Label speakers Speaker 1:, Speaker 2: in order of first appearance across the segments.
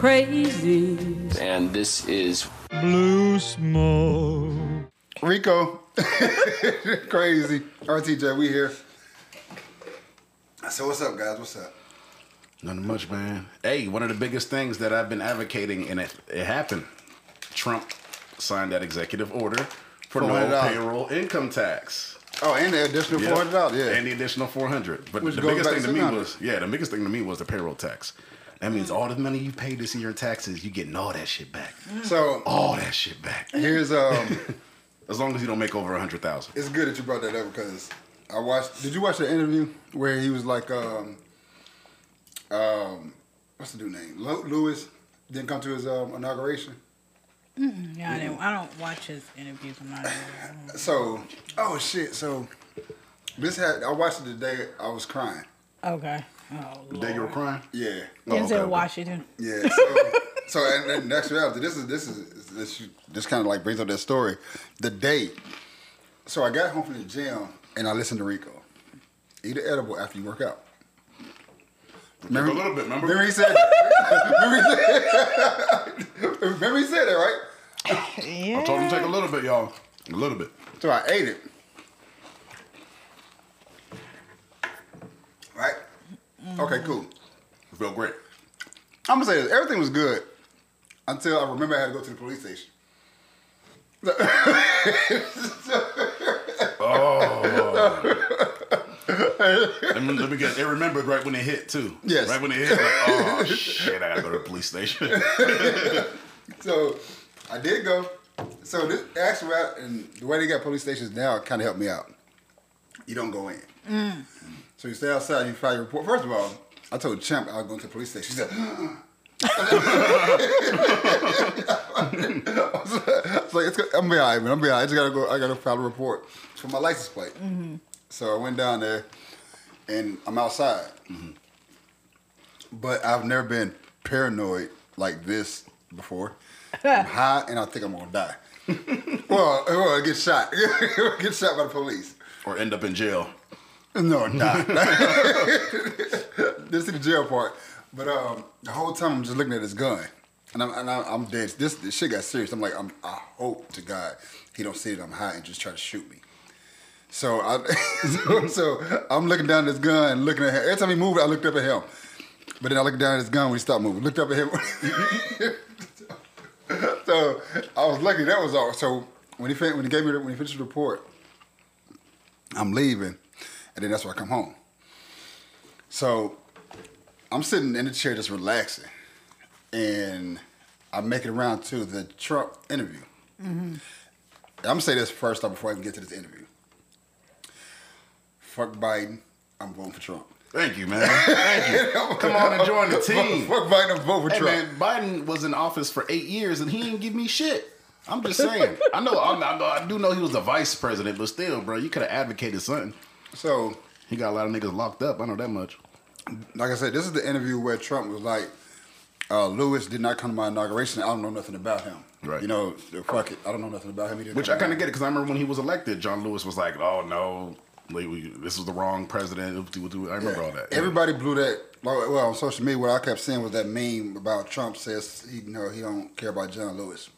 Speaker 1: crazy.
Speaker 2: And this is
Speaker 3: Blue smoke.
Speaker 4: Rico, crazy. RTJ, we here. So what's up, guys? What's up?
Speaker 5: Nothing much, man. Hey, one of the biggest things that I've been advocating, and it, it happened. Trump signed that executive order for no
Speaker 4: $400.
Speaker 5: payroll income tax.
Speaker 4: Oh, and the additional four hundred dollars. Yeah.
Speaker 5: and the additional four hundred. But
Speaker 4: Which
Speaker 5: the biggest thing
Speaker 4: to
Speaker 5: to me was, yeah, the biggest thing to me was the payroll tax. That means all the money you paid this year in taxes, you getting all that shit back.
Speaker 4: so
Speaker 5: All that shit back.
Speaker 4: here's um.
Speaker 5: As long as you don't make over a hundred thousand.
Speaker 4: it's good that you brought that up because I watched. Did you watch the interview where he was like, um, um, what's the dude name? Lo- Lewis didn't come to his um, inauguration.
Speaker 6: Yeah, I, didn't, I don't watch his interviews. I'm not. aware.
Speaker 4: So, oh shit. So this had I watched it the day I was crying.
Speaker 6: Okay. Oh,
Speaker 5: The day you were crying?
Speaker 4: Yeah.
Speaker 5: Oh,
Speaker 6: Denzel
Speaker 5: okay, okay.
Speaker 6: Washington.
Speaker 4: Yeah. So, so and, and next reality, this is this is this this kind of like brings up that story. The day. So I got home from the gym and I listened to Rico. Eat an edible after you work out.
Speaker 5: Remember a little bit, remember?
Speaker 4: Remember he said that? remember, he said, remember he said that, right?
Speaker 6: Yeah.
Speaker 5: I told him to take a little bit, y'all. A little bit.
Speaker 4: So I ate it. Right? Okay, cool.
Speaker 5: It felt great.
Speaker 4: I'm gonna say this. Everything was good until I remember I had to go to the police station. Oh.
Speaker 5: Let me, let me get. It remembered right when it hit too.
Speaker 4: Yes.
Speaker 5: Right when it hit, like, oh shit, I gotta go to the police station.
Speaker 4: So I did go. So this actually, and the way they got police stations now kind of helped me out. You don't go in. Mm. So you stay outside. You file your report. First of all, I told Champ I was going to the police station. She said. I was like, it's go- I'm gonna be all right, man. I'm gonna be all right. I just gotta go. I gotta file a report for my license plate. Mm-hmm. So I went down there, and I'm outside. Mm-hmm. But I've never been paranoid like this before. I'm high, and I think I'm gonna die. well, well, get shot. I get shot by the police.
Speaker 5: or end up in jail.
Speaker 4: No, nah. this is the jail part. But um, the whole time I'm just looking at his gun, and I'm and I'm, I'm dead. This, this shit got serious. I'm like, I'm, I hope to God he don't see that I'm high and just try to shoot me. So I, so, so I'm looking down at his gun, and looking at him. Every time he moved, I looked up at him. But then I looked down at his gun when he stopped moving. Looked up at him. so I was lucky that was all. So when he fin- when he gave me the, when he finished the report, I'm leaving, and then that's why I come home. So I'm sitting in the chair just relaxing, and I make it around to the Trump interview. Mm-hmm. I'm gonna say this first off before I can get to this interview. Fuck Biden, I'm voting for Trump.
Speaker 5: Thank you, man. Thank you. Come on and join the team.
Speaker 4: Fuck Biden, I'm voting for
Speaker 5: Hey,
Speaker 4: Trump.
Speaker 5: man, Biden was in office for eight years and he didn't give me shit. I'm just saying. I know. I'm, I know. I do know he was the vice president, but still, bro, you could have advocated something.
Speaker 4: So
Speaker 5: He got a lot of niggas locked up. I know that much.
Speaker 4: like I said, this is the interview where Trump was like, uh, Lewis did not come to my inauguration. I don't know nothing about him.
Speaker 5: Right.
Speaker 4: You know, fuck it. I don't know nothing about him.
Speaker 5: Which I kind of get it because I remember when he was elected, John Lewis was like, "Oh no, like, we, this was the wrong president." I remember all that.
Speaker 4: Everybody blew that. Well, on social media, what I kept seeing was that meme about Trump says he, you know, he don't care about John Lewis.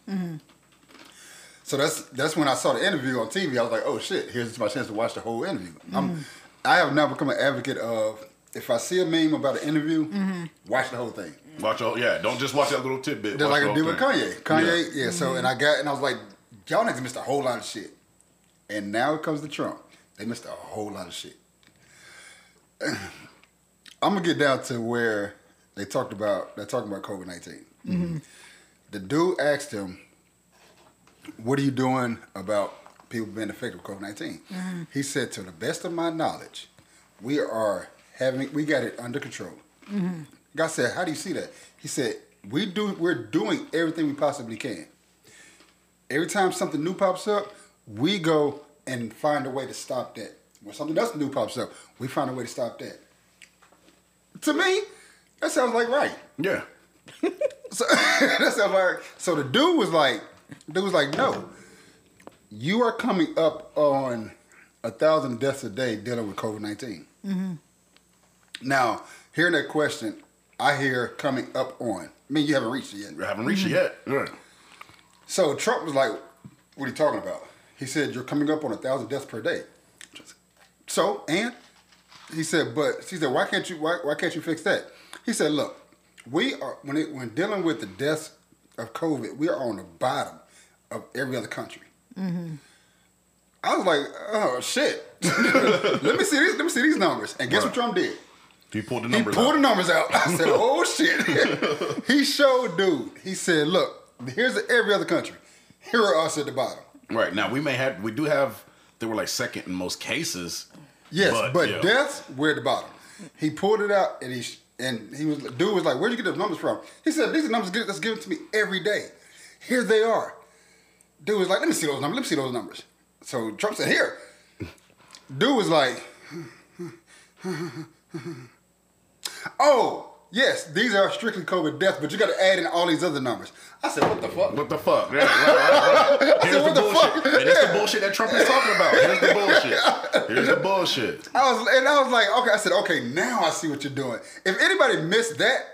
Speaker 4: So that's that's when I saw the interview on TV. I was like, oh shit, here's my chance to watch the whole interview. I'm, mm-hmm. I have now become an advocate of if I see a meme about an interview, mm-hmm. watch the whole thing. Mm-hmm.
Speaker 5: Watch all, yeah. Don't just watch that little tidbit.
Speaker 4: Just
Speaker 5: watch
Speaker 4: like
Speaker 5: the
Speaker 4: I did with. Kanye. Kanye, yeah. So and I got and I was like, y'all niggas missed a whole lot of shit. And now it comes to Trump. They missed a whole lot of shit. I'm gonna get down to where they talked about they're talking about COVID 19 The dude asked him, "What are you doing about people being affected with COVID 19 mm-hmm. He said, "To the best of my knowledge, we are having we got it under control." Mm-hmm. God said, "How do you see that?" He said, "We do. We're doing everything we possibly can. Every time something new pops up, we go and find a way to stop that. When something else new pops up, we find a way to stop that." To me, that sounds like right.
Speaker 5: Yeah.
Speaker 4: So that sounds like so. The dude was like, dude was like, no, you are coming up on a thousand deaths a day dealing with COVID 19 mm-hmm. Now, hearing that question, I hear coming up on. I mean, you haven't reached it yet.
Speaker 5: We haven't reached it yet. Mm-hmm. Right.
Speaker 4: So Trump was like, "What are you talking about?" He said, "You're coming up on a thousand deaths per day." So and he said, "But he said, why can't you why, why can't you fix that?" He said, "Look, we are when it, when dealing with the deaths of COVID, we are on the bottom of every other country." Mm-hmm. I was like, "Oh shit! let me see these. Let me see these numbers." And guess what Trump did?
Speaker 5: He pulled the numbers.
Speaker 4: He pulled
Speaker 5: out.
Speaker 4: the numbers out. I said, "Oh shit!" he showed dude. He said, "Look, here's every other country. Here are us at the bottom."
Speaker 5: Right now, we may have, we do have. They were like second in most cases.
Speaker 4: Yes,
Speaker 5: But,
Speaker 4: but,
Speaker 5: yeah.
Speaker 4: deaths we're at the bottom. He pulled it out and he and he was dude was like, "Where'd you get those numbers from?" He said, "These are numbers that's given to me every day. Here they are." Dude was like, "Let me see those numbers. Let me see those numbers." So Trump said, "Here." Dude was like, "Oh." Yes, these are strictly COVID deaths, but you got to add in all these other numbers. I said, "What the fuck?"
Speaker 5: What the fuck? Yeah, right, right, right. Here's
Speaker 4: what
Speaker 5: the
Speaker 4: the
Speaker 5: bullshit.
Speaker 4: fuck?
Speaker 5: And that's the bullshit that Trump is talking about. Here's the bullshit. Here's the bullshit.
Speaker 4: I was and I was like, okay. I said, okay, now I see what you're doing. If anybody missed that,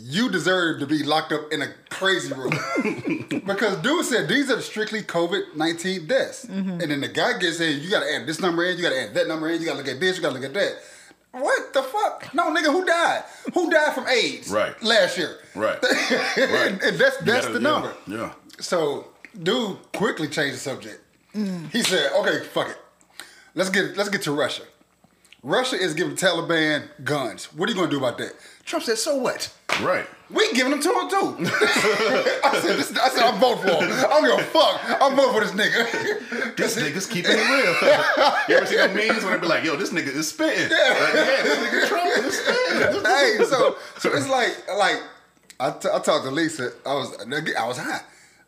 Speaker 4: you deserve to be locked up in a crazy room because dude said these are strictly COVID nineteen deaths, mm-hmm. and then the guy gets in. You got to add this number in. You got to add that number in. You got to look at this. You got to look at that. What the fuck? No, nigga, who died? Who died from AIDS?
Speaker 5: Right.
Speaker 4: Last year.
Speaker 5: Right.
Speaker 4: and, and that's that's
Speaker 5: gotta-
Speaker 4: the number.
Speaker 5: Yeah. yeah.
Speaker 4: So, dude quickly changed the subject. Mm. He said, "Okay, fuck it. Let's get let's get to Russia. Russia is giving Taliban guns. What are you gonna do about that?" Trump said, "So what?
Speaker 5: Right.
Speaker 4: We giving them to him too." I said, this, "I said I'm voting for him. I don't give a fuck. I'm voting for this nigga."
Speaker 5: This nigga's keeping it real. you ever see them memes when they be like, yo, this nigga is spitting?
Speaker 4: Yeah.
Speaker 5: Like, yeah, this nigga Trump is spitting.
Speaker 4: hey, so so it's like like I, t- I talked to Lisa. I was I was high,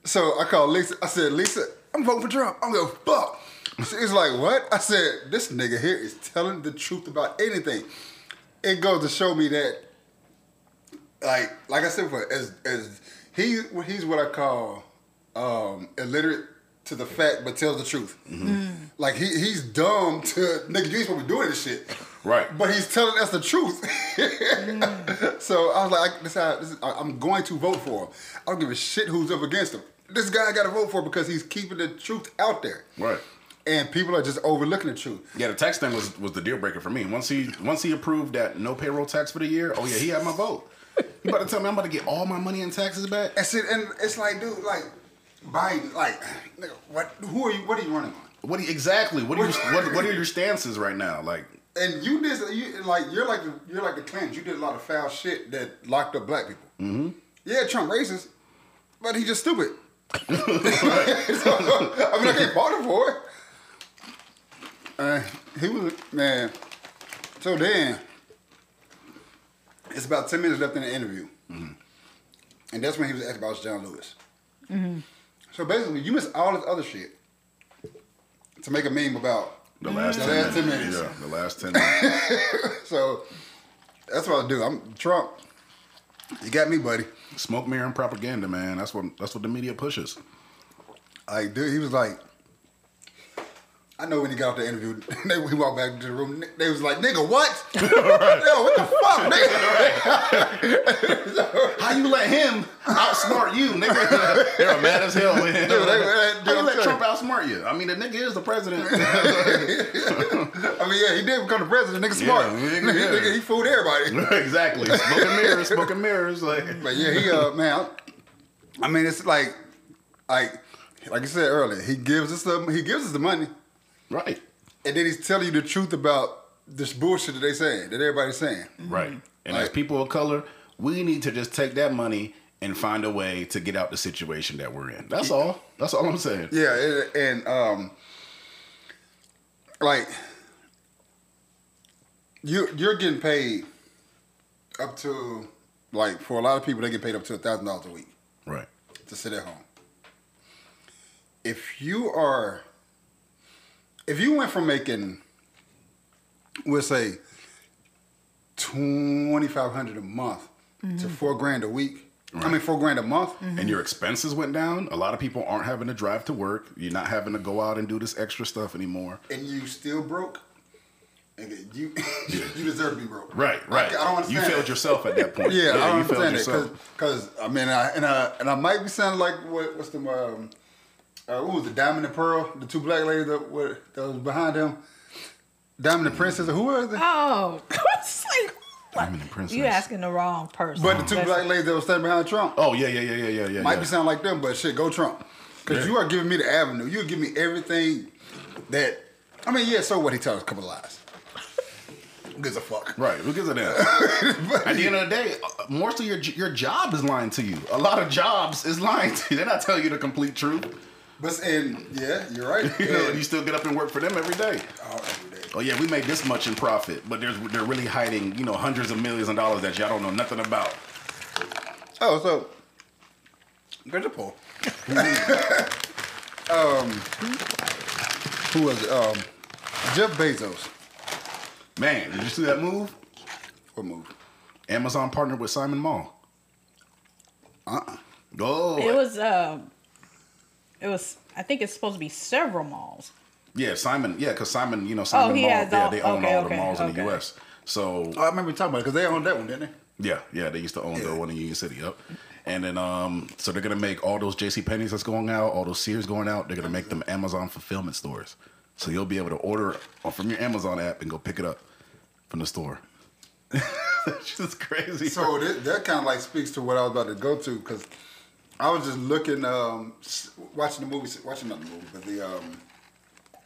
Speaker 4: so I called Lisa. I said, Lisa, I'm voting for Trump. I'm gonna fuck. She's like, what? I said, this nigga here is telling the truth about anything. It goes to show me that, like like I said before, as as he he's what I call um, illiterate to the fact, but tells the truth. Mm-hmm. Mm. Like he he's dumb to nigga. You ain't supposed to be doing this shit.
Speaker 5: Right.
Speaker 4: But he's telling us the truth. Mm. so I was like, I, this, how, this is, I- I'm going to vote for him. I don't give a shit who's up against him. This guy I got to vote for because he's keeping the truth out there.
Speaker 5: Right.
Speaker 4: And people are just overlooking the truth.
Speaker 5: Yeah, the tax thing was was the deal breaker for me. Once he once he approved that no payroll tax for the year, oh yeah, he had my vote. You about to tell me I'm about to get all my money in taxes back?
Speaker 4: And, see, and it's like, dude, like Biden, like, what? Who are you? What are you running on?
Speaker 5: What you, exactly? What are your what, what are your stances right now? Like,
Speaker 4: And you did, you like, you're like, the, you're like the Clintons. You did a lot of foul shit that locked up black people. Mm-hmm. Yeah, Trump racist, but he just stupid. so, I mean, I can't fault him for it. Uh, he was man. So then, it's about ten minutes left in the interview, and that's when he was asked about John Lewis. So basically, you miss all this other shit to make a meme about
Speaker 5: the last,
Speaker 4: The
Speaker 5: 10,
Speaker 4: last 10
Speaker 5: minutes.
Speaker 4: minutes.
Speaker 5: Yeah, the last 10 minutes.
Speaker 4: So that's what I do. I'm Trump. You got me, buddy.
Speaker 5: Smoke, mirror, and propaganda, man. That's what that's what the media pushes.
Speaker 4: Like, dude, he was like, I know when he got off the interview, they, he walked back into the room. They was like, "Nigga, what? Yo, what the fuck, nigga?"
Speaker 5: How you let him outsmart you, nigga? They're mad as hell him.
Speaker 4: Dude, they- they-
Speaker 5: How you let Trump outsmart you? I mean, the nigga is the president.
Speaker 4: I mean, yeah, he did become the president. Nigga, smart.
Speaker 5: Yeah,
Speaker 4: nigga,
Speaker 5: nigga, yeah.
Speaker 4: nigga, he fooled everybody.
Speaker 5: exactly. Smoke and mirrors, smoke and mirrors. Like,
Speaker 4: But yeah, he uh, man. I mean, it's like, like, like I said earlier, he gives us the he gives us the money,
Speaker 5: right,
Speaker 4: and then he's telling you the truth about this bullshit that they saying that everybody's saying.
Speaker 5: right. And
Speaker 4: Like-
Speaker 5: as people of color, we need to just take that money and find a way to get out the situation that we're in. That's all. That's all I'm saying.
Speaker 4: Yeah, it, and um, like you you're getting paid up to like for a lot of people they get paid up to a thousand dollars a week
Speaker 5: Right.
Speaker 4: to sit at home. If you are, if you went from making, we'll say, twenty five hundred a month to four grand a week. I mean, four grand a month.
Speaker 5: and your expenses went down, a lot of people aren't having to drive to work. You're not having to go out and do this extra stuff anymore.
Speaker 4: and you still broke, nigga, you you deserve to be broke.
Speaker 5: Right, right.
Speaker 4: I, I don't understand.
Speaker 5: You failed
Speaker 4: that.
Speaker 5: yourself at that point.
Speaker 4: Yeah, I don't
Speaker 5: you
Speaker 4: understand that
Speaker 5: yourself.
Speaker 4: because I mean, and I and I and I might be sounding like what, what's the um, uh, what was the Diamond and Pearl, the two black ladies that were that was behind him, Diamond and Princess, or who was it?
Speaker 6: Oh, it's like
Speaker 5: Diamond and Princess.
Speaker 6: you asking the wrong person.
Speaker 4: But the two
Speaker 6: That's-
Speaker 4: black ladies that were standing behind Trump
Speaker 5: Oh yeah, yeah, yeah, yeah, yeah, yeah.
Speaker 4: might
Speaker 5: yeah.
Speaker 4: be sounding like them, but shit, go Trump, because
Speaker 5: Yeah.
Speaker 4: you are giving me the avenue. You give me everything that I mean. Yeah, so what? He tells a couple lies. Who Gives a fuck.
Speaker 5: Right, who gives a damn? At the end of the day, uh, most of your your job is lying to you. A lot of jobs is lying to you. They're not telling you the complete truth.
Speaker 4: But and yeah, you're right.
Speaker 5: You know,
Speaker 4: And-
Speaker 5: you still get up and work for them every day.
Speaker 4: oh, every day.
Speaker 5: Oh yeah, we made this much in profit, but there's they're really hiding, you know, hundreds of millions of dollars that y'all don't know nothing about.
Speaker 4: Oh, so there's a poll. um, who was it? Um, Jeff Bezos.
Speaker 5: Man, did you see that move?
Speaker 4: What move?
Speaker 5: Amazon partnered with Simon Mall.
Speaker 4: Uh-uh.
Speaker 5: Oh,
Speaker 6: It was um, it was. I think it's supposed to be several malls.
Speaker 5: yeah, Simon. Yeah, because Simon, you know, Simon
Speaker 6: Oh,
Speaker 5: Mall.
Speaker 6: has
Speaker 5: yeah,
Speaker 6: all-
Speaker 5: they own
Speaker 6: okay,
Speaker 5: all the
Speaker 6: okay,
Speaker 5: malls in the U.S. So
Speaker 4: Oh, I remember talking about it because they owned that one, didn't they?
Speaker 5: Yeah, yeah, they used to own the one in Union City. Yep. And then, um, so they're gonna make all those J.C. Penney's that's going out, all those Sears going out. They're gonna make them Amazon fulfillment stores. So you'll be able to order from your Amazon app and go pick it up from the store. That's just crazy.
Speaker 4: So that, that kind of like speaks to what I was about to go to because I was just looking, um, watching the movie, watching not the movie, but the um,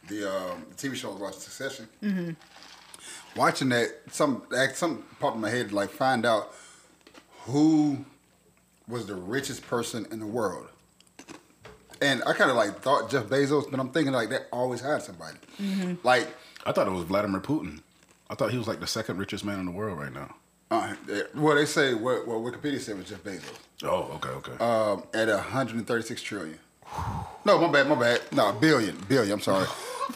Speaker 4: the um, TV show I was watching Succession. Mm-hmm. Watching that, some act- some popped in my head like find out who was the richest person in the world. And I kind of like thought Jeff Bezos, but I'm thinking like that always had somebody. Like,
Speaker 5: I thought it was Vladimir Putin. I thought he was like the second richest man in the world right now.
Speaker 4: Uh, well, they say what, what Wikipedia said was Jeff Bezos.
Speaker 5: Oh, okay, okay.
Speaker 4: um, at 136 trillion. No, my bad, my bad. No, billion, billion. I'm sorry.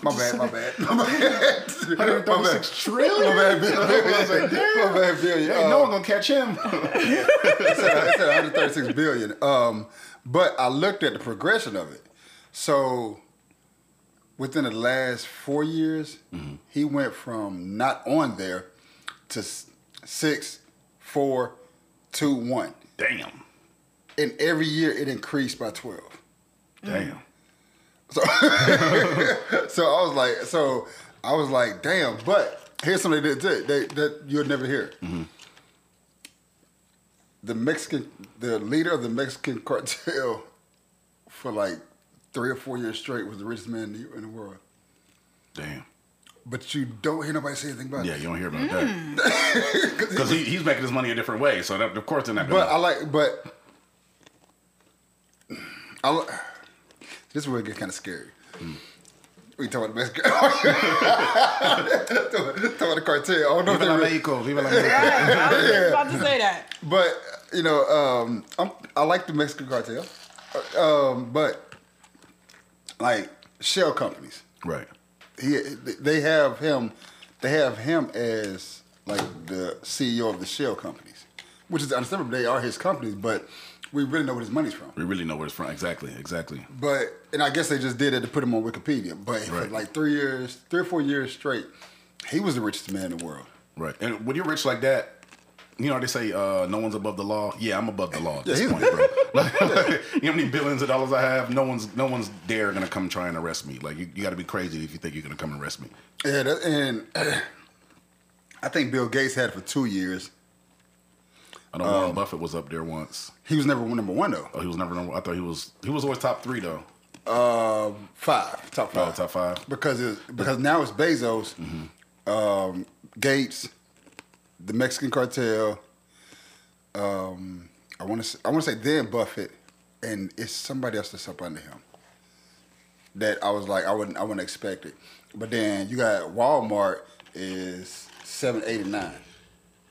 Speaker 4: My bad, my bad. My bad. My bad.
Speaker 5: 136 trillion?
Speaker 4: My bad, billion.
Speaker 5: I was like, damn.
Speaker 4: My bad, billion.
Speaker 5: Ain't no one gonna catch him.
Speaker 4: it said, it said 136 billion. Um, but I looked at the progression of it. So within the last four years, he went from not on there to s- six, four, two, one.
Speaker 5: Damn.
Speaker 4: And every year it increased by 12.
Speaker 5: Damn.
Speaker 4: So, so I was like, so I was like, damn. But here's something that they, they, that you'll never hear. Mm-hmm. The Mexican, the leader of the Mexican cartel, for like three or four years straight, was the richest man in the, in the world.
Speaker 5: Damn.
Speaker 4: But you don't hear nobody say anything about
Speaker 5: Yeah,
Speaker 4: it.
Speaker 5: Yeah, you don't hear about that. Because he, he's making his money a different way. So that, of course they're not gonna.
Speaker 4: But I like, but I. li- This is where it gets kind of scary. We talking about the Mexican. talking about the cartel. I don't know if
Speaker 5: Viva
Speaker 4: they
Speaker 5: la
Speaker 4: really-
Speaker 5: Mexico, Viva la Mexico.
Speaker 6: I was just about to say that.
Speaker 4: But you know, um, I'm, I like the Mexican cartel, Uh, um, but like shell companies,
Speaker 5: right.
Speaker 4: He they have him, they have him as like the CEO of the shell companies, which is understandable. They are his companies, but we really know where his money's from.
Speaker 5: We really know where it's from. Exactly, exactly.
Speaker 4: But and I guess they just did it to put him on Wikipedia. But for
Speaker 5: Right.
Speaker 4: like three years, three or four years straight, he was the richest man in the world.
Speaker 5: Right. And when you're rich like that, you know they say uh, no one's above the law. Yeah, I'm above the law at this point, bro. Like, you know how many billions of dollars I have? No one's no one's dare gonna come try and arrest me. Like you, you got to be crazy if you think you're gonna come and arrest me.
Speaker 4: Yeah, that, and I think Bill Gates had it for two years.
Speaker 5: I know
Speaker 4: Um,
Speaker 5: Warren Buffett was up there once.
Speaker 4: He was never number one though.
Speaker 5: Oh, he was never number. I thought he was. He was always top three though.
Speaker 4: Uh, five, top
Speaker 5: Oh,
Speaker 4: five,
Speaker 5: top five.
Speaker 4: because it, because now it's Bezos,
Speaker 5: Mm-hmm.
Speaker 4: um, Gates, the Mexican cartel. Um, I want to I want to say then Buffett, and it's somebody else that's up under him. That I was like I wouldn't I wouldn't expect it, but then you got Walmart is seven, eight, and nine.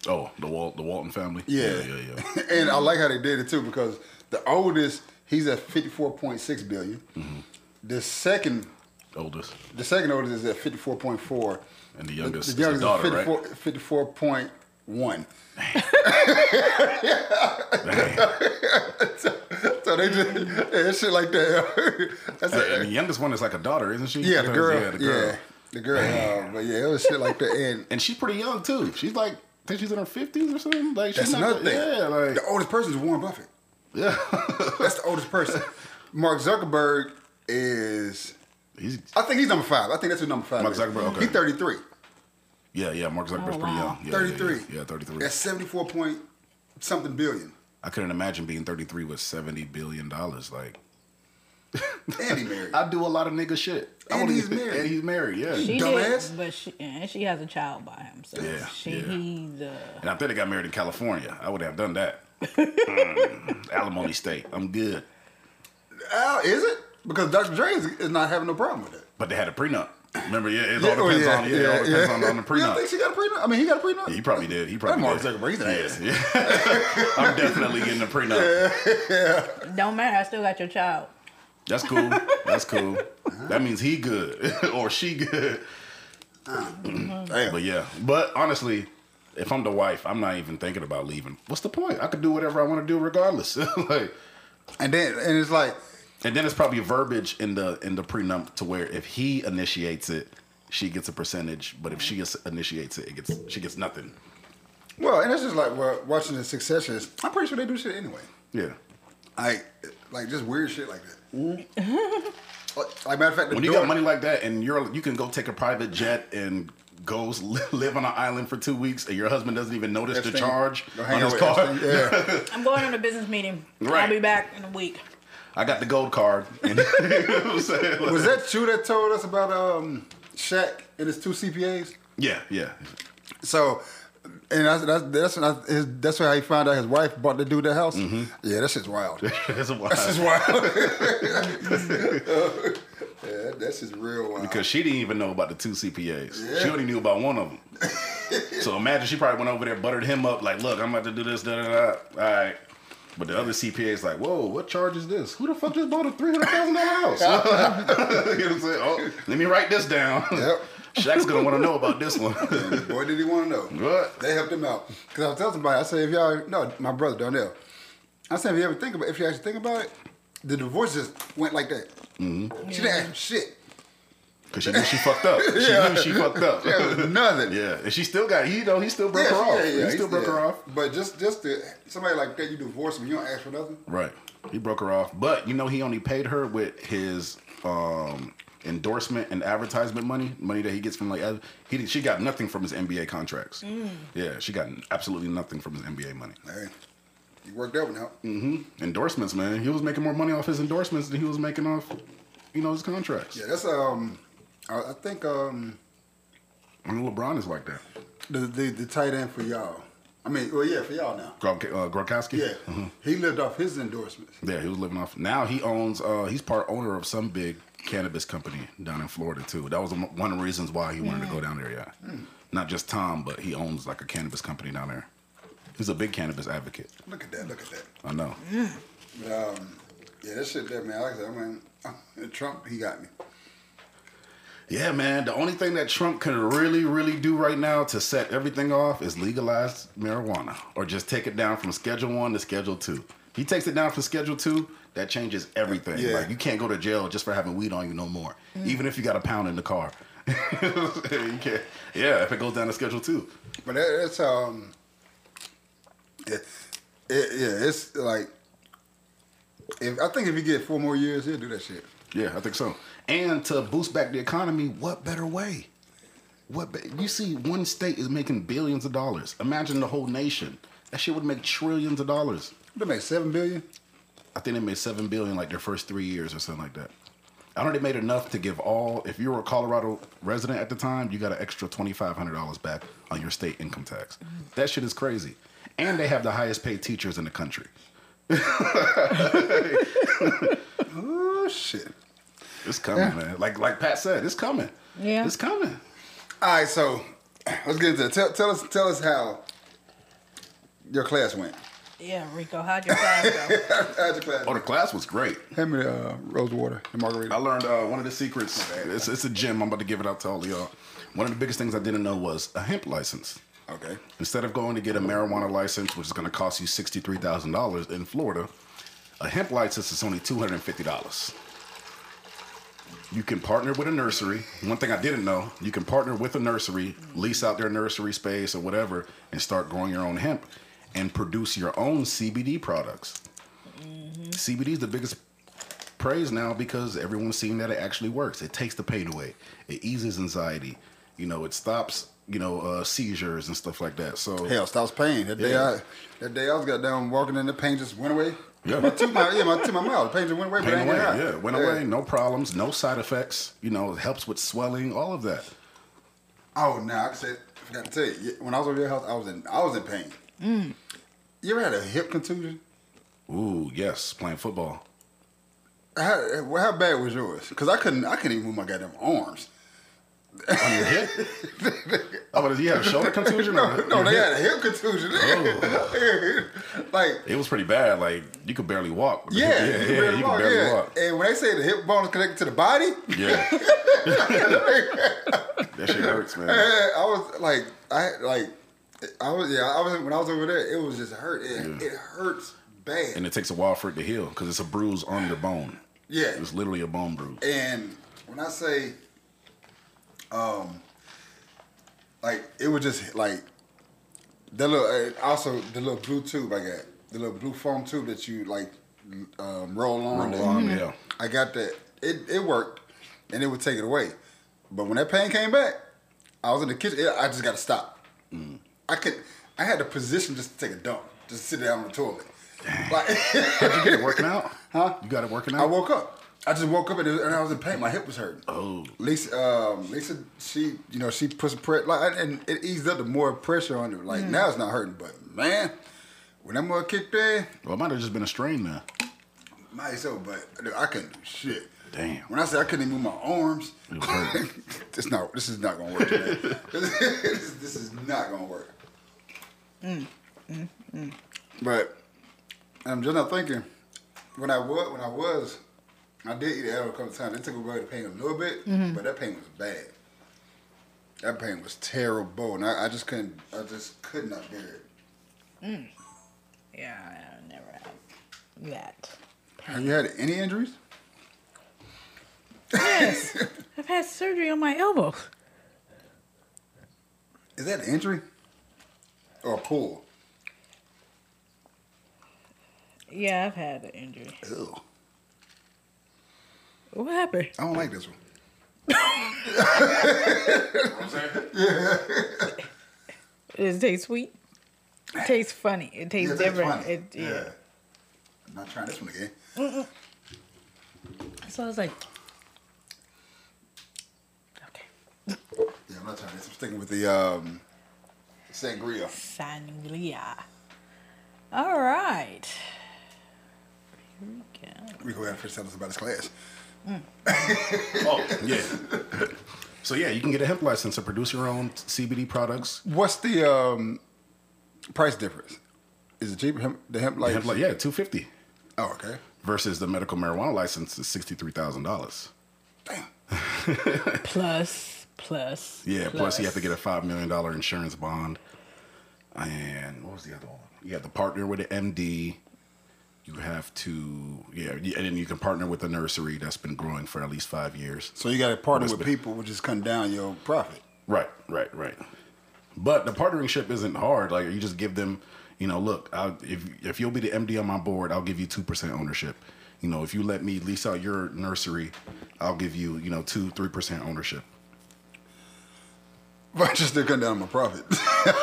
Speaker 5: Oh, the Walt, the Walton family.
Speaker 4: Yeah,
Speaker 5: yeah, yeah. yeah.
Speaker 4: and I like how they did it too because the oldest he's at fifty four point six billion.
Speaker 5: Mm-hmm.
Speaker 4: The second
Speaker 5: Oldest
Speaker 4: the second oldest is at fifty four point four.
Speaker 5: and the
Speaker 4: The,
Speaker 5: youngest,
Speaker 4: the
Speaker 5: is
Speaker 4: youngest
Speaker 5: the daughter,
Speaker 4: is 54,
Speaker 5: right?
Speaker 4: 54.1.
Speaker 5: Dang.
Speaker 4: So they just yeah, shit like that. That's
Speaker 5: And the youngest one is like a daughter, isn't she?
Speaker 4: Yeah, the
Speaker 5: thought it was-
Speaker 4: girl.
Speaker 5: Yeah,
Speaker 4: Yeah,
Speaker 5: the girl.
Speaker 4: Yeah, The girl, uh, but yeah, it was shit like that. And
Speaker 5: and she's pretty young too. She's like, I think she's in her fifties or something. Like she's
Speaker 4: that's
Speaker 5: not,
Speaker 4: another thing.
Speaker 5: Yeah, like
Speaker 4: the oldest person is Warren Buffett.
Speaker 5: yeah.
Speaker 4: That's the oldest person. Mark Zuckerberg is.
Speaker 5: He's
Speaker 4: I think he's number five. I think that's who number five.
Speaker 5: Mark
Speaker 4: is.
Speaker 5: Zuckerberg, okay.
Speaker 4: He's 33.
Speaker 5: Yeah, yeah. Mark Zuckerberg's
Speaker 6: Oh,
Speaker 5: pretty young. Yeah, yeah,
Speaker 4: 33.
Speaker 5: Yeah, yeah, thirty three.
Speaker 4: That's 74 point something billion.
Speaker 5: I couldn't imagine being thirty three with seventy billion dollars. Like
Speaker 4: And he married.
Speaker 5: I do a lot of nigga shit. I
Speaker 4: And
Speaker 5: wanna
Speaker 4: he's
Speaker 5: get-
Speaker 4: married.
Speaker 5: And he's married. Yeah.
Speaker 6: She
Speaker 4: Dumbass.
Speaker 6: did, but she and she has a child by him. So
Speaker 5: Yeah,
Speaker 6: she
Speaker 5: yeah.
Speaker 6: he's uh,
Speaker 5: And I think they got married in California. I would have done that. Mm, alimony state. I'm good.
Speaker 4: Al, is it? Because Dr. Dre is, is not having no problem with it.
Speaker 5: But they had a prenup. Remember, yeah, it all
Speaker 4: oh,
Speaker 5: depends
Speaker 4: yeah,
Speaker 5: on yeah, it all depends
Speaker 4: yeah.
Speaker 5: on, on the
Speaker 4: You don't
Speaker 5: prenup.
Speaker 4: think she got a prenup? I mean, he got a prenup?
Speaker 5: He probably did. He probably
Speaker 4: Mark
Speaker 5: did.
Speaker 4: Zuckerberg, he's an ass.
Speaker 5: Yeah. I'm definitely getting a prenup. Yeah.
Speaker 6: don't matter. I still got your child.
Speaker 5: That's cool. That's cool. Uh-huh. That means he good or she good.
Speaker 4: Damn. Uh-huh.
Speaker 5: But yeah. But honestly, if I'm the wife, I'm not even thinking about leaving. What's the point? I could do whatever I want to do regardless. like
Speaker 4: And then, and it's like,
Speaker 5: and then it's probably verbiage in the in the prenup to where if he initiates it, she gets a percentage, but if she is- initiates it, it gets she gets nothing.
Speaker 4: well, and it's just like well, watching the Succession. is- I'm pretty sure they do shit anyway.
Speaker 5: Yeah.
Speaker 4: Like, like just weird shit like that. Mm-hmm. like, like, matter of fact, the
Speaker 5: When you
Speaker 4: daughter-
Speaker 5: got money like that and you're you can go take a private jet and go s- live on an island for two weeks and your husband doesn't even notice the charge on his car.
Speaker 4: Yeah.
Speaker 6: I'm going on a business meeting.
Speaker 5: Right.
Speaker 6: I'll be back in a week.
Speaker 5: I got the gold card. And, you know what I'm?
Speaker 4: Was that true that told us about um Shaq and his two CPAs?
Speaker 5: Yeah, yeah.
Speaker 4: So, and that's that's that's that's, his, that's how he found out his wife bought the dude the house.
Speaker 5: Mm-hmm.
Speaker 4: Yeah, that shit's wild.
Speaker 5: That's a
Speaker 4: That's just
Speaker 5: wild.
Speaker 4: wild. yeah, that's just real wild.
Speaker 5: Because she didn't even know about the two CPAs.
Speaker 4: Yeah.
Speaker 5: She only knew about one of them. so imagine she probably went over there, buttered him up, like, look, I'm about to do this, da da da. All right. But the other CPA is like, whoa, what charge is this? Who the fuck just bought a $300,000 house? you know what I'm saying? Oh, let me write this down.
Speaker 4: Yep.
Speaker 5: Shaq's going to want to know about this one.
Speaker 4: Boy, did he want to know.
Speaker 5: what?
Speaker 4: They helped him out. Because I was telling somebody, I said, if y'all, no, my brother, Darnell. I said, if you ever think about if you actually think about it, the divorce just went like that.
Speaker 5: Mm-hmm.
Speaker 4: She didn't ask shit.
Speaker 5: Because she knew she fucked up. She
Speaker 4: Yeah.
Speaker 5: knew she fucked up.
Speaker 4: Was nothing.
Speaker 5: Yeah, and she still got, you know, he still broke her off. Yeah, yeah, he still broke her off.
Speaker 4: But just just to, somebody like that, you divorce him, you don't ask for nothing.
Speaker 5: Right. He broke her off. But you know he only paid her with his um endorsement and advertisement money, money that he gets from like he she got nothing from his NBA contracts. Yeah, she got absolutely nothing from his NBA money.
Speaker 4: Hey, you worked that one out. Mm-hmm.
Speaker 5: Endorsements, man. He was making more money off his endorsements than he was making off you know his contracts.
Speaker 4: Yeah, that's um, I, I think um,
Speaker 5: And LeBron is like that.
Speaker 4: the, the the tight end for y'all. I mean, well, yeah, for y'all now.
Speaker 5: Gronk, uh, Gronkowski.
Speaker 4: Yeah, he lived off his endorsements.
Speaker 5: Yeah, he was living off. Now he owns. uh He's part owner of some big cannabis company down in Florida too. That was one of the reasons why he wanted to go down there. Yeah, not just Tom, but he owns like a cannabis company down there. He's a big cannabis advocate.
Speaker 4: Look at that. Look at that.
Speaker 5: I know.
Speaker 4: But, um, yeah, that shit there, man. Like I said, I mean, Trump, he got me.
Speaker 5: Yeah, man. The only thing that Trump can really, really do right now to set everything off is legalize marijuana or just take it down from Schedule One to Schedule Two. He takes it down from Schedule Two. That changes everything.
Speaker 4: Yeah.
Speaker 5: Like you can't go to jail just for having weed on you no more, even if you got a pound in the car. you can't. Yeah, if it goes down to Schedule Two.
Speaker 4: But that, that's um, it, it, yeah, it's like, if I think if you get four more years, he'll do that shit.
Speaker 5: Yeah, I think so. And to boost back the economy, what better way? What be- you see, one state is making billions of dollars. Imagine the whole nation. That shit would make trillions of dollars.
Speaker 4: They make seven billion.
Speaker 5: I think they made seven billion like their first three years or something like that. I don't know they made enough to give all. If you were a Colorado resident at the time, you got an extra twenty five hundred dollars back on your state income tax. That shit is crazy. And they have the highest paid teachers in the country.
Speaker 4: Oh shit!
Speaker 5: It's coming, man. Like like Pat said, it's coming.
Speaker 6: Yeah.
Speaker 5: it's coming.
Speaker 4: All right, so let's get into it. Tell, tell us, tell us how your class went.
Speaker 6: Yeah, Rico, how'd your class go?
Speaker 4: How'd your class?
Speaker 5: Oh, the class was great.
Speaker 4: Hand me the uh, rose water and margarita.
Speaker 5: I learned uh, one of the secrets. It's, it's a gem. I'm about to give it out to all of y'all. One of the biggest things I didn't know was a hemp license.
Speaker 4: Okay.
Speaker 5: Instead of going to get a marijuana license, which is going to cost you sixty-three thousand dollars in Florida, a hemp license is only two hundred and fifty dollars. You can partner with a nursery. One thing I didn't know, you can partner with a nursery, lease out their nursery space or whatever, and start growing your own hemp and produce your own CBD products. CBD is the biggest praise now because everyone's seeing that it actually works. It takes the pain away. It eases anxiety. You know, it stops, you know, uh, seizures and stuff like that. So
Speaker 4: Hell, stops pain. That day
Speaker 5: Yeah.
Speaker 4: I that day I was got down walking in the pain just went away.
Speaker 5: Yeah.
Speaker 4: My tooth, my, yeah, my tooth, my mouth, the pain just went away. but
Speaker 5: pain
Speaker 4: it
Speaker 5: away.
Speaker 4: that high.
Speaker 5: Yeah, went away. No problems. No side effects. You know, it helps with swelling. All of that.
Speaker 4: Oh, now I said, I forgot to tell you. yeah, When I was over your house, I was in, I was in pain.
Speaker 6: Mm.
Speaker 4: You ever had a hip contusion?
Speaker 5: Ooh, yes, playing football.
Speaker 4: How, how bad was yours? Because I couldn't, I couldn't even move my goddamn arms.
Speaker 5: On your hip? oh, but you had a shoulder contusion?
Speaker 4: No, no, they had a hip contusion.
Speaker 5: Oh.
Speaker 4: like,
Speaker 5: It was pretty bad. Like you could barely walk.
Speaker 4: yeah,
Speaker 5: yeah,
Speaker 4: you
Speaker 5: yeah,
Speaker 4: could barely
Speaker 5: you
Speaker 4: walk,
Speaker 5: could barely
Speaker 4: yeah.
Speaker 5: walk.
Speaker 4: And when they say the hip bone is connected to the body,
Speaker 5: Yeah. that shit hurts, man.
Speaker 4: I was like, I like, I was yeah, I was when I was over there, it was just hurt. It, it hurts bad.
Speaker 5: And it takes a while for it to heal because it's a bruise on your bone.
Speaker 4: yeah,
Speaker 5: It's literally a bone bruise.
Speaker 4: and when I say, um, like it was just like the little uh, also the little blue tube I got, the little blue foam tube that you like um, roll on.
Speaker 5: Roll on, yeah.
Speaker 4: I got that. It it worked, and it would take it away. But when that pain came back, I was in the kitchen. it- I just got to stop.
Speaker 5: Mm.
Speaker 4: I could. I had to position just to take a dump, just sit down on the toilet. Like,
Speaker 5: How'd you get it working out?
Speaker 4: Huh?
Speaker 5: You got it working out?
Speaker 4: I woke up. I just woke up and, it was, and I was in pain. My hip was hurting.
Speaker 5: Oh.
Speaker 4: Lisa, um, Lisa, she, you know, she puts some pressure, like, and it eased up the more pressure on it. Like mm. now it's not hurting, but man, when that mother kicked in,
Speaker 5: Well, it might have just been a strain, man.
Speaker 4: might so, but dude, I couldn't do shit.
Speaker 5: Damn.
Speaker 4: When I said I couldn't even move my arms,
Speaker 5: It was hurting.
Speaker 4: this not, this is not gonna work. Today. this, this is not gonna work. Mm, mm, but I'm just not thinking. When I was, when I was, I did eat an arrow a couple times. It took away the pain a little bit, mm-hmm. but that pain was bad. That pain was terrible, and I, I just couldn't. I just could not bear it. Mm.
Speaker 6: Yeah, I never had that.
Speaker 4: Have you had any injuries?
Speaker 6: Yes, I've had surgery on my elbow.
Speaker 4: Is that an injury or a pull?
Speaker 6: Yeah, I've had an injury.
Speaker 4: Ew.
Speaker 6: What happened?
Speaker 4: I don't like this one. yeah.
Speaker 6: Does it taste sweet? It tastes funny. It tastes
Speaker 4: Yeah,
Speaker 6: different. It, yeah.
Speaker 4: I'm not trying this one again.
Speaker 6: So I was like, okay.
Speaker 4: Yeah, I'm not trying this. I'm sticking with the um, sangria.
Speaker 6: Sangria. All right. Here we go.
Speaker 4: We go ahead and first tell us about this class.
Speaker 5: Oh, yeah. so yeah, you can get a hemp license to produce your own CBD products.
Speaker 4: What's the um, price difference? Is it cheaper? Hemp, the hemp
Speaker 5: The
Speaker 4: license?
Speaker 5: hemp li- yeah, two fifty
Speaker 4: Oh, okay.
Speaker 5: versus the medical marijuana license is sixty three thousand dollars.
Speaker 4: Damn.
Speaker 6: Plus, plus.
Speaker 5: Yeah, plus you have to get a five million dollar insurance bond. And what was the other one? You have to partner with an MD. You have to yeah, and then you can partner with a nursery that's been growing for at least five years.
Speaker 4: So you got to partner with
Speaker 5: be.
Speaker 4: people, which is cutting down your profit.
Speaker 5: Right, right, right. But the partnership isn't hard. Like you just give them, you know, look, I'll, if if you'll be the MD on my board, I'll give you two percent ownership. You know, if you let me lease out your nursery, I'll give you, you know, two, three percent ownership.
Speaker 4: But just to cut down my profit.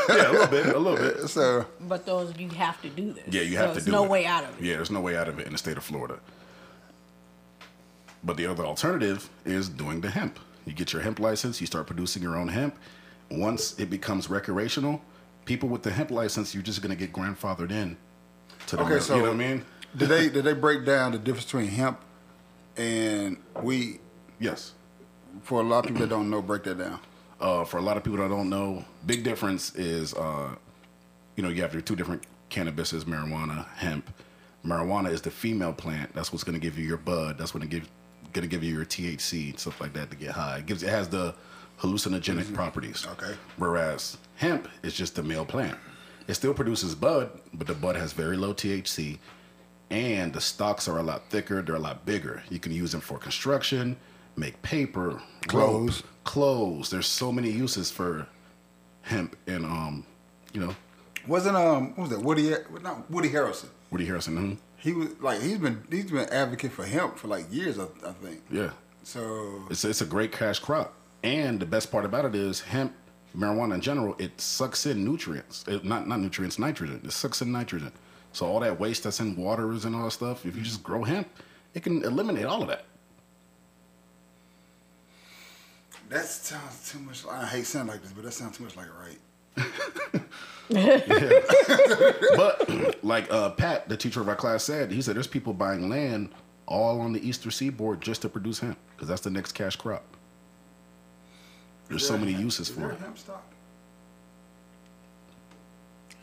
Speaker 5: Yeah, a little bit, a little bit.
Speaker 4: so
Speaker 6: But those, you have to do this.
Speaker 5: Yeah, you
Speaker 6: So
Speaker 5: have to
Speaker 6: there's
Speaker 5: do
Speaker 6: no
Speaker 5: it.
Speaker 6: No way out of it.
Speaker 5: Yeah, there's no way out of it in the state of Florida. But the other alternative is doing the hemp. You get your hemp license, you start producing your own hemp. Once it becomes recreational, people with the hemp license, you're just gonna get grandfathered in to the
Speaker 4: Okay,
Speaker 5: mar-
Speaker 4: so-
Speaker 5: you know what I mean?
Speaker 4: did they did they break down the difference between hemp and weed?
Speaker 5: Yes.
Speaker 4: For a lot of people that don't know, break that down.
Speaker 5: Uh, for a lot of people that don't know, big difference is, uh, you know, you have your two different cannabises, marijuana, hemp. Marijuana is the female plant. That's what's going to give you your bud. That's going to give going to give you your THC and stuff like that to get high. It gives it has the hallucinogenic properties.
Speaker 4: Okay.
Speaker 5: Whereas hemp is just the male plant. It still produces bud, but the bud has very low THC, and the stalks are a lot thicker. They're a lot bigger. You can use them for construction, make paper,
Speaker 4: Clothes.
Speaker 5: rope, clothes. There's so many uses for hemp and um, you know,
Speaker 4: Wasn't um what was that Woody not Woody Harrelson?
Speaker 5: Woody Harrison. mhm.
Speaker 4: He was like he's been he's been advocate for hemp for like years I, I think.
Speaker 5: Yeah,
Speaker 4: So
Speaker 5: it's it's a great cash crop, and the best part about it is hemp, marijuana in general, it sucks in nutrients. It, not not nutrients, nitrogen. It sucks in nitrogen. So all that waste that's in waters and all that stuff, if you just grow hemp, it can eliminate all of that.
Speaker 4: That sounds too much. I hate sound like this, but that sounds too much like right.
Speaker 5: But like uh, Pat, the teacher of our class, said, he said there's people buying land all on the eastern seaboard just to produce hemp because that's the next cash crop. There's so many uses
Speaker 4: Is
Speaker 5: for
Speaker 4: there
Speaker 5: it.
Speaker 4: a hemp stock?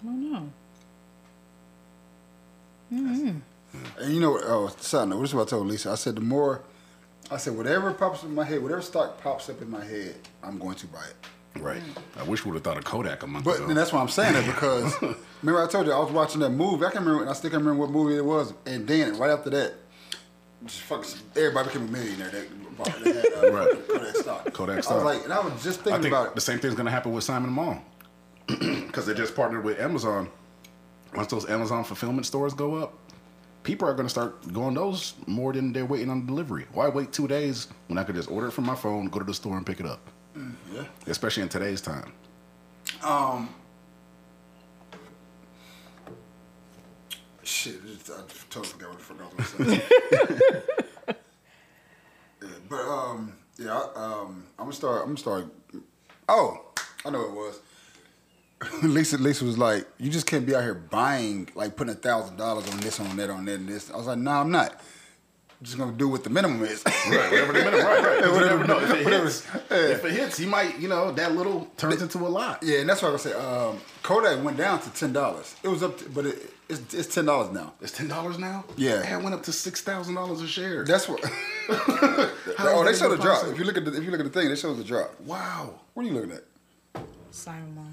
Speaker 6: I don't know. Mm-hmm.
Speaker 4: And you know what? Oh, side note. This is what I told Lisa. I said the more, I said whatever pops up in my head, whatever stock pops up in my head, I'm going to buy it.
Speaker 5: Right. I wish we would have thought of Kodak a month
Speaker 4: But
Speaker 5: ago.
Speaker 4: then that's why I'm saying that because remember I told you I was watching that movie. I can remember, and I still can't remember what movie it was. And then right after that, just fucking everybody became a millionaire. That, bought- that had, uh,
Speaker 5: Right.
Speaker 4: Kodak stock.
Speaker 5: Kodak
Speaker 4: I
Speaker 5: stock.
Speaker 4: was like, and I was just
Speaker 5: I
Speaker 4: thinking
Speaker 5: think
Speaker 4: about
Speaker 5: the same thing's gonna happen with Simon Mall because they just partnered with Amazon. Once those Amazon fulfillment stores go up, people are gonna start going those more than they're waiting on delivery. Why wait two days when I could just order it from my phone, go to the store, and pick it up?
Speaker 4: Yeah.
Speaker 5: Especially in today's time.
Speaker 4: Um. Shit, I totally forgot what the fuck I was gonna say. yeah, but um, yeah, I, um, I'm gonna start. I'm gonna start. Oh, I know what it was. Lisa, Lisa was like, "You just can't be out here buying, like putting a thousand dollars on this, on that, on that, and this." I was like, "No, I'm not. I'm just gonna do what the minimum is."
Speaker 5: Right, whatever the minimum, right, right. 'Cause you
Speaker 4: Whatever-
Speaker 5: never know. If it
Speaker 4: whatever-
Speaker 5: hits, if it hits, you might, you know, that little turns into a lot.
Speaker 4: yeah, and that's what I was gonna say. Um, Kodak went down to ten dollars. It was up, to, but it, it's it's ten dollars now.
Speaker 5: It's ten dollars now.
Speaker 4: Yeah.
Speaker 5: it went up to six thousand dollars a share.
Speaker 4: That's what. Oh,
Speaker 5: is
Speaker 4: they
Speaker 5: that
Speaker 4: show the drop. If you look at the if you look at the thing, they show the drop.
Speaker 5: wow.
Speaker 4: What are you looking at?
Speaker 6: Simon Mall,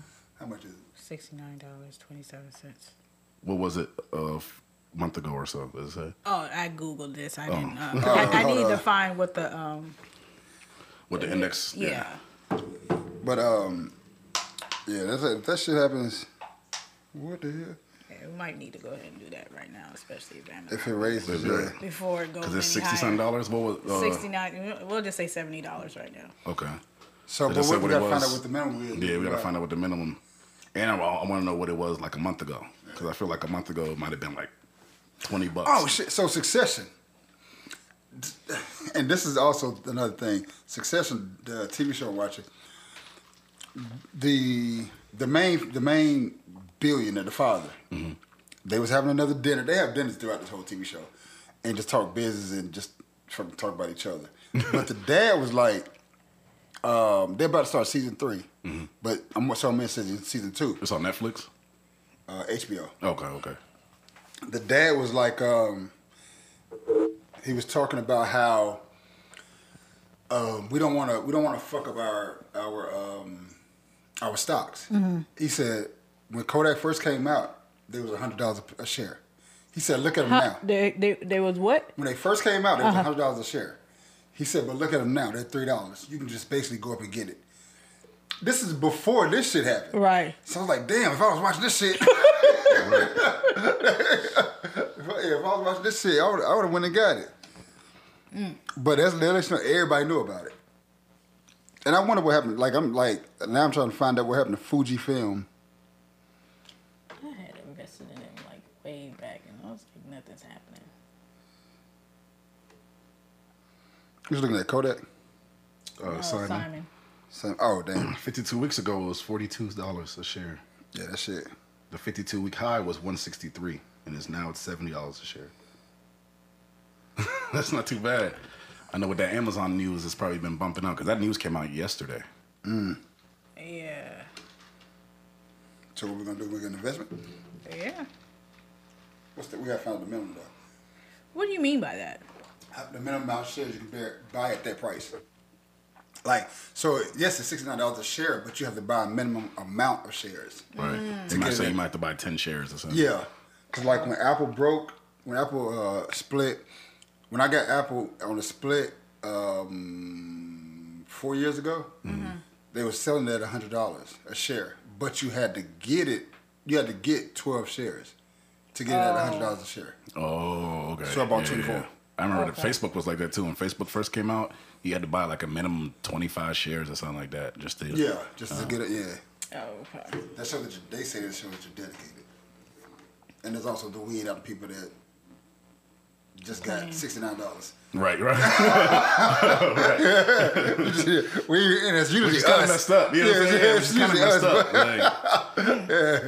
Speaker 4: How much is it?
Speaker 6: sixty nine dollars twenty seven cents.
Speaker 5: What was it uh, a month ago or so? Does it say?
Speaker 6: Oh, I googled this. I didn't. Uh,
Speaker 4: Oh,
Speaker 6: I, I
Speaker 4: hold
Speaker 6: need
Speaker 4: on.
Speaker 6: to find what the um.
Speaker 5: With the index?
Speaker 6: Yeah.
Speaker 4: But um, yeah, that's if that shit happens. What the hell?
Speaker 6: yeah, we might need to go ahead and do that right now, especially if Amazon-
Speaker 4: If it raises, yeah.
Speaker 6: before it goes
Speaker 5: Because it's
Speaker 6: any
Speaker 5: sixty something
Speaker 6: higher.
Speaker 5: dollars. What was uh,
Speaker 6: Sixty nine. We'll just say seventy dollars right now.
Speaker 5: Okay.
Speaker 4: So,
Speaker 5: They
Speaker 4: but
Speaker 5: just
Speaker 4: we,
Speaker 5: said
Speaker 4: we
Speaker 5: what it
Speaker 4: gotta find
Speaker 5: was.
Speaker 4: out what the minimum is.
Speaker 5: Yeah, we gotta find out what the minimum. And I, I want to know what it was like a month ago because I feel like a month ago it might have been like twenty bucks.
Speaker 4: Oh shit! So Succession, and this is also another thing. Succession, the TV show I'm watching, the the main the main billionaire, the father, they was having another dinner. They have dinners throughout this whole TV show, and just talk business and just talk about each other. but the dad was like, um, they're about to start season 3 but I'm so I'm in season season two,
Speaker 5: It's on Netflix.
Speaker 4: uh, HBO.
Speaker 5: Okay, okay.
Speaker 4: the dad was like um he was talking about how um we don't want to we don't want to fuck up our our um our stocks he said when kodak first came out there was a hundred dollars a share he said look at them now
Speaker 6: They, they, they was what?
Speaker 4: when they first came out, it was a hundred dollars a share. He said, but look at them now; they're three dollars. You can just basically go up and get it. This is before this shit happened.
Speaker 6: Right.
Speaker 4: So I was like, damn, if I was watching this shit, if, I, yeah, if I was watching this shit, I would, I would have went and got it. But that's that lets you everybody knew about it. And I wonder what happened. Like I'm like now I'm trying to find out what happened to Fujifilm.
Speaker 6: I had invested in it like way back, and I was like, nothing's happening.
Speaker 4: Who's looking at Kodak?
Speaker 5: Uh,
Speaker 6: Oh,
Speaker 5: Simon.
Speaker 6: Simon.
Speaker 4: Same- Oh damn,
Speaker 5: Fifty-two weeks ago it was forty-two dollars a share.
Speaker 4: yeah, that shit.
Speaker 5: The fifty-two week high was one sixty-three, and it's now it's seventy dollars a share. That's not too bad. I know with that Amazon news, it's probably been bumping up because that news came out yesterday. Mm.
Speaker 6: Yeah.
Speaker 4: So what we're gonna do? We get an investment?
Speaker 6: Yeah.
Speaker 4: What's the, we gotta find the minimum though.
Speaker 6: What do you mean by that?
Speaker 4: the minimum amount of shares you can buy at that price. Like, so yes, it's sixty nine dollars a share, but you have to buy a minimum amount of shares.
Speaker 5: Right. You might say you might have to buy ten shares or something.
Speaker 4: Yeah, cause like when Apple broke, when Apple uh, split, when I got Apple on the split, um, four years ago.
Speaker 6: Mm-hmm.
Speaker 4: They were selling it at hundred dollars a share, but you had to get it. You had to get twelve shares to get it at hundred dollars a share.
Speaker 5: Oh, okay.
Speaker 4: So I bought 24.
Speaker 5: I remember
Speaker 6: Okay.
Speaker 5: that Facebook was like that too. When Facebook first came out, you had to buy like a minimum twenty five shares or something like that just to.
Speaker 4: Yeah, just to uh-huh. get it. Yeah,
Speaker 6: Oh, okay.
Speaker 4: that shows that you, they say that shows that you're dedicated. And there's also the weed out of people that just got sixty nine dollars.
Speaker 5: Right, right.
Speaker 4: we and it's usually
Speaker 5: Which is kind of
Speaker 4: us.
Speaker 5: messed up. You know what I'm
Speaker 4: Yeah,
Speaker 5: saying?
Speaker 4: yeah, it's
Speaker 5: kind of messed
Speaker 4: us,
Speaker 5: up. Like,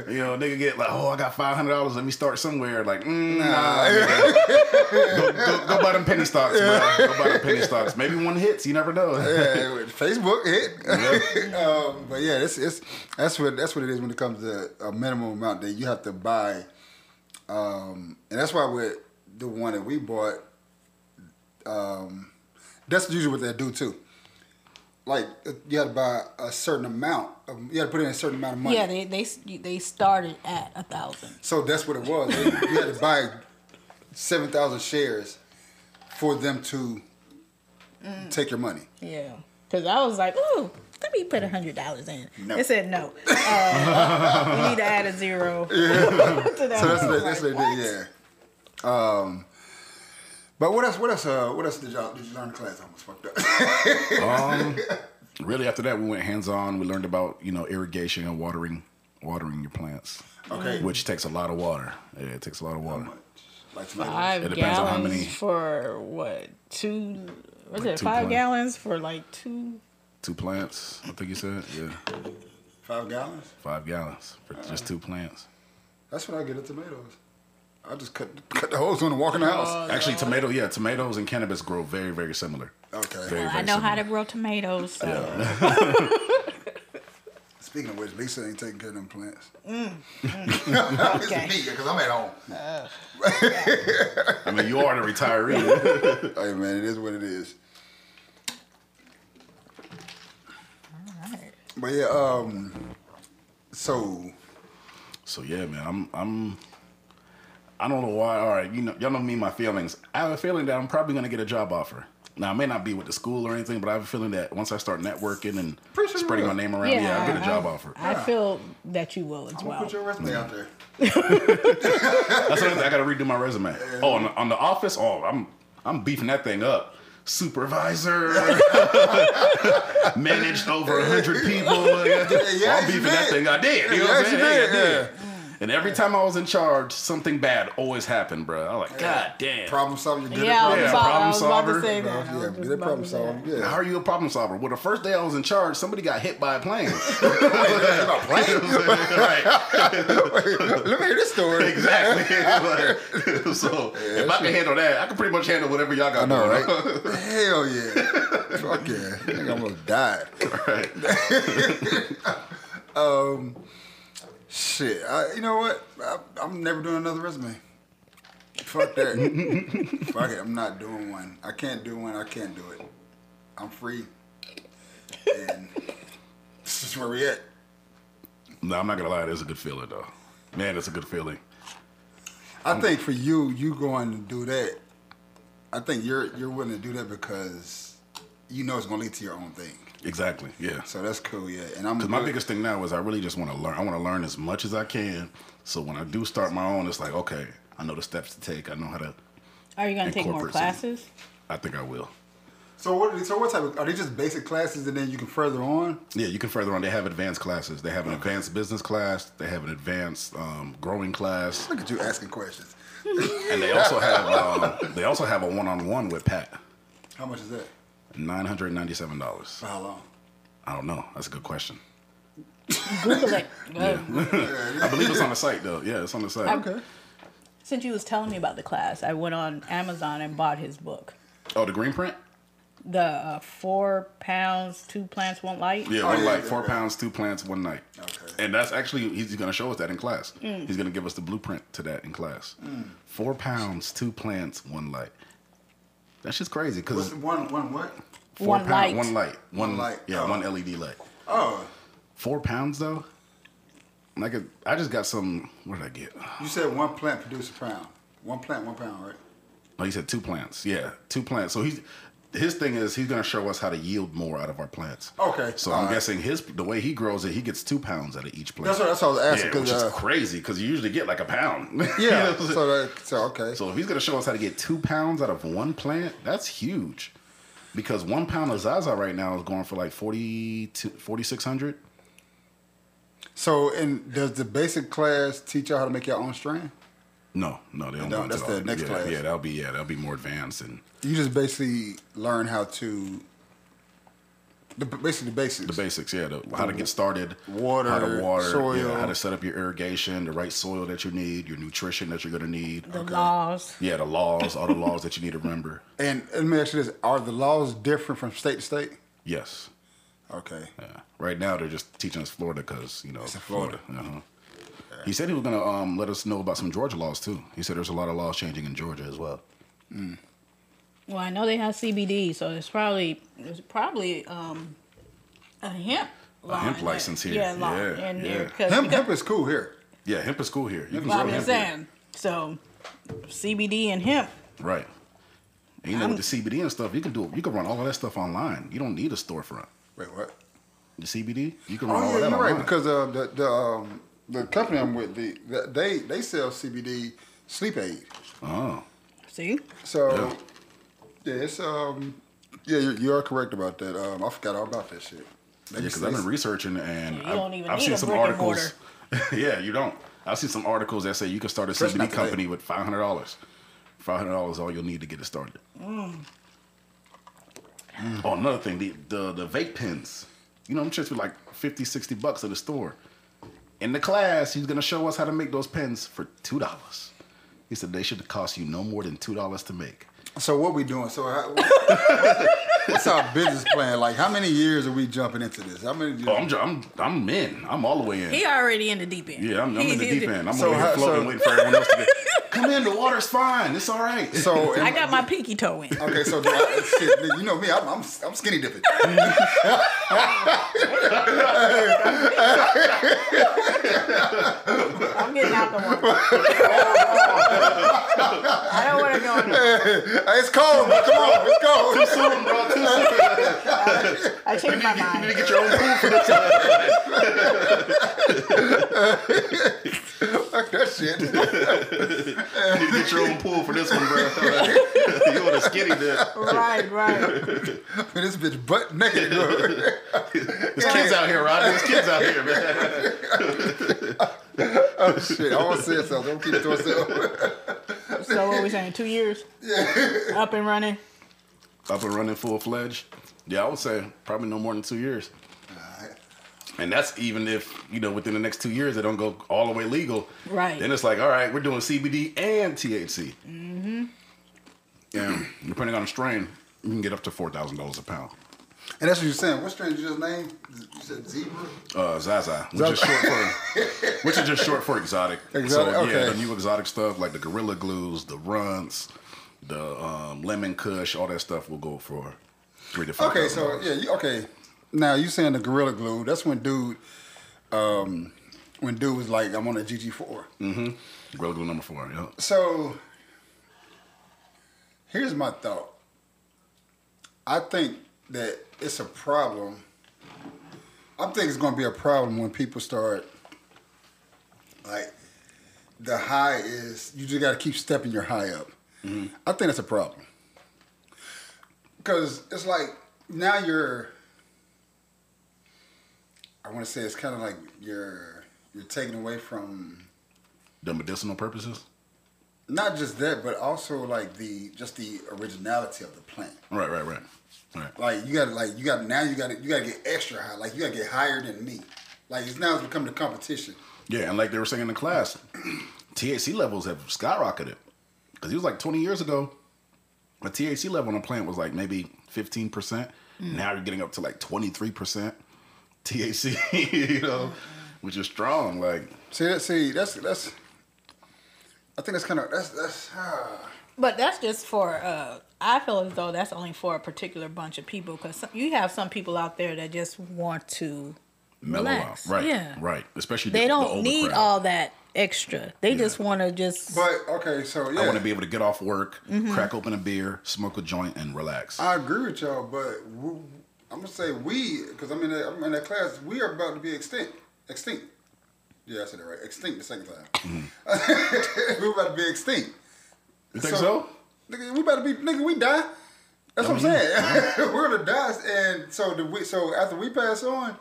Speaker 5: You know, nigga get like, oh, I got five hundred dollars. Let me start somewhere. Like, mm, nah, nigga. go, go, go buy them penny stocks, man. Go buy them penny stocks. Maybe one hits. You never know.
Speaker 4: Yeah, Facebook hit. um, but yeah, it's, it's that's what that's what it is when it comes to a minimum amount that you have to buy. Um, and that's why with the one that we bought, um, that's usually what they do too. Like you had to buy a certain amount. Of, you had to put in a certain amount of money.
Speaker 6: Yeah, they they they started at a thousand.
Speaker 4: so that's what it was. They, you had to buy seven thousand shares for them to take your money.
Speaker 6: Yeah, because I was like, ooh, let me put a hundred dollars in.
Speaker 4: No.
Speaker 6: They said no. Uh, we need to add a zero. to that.
Speaker 4: So that's what that's what they did, yeah. Um, but what else? What else? Uh, what else did y'all did you learn in class? I almost fucked up.
Speaker 5: Um, really, after that, we went hands on. We learned about you know irrigation and watering, watering your plants.
Speaker 4: Okay.
Speaker 5: Which takes a lot of water. Yeah, it takes a lot of water.
Speaker 4: like.
Speaker 6: Five
Speaker 5: It depends on
Speaker 6: gallons
Speaker 5: how many-
Speaker 6: for what? Two? Was
Speaker 5: Like
Speaker 6: it
Speaker 5: two
Speaker 6: five
Speaker 5: plants.
Speaker 6: gallons for like two?
Speaker 5: Two plants, I think you said. Yeah,
Speaker 4: Five gallons.
Speaker 5: five gallons for just two plants.
Speaker 4: That's what I get of tomatoes. I just cut cut the hose when I walk in the house.
Speaker 5: Oh, Actually, tomato, yeah, tomatoes and cannabis grow very, very similar.
Speaker 4: Okay.
Speaker 5: Very,
Speaker 6: I
Speaker 5: very
Speaker 6: know how to grow tomatoes. So.
Speaker 4: Speaking of which, Lisa ain't taking care of them plants. Mm, mm.
Speaker 6: Okay.
Speaker 4: it's me because I'm at home.
Speaker 5: Uh, I mean, you are the retiree.
Speaker 4: Hey man, it is what it is.
Speaker 6: Alright.
Speaker 4: But yeah, um, so
Speaker 5: so yeah, man, I'm, I'm, I don't know why. All right, you know, y'all know me, my feelings. I have a feeling that I'm probably gonna get a job offer. Now, I may not be with the school or anything, but I have a feeling that once I start networking and
Speaker 4: Pretty sure you
Speaker 5: spreading my name around, yeah, I'll get a job
Speaker 6: I,
Speaker 5: offer.
Speaker 6: I feel that you will as
Speaker 4: I'm gonna
Speaker 6: well.
Speaker 4: put your resume out there.
Speaker 5: That's another thing. I got to redo my resume. Oh, on the, on the office. Oh, I'm I'm beefing that thing up. Supervisor, managed over hundred people. Yeah,
Speaker 4: Yeah,
Speaker 5: I'm
Speaker 4: you
Speaker 5: beefing that thing. I did. You know what I'm saying? Hey, I
Speaker 4: did,
Speaker 5: did. And every time I was in charge, something bad always happened, bro. I'm like, God damn.
Speaker 4: Problem solver, you're good
Speaker 6: Yeah, I
Speaker 4: at
Speaker 6: was,
Speaker 5: Yeah,
Speaker 6: about, I
Speaker 5: problem
Speaker 6: was about to
Speaker 5: solver.
Speaker 6: say
Speaker 4: problem
Speaker 6: that. I
Speaker 4: solver. Yeah,
Speaker 6: just
Speaker 4: good at problem
Speaker 6: to say that.
Speaker 4: solving. Yeah.
Speaker 5: How are you a problem solver? Well, the first day I was in charge, somebody got hit by a plane.
Speaker 4: right.
Speaker 5: right.
Speaker 4: Let me hear this story.
Speaker 5: Exactly. Like, so if I can handle that, I can pretty much handle whatever y'all got
Speaker 4: I know,
Speaker 5: going
Speaker 4: right? Hell yeah. Fuck yeah. I think I almost died.
Speaker 5: right.
Speaker 4: Um, shit. I, you know what? I, I'm never doing another resume. Fuck that. Fuck it. I'm not doing one. I can't do one. I can't do it. I'm free. And this is where we at.
Speaker 5: No, I'm not gonna lie. It's a good feeling though. Man, it's a good feeling.
Speaker 4: I think for you, you going to do that. I think you're you're willing to do that because you know it's gonna lead to your own thing.
Speaker 5: Exactly. Yeah.
Speaker 4: So that's cool, yeah. And I'm
Speaker 5: Because my biggest thing now is I really just want to learn. I want to learn as much as I can. So when I do start my own, it's like okay, I know the steps to take. I know how to.
Speaker 6: Are you going to take more
Speaker 5: Incorporate some-
Speaker 6: classes?
Speaker 5: I think I will.
Speaker 4: So what? So what type of? Are they just basic classes and then you can further on?
Speaker 5: Yeah, you can further on. They have advanced classes. They have an advanced business class. They have an advanced um, growing class,
Speaker 4: Look at you asking questions.
Speaker 5: and they also have um, they also have a one on one with Pat.
Speaker 4: How much is that?
Speaker 5: Nine hundred ninety seven dollars.
Speaker 4: For how long?
Speaker 5: I don't know. That's a good question.
Speaker 6: Google it. Uh,
Speaker 5: I believe it's on the site though. Yeah, it's on the site.
Speaker 4: Okay.
Speaker 6: Since you was telling me about the class, I went on Amazon and bought his book.
Speaker 5: Oh, the green print.
Speaker 6: The uh, four pounds, two plants, one light.
Speaker 5: Yeah,
Speaker 4: Oh,
Speaker 5: one
Speaker 4: yeah,
Speaker 5: light,
Speaker 4: yeah,
Speaker 5: four
Speaker 4: yeah.
Speaker 5: pounds, two plants, one night.
Speaker 4: Okay.
Speaker 5: And that's actually he's going to show us that in class. He's going to give us the blueprint to that in class. Four pounds, two plants, one light. That's just crazy because
Speaker 4: the one? One what?
Speaker 6: One light.
Speaker 5: one light, one,
Speaker 4: One light.
Speaker 5: yeah,
Speaker 4: Oh.
Speaker 5: one LED light.
Speaker 4: Oh,
Speaker 5: Four pounds though. Like a, I just got some. What did I get?
Speaker 4: you said one plant produces a pound. One plant, one pound, right?
Speaker 5: Oh, he said two plants. Yeah, two plants. So he's his thing is he's going to show us how to yield more out of our plants.
Speaker 4: Okay,
Speaker 5: So
Speaker 4: all
Speaker 5: I'm
Speaker 4: right.
Speaker 5: guessing his the way he grows it, he gets two pounds out of each plant.
Speaker 4: That's what, that's what I was asking.
Speaker 5: yeah, which
Speaker 4: 'cause,
Speaker 5: is
Speaker 4: uh,
Speaker 5: crazy because you usually get like a pound. You know
Speaker 4: yeah.
Speaker 5: I'm saying?
Speaker 4: so, that, so okay.
Speaker 5: So if he's gonna show us how to get two pounds out of one plant, that's huge. Because one pound of Zaza right now is going for like 40 to 4600
Speaker 4: So, and does the basic class teach you how to make your own strain?
Speaker 5: No, no, they don't.
Speaker 4: No,
Speaker 5: go into
Speaker 4: that's the
Speaker 5: all-
Speaker 4: next
Speaker 5: yeah,
Speaker 4: class.
Speaker 5: Yeah, that'll be yeah, that'll be more advanced and
Speaker 4: You just basically learn how to, the basically the basics.
Speaker 5: the basics. Yeah, the, how to get started,
Speaker 4: Water,
Speaker 5: how to water,
Speaker 4: soil.
Speaker 5: yeah, how to set up your irrigation, the right soil that you need, your nutrition that you're gonna need.
Speaker 6: The laws.
Speaker 5: Yeah, the laws, all the laws that you need to remember.
Speaker 4: And let me ask you this: Are the laws different from state to state?
Speaker 5: Yes.
Speaker 4: Okay.
Speaker 5: Yeah. Right now they're just teaching us Florida because you know
Speaker 4: It's in Florida.
Speaker 5: Uh-huh. He said he was gonna um, let us know about some Georgia laws too. He said there's a lot of laws changing in Georgia as well.
Speaker 6: Well, I know they have CBD, so it's probably it's probably um, a hemp. law
Speaker 5: hemp license here.
Speaker 6: Yeah, law
Speaker 5: Yeah,
Speaker 6: in
Speaker 5: yeah.
Speaker 6: there. 'cause-
Speaker 4: Hemp,
Speaker 6: because-
Speaker 4: hemp is cool here.
Speaker 5: Yeah, hemp is cool here. You can grow
Speaker 6: I'm
Speaker 5: hemp
Speaker 6: just
Speaker 5: here.
Speaker 6: saying. So, CBD and hemp.
Speaker 5: Right. And you know with the CBD and stuff, you can do you can run all of that stuff online. You don't need a storefront.
Speaker 4: Wait, what?
Speaker 5: The CBD, you can run all
Speaker 4: Oh
Speaker 5: of
Speaker 4: yeah,
Speaker 5: that
Speaker 4: you're
Speaker 5: online.
Speaker 4: right. Because uh, the the um, the company I'm with, the, the they they sell CBD sleep aid.
Speaker 5: oh,
Speaker 6: See,
Speaker 4: So yeah, it's um yeah you, you are correct about that. Um, I forgot all about that shit. They
Speaker 5: yeah, because I've been researching and
Speaker 6: You
Speaker 5: I've,
Speaker 6: don't even
Speaker 5: I've
Speaker 6: need
Speaker 5: seen
Speaker 6: a
Speaker 5: some articles. yeah, you don't. I've seen some articles that say you can start a
Speaker 4: Especially
Speaker 5: CBD
Speaker 4: not today.
Speaker 5: company with five hundred dollars. Five hundred dollars is all you'll need to get it started. Oh, another thing, the, the the vape pens. You know, I'm sure it's like 50, 60 bucks at the store. In the class, he's gonna show us how to make those pens for two dollars. He said they should cost you no more than two dollars to make.
Speaker 4: So what we doing? So how, what's our business plan? Like how many years are we jumping into this? How many?
Speaker 5: Oh, I'm, ju- I'm I'm in. I'm all the way in.
Speaker 6: he already in the deep end.
Speaker 5: Yeah, I'm, I'm
Speaker 6: He-
Speaker 5: in the deep end. I'm
Speaker 4: So
Speaker 5: over here
Speaker 4: how-
Speaker 5: floating,
Speaker 4: so-
Speaker 5: waiting for everyone else to get. Come in, the water's fine. It's all right.
Speaker 4: so
Speaker 6: I got my pinky toe in.
Speaker 4: okay. So do I, shit, you know me, I'm, I'm I'm skinny dipping.
Speaker 6: I'm getting out the water. I don't want to go. in.
Speaker 4: Hey, it's cold, but come on, it's cold.
Speaker 5: soon, bro. Too soon.
Speaker 6: I changed my mind.
Speaker 5: You need to get your own pool for this.
Speaker 4: Fuck that shit.
Speaker 5: You need to get your own pool for this one, bro. you want a skinny dip.
Speaker 6: Right, right.
Speaker 4: this bitch butt naked.
Speaker 5: There's kids out here, Rodney. There's kids out here, man.
Speaker 4: oh shit! I almost said something. Don't keep it to myself.
Speaker 6: So what we saying? Two years? Yeah. Up and running.
Speaker 5: Up and running full fledged. Yeah, I would say probably no more than two years. And that's even if, you know, within the next two years they don't go all the way legal.
Speaker 6: Right.
Speaker 5: Then it's like, all right, we're doing CBD and THC. Mm-hmm. Yeah, depending on the strain, you can get up to $4,000 a pound.
Speaker 4: And that's what you're saying. What strain did you just name? You said zebra.
Speaker 5: Uh, Zaza, which is short for, which is just short for exotic.
Speaker 4: Exotic,
Speaker 5: So, yeah,
Speaker 4: okay.
Speaker 5: the new exotic stuff like the Gorilla Glues, the Runts, the um, Lemon Kush, all that stuff will go for three to five.
Speaker 4: Okay, so yeah, you, okay. Now you saying the gorilla glue? That's when dude, um, when dude was like, I'm on a GG4.
Speaker 5: Gorilla Glue number four. Yeah.
Speaker 4: So here's my thought. I think that it's a problem. I think it's going to be a problem when people start like the high is you just got to keep stepping your high up. I think that's a problem because it's like now you're. I want to say it's kind of like you're you're taking away from
Speaker 5: The medicinal purposes.
Speaker 4: not just that, but also like the just the originality of the plant.
Speaker 5: Right, right, right, right.
Speaker 4: Like you got to like you got now you got to you got to get extra high. Like you got to get higher than me. Like it's now it's becoming a competition.
Speaker 5: Yeah, and like they were saying in the class, THC levels have skyrocketed. Because it was like 20 years ago, the THC level on a plant was like maybe 15%. Hmm. Now you're getting up to like 23% THC, you know, which is strong. Like,
Speaker 4: See that? See that's that's. I think that's kind of that's that's. ah.
Speaker 6: But that's just for. uh I feel as though that's only for a particular bunch of people because you have some people out there that just want to
Speaker 5: mellow
Speaker 6: relax.
Speaker 5: out. Right,
Speaker 6: Yeah.
Speaker 5: right. Especially
Speaker 6: They
Speaker 5: the, the
Speaker 6: don't
Speaker 5: older
Speaker 6: need
Speaker 5: crowd.
Speaker 6: all that extra. They just want to just.
Speaker 4: But okay, so yeah,
Speaker 5: I want to be able to get off work,
Speaker 6: Mm-hmm.
Speaker 5: crack open a beer, smoke a joint, and relax.
Speaker 4: I agree with y'all, but we, I'm gonna say we, because I'm in that I'm in that class. We are about to be extinct. Extinct. Yeah, I said it right. Extinct the second time. Mm-hmm. We're about to be extinct.
Speaker 5: you think so?
Speaker 4: Nigga, we about to be nigga. We die. That's what I'm mm-hmm. saying. Mm-hmm. We're gonna die, and so the we, so after we pass on,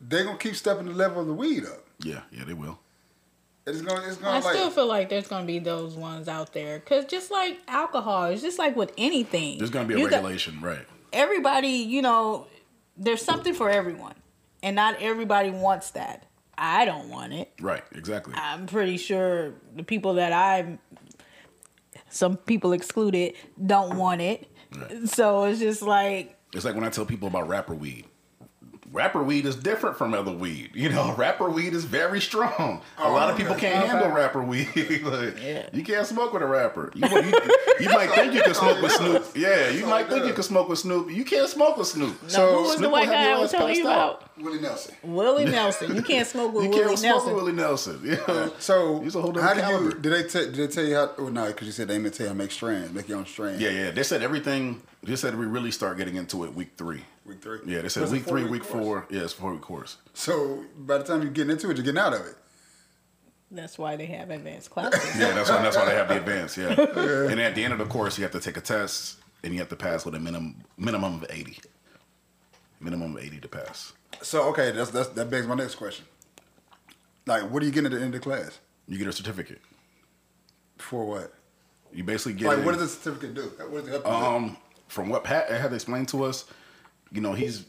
Speaker 4: they're gonna keep stepping the level of the weed up.
Speaker 5: Yeah, yeah, they will.
Speaker 4: It's gonna it's gonna like
Speaker 6: still feel like there's gonna be those ones out there, cause just like alcohol, it's just like with anything.
Speaker 5: There's gonna be a
Speaker 6: You got-
Speaker 5: regulation, right?
Speaker 6: Everybody, you know, there's something for everyone, and not everybody wants that. I don't want it.
Speaker 5: Right, exactly.
Speaker 6: I'm pretty sure the people that I, some people excluded, don't want it. Right. So it's just like,
Speaker 5: It's like when I tell people about rapper weed. Rapper weed is different from other weed. You know, rapper weed is very strong. A oh, lot of people can't handle rapper weed. Like,
Speaker 6: Yeah.
Speaker 5: You can't smoke with a rapper. You, you, you might think you can smoke with Snoop. Yeah, you might think you can smoke with Snoop. You can't smoke with Snoop.
Speaker 6: no, who was the
Speaker 5: Snoop
Speaker 6: white guy I was telling you
Speaker 5: passed out.
Speaker 4: Willie Nelson.
Speaker 6: Willie Nelson. You can't smoke with
Speaker 5: You
Speaker 6: Willie
Speaker 5: can't smoke
Speaker 6: Nelson.
Speaker 5: with Willie Nelson. Yeah.
Speaker 4: So
Speaker 5: He's a whole
Speaker 4: how
Speaker 5: different
Speaker 4: do you
Speaker 5: caliber.
Speaker 4: did they tell did they tell you how? Well, no, because you said they didn't tell you how to make strands, make your own strand.
Speaker 5: Yeah, yeah. They said everything. They said we really start getting into it week three.
Speaker 4: Week three.
Speaker 5: Yeah, they said
Speaker 4: What's
Speaker 5: week three,
Speaker 4: four-week
Speaker 5: week
Speaker 4: course?
Speaker 5: four. Yeah, it's a four week course.
Speaker 4: So by the time you're getting into it, you're getting out of it.
Speaker 6: That's why they have advanced classes.
Speaker 5: Yeah, that's why that's why they have the advance. Yeah. and at the end of the course, you have to take a test, and you have to pass with a minimum minimum of eighty. Minimum of eighty to pass.
Speaker 4: So okay, that's, that's that begs my next question. Like, what do you get at the end of the class?
Speaker 5: You get a certificate.
Speaker 4: For what?
Speaker 5: You basically get
Speaker 4: Like,
Speaker 5: a-
Speaker 4: what does the certificate do? What does it help you with?
Speaker 5: Um, from what Pat had explained to us, you know, he's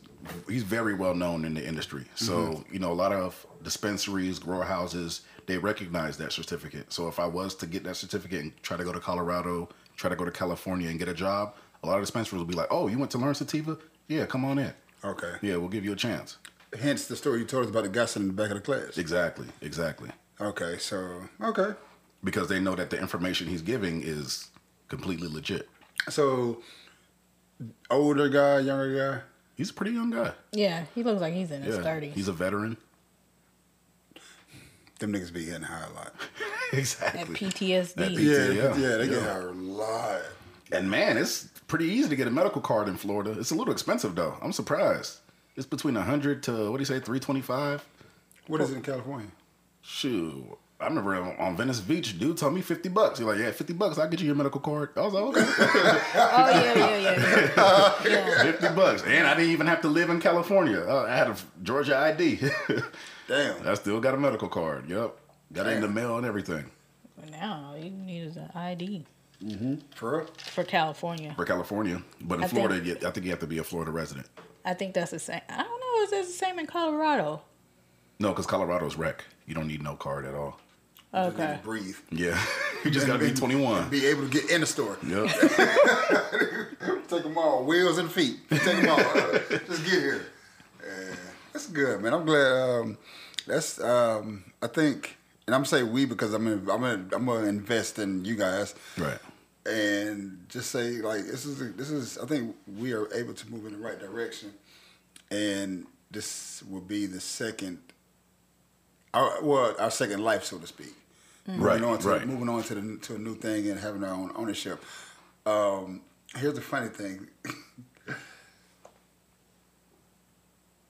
Speaker 5: he's very well known in the industry. So
Speaker 4: Mm-hmm.
Speaker 5: you know, a lot of dispensaries, grow houses, they recognize that certificate. So if I was to get that certificate and try to go to Colorado, try to go to California and get a job, a lot of dispensaries will be like, "Oh, you went to learn sativa? Yeah, come on in.
Speaker 4: Okay.
Speaker 5: Yeah, we'll give you a chance."
Speaker 4: Hence the story you told us about the guy sitting in the back of the class.
Speaker 5: Exactly, exactly.
Speaker 4: Okay, so okay,
Speaker 5: Because they know that the information he's giving is completely legit.
Speaker 4: so older guy, younger guy.
Speaker 5: He's a pretty young guy.
Speaker 6: Yeah, he looks like he's in his
Speaker 5: Yeah,
Speaker 6: thirties.
Speaker 5: he's a veteran.
Speaker 4: Them niggas be getting high a lot.
Speaker 6: At
Speaker 5: exactly.
Speaker 6: PTSD.
Speaker 5: That
Speaker 4: Yeah,
Speaker 5: Yeah,
Speaker 4: yeah,
Speaker 5: yeah,
Speaker 4: they get
Speaker 5: yeah.
Speaker 4: high a lot.
Speaker 5: And man, it's pretty easy to get a medical card in Florida. It's a little expensive though. I'm surprised. It's between hundred to what do you say, three twenty five?
Speaker 4: What is it in California?
Speaker 5: Shoot. I remember on, on Venice Beach, dude told me fifty bucks. You're like, yeah, fifty bucks, I'll get you your medical card. I was like, okay,
Speaker 6: Oh yeah, yeah, yeah. yeah. yeah.
Speaker 5: fifty bucks, and I didn't even have to live in California. Uh, I had a Georgia ID.
Speaker 4: Damn.
Speaker 5: I still got a medical card. Yep, got it in the mail and everything
Speaker 6: now all you need is an ID
Speaker 4: For real?
Speaker 6: for for California.
Speaker 5: for California. But in
Speaker 6: I think-
Speaker 5: Florida, you- I think you have to be a Florida resident.
Speaker 6: I think that's the same. I don't know. Is it the same in Colorado?
Speaker 5: No, because Colorado's rec. You don't need no card at all.
Speaker 4: Just need
Speaker 6: Okay.
Speaker 4: to breathe.
Speaker 5: Yeah, you just gotta be
Speaker 4: And
Speaker 5: 21.
Speaker 4: Be able to get in the store.
Speaker 5: Yep.
Speaker 4: Take them all, wheels and feet. Take them all. Just get here. Yeah, that's good, man. I'm glad. Um, that's. Um, I think, and I'm saying we because I'm. Gonna, I'm gonna. I'm gonna invest in you guys.
Speaker 5: Right.
Speaker 4: And just say like this is this is. I think we are able to move in the right direction, and this will be the second. Our, well, our second life, so to speak.
Speaker 5: Right,
Speaker 4: Moving on to
Speaker 5: right.
Speaker 4: moving on to the to a new thing and having our own ownership. Um, here's the funny thing.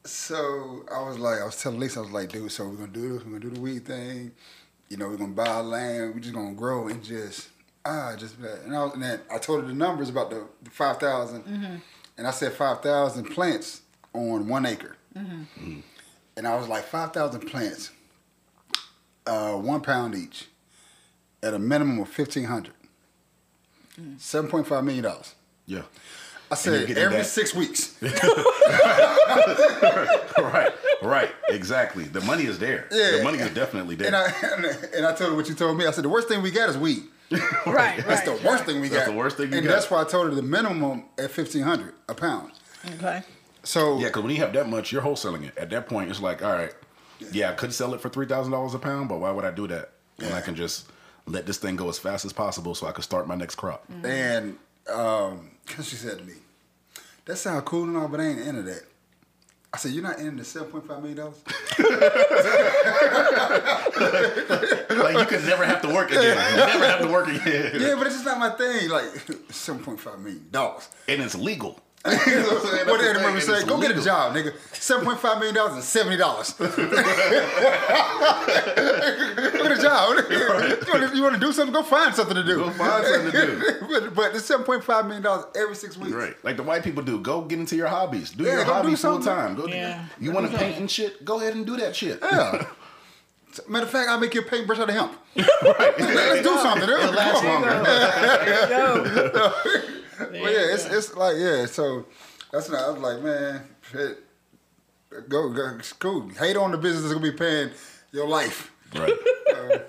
Speaker 4: so I was like, I was telling Lisa, I was like, dude, so we're gonna do this, we're gonna do the weed thing. You know, we're gonna buy land, we're just gonna grow and just ah, just. And I was, and then I told her the numbers about the, the five and I said five thousand plants on one acre, and I was like five thousand plants, uh, one pound each, at a minimum of fifteen hundred. Seven point five million dollars.
Speaker 5: Yeah.
Speaker 4: I said every
Speaker 5: that-
Speaker 4: six weeks.
Speaker 5: right. Right. Exactly. The money is there.
Speaker 4: Yeah.
Speaker 5: The money is definitely there.
Speaker 4: And I and I told her what you told me. I said the worst thing we got is weed.
Speaker 6: Right,
Speaker 4: That's the worst thing we got.
Speaker 5: That's the worst thing you
Speaker 4: and
Speaker 5: got.
Speaker 4: that's why I told her the minimum at fifteen hundred a pound.
Speaker 6: Okay.
Speaker 4: So
Speaker 5: yeah, because when you have that much, you're wholesaling it. At that point, it's like, all right, yeah, I could sell it for three thousand dollars a pound, but why would I do that when I can just let this thing go as fast as possible so I could start my next crop?
Speaker 4: and um, 'cause she said to me, "That sounds cool and all, but I ain't into that." I said, you're not in the seven point five million dollars.
Speaker 5: Like you could never have to work again. You never have to work again.
Speaker 4: yeah, but it's just not my thing. Like seven point five million dollars.
Speaker 5: And it's legal.
Speaker 4: what
Speaker 5: saying?
Speaker 4: did
Speaker 5: That's
Speaker 4: Eddie
Speaker 5: the thing,
Speaker 4: Murphy say?
Speaker 5: it's
Speaker 4: Go get a job, nigga. Seven point five million dollars and seventy dollars. Go get a job. You, want to, you want to do something? Go find something to do.
Speaker 5: Go find something to do.
Speaker 4: but, but it's seven point five million dollars every six weeks.
Speaker 5: Right. Like the white people do. Go get into your hobbies. Do
Speaker 4: Yeah,
Speaker 5: your
Speaker 4: go do
Speaker 5: hobbies full time. Go do
Speaker 6: Yeah.
Speaker 5: You want to paint and shit? Go ahead and do that shit.
Speaker 4: Yeah. Matter of fact, I'll make you a paintbrush out of hemp. right. Let's do something.
Speaker 5: It'll last longer.
Speaker 4: But yeah, it's it's like yeah. So that's not. I was like, man, shit. Go, go, cool. Hate on the business that's gonna be paying your life.
Speaker 5: Right.
Speaker 4: Yeah,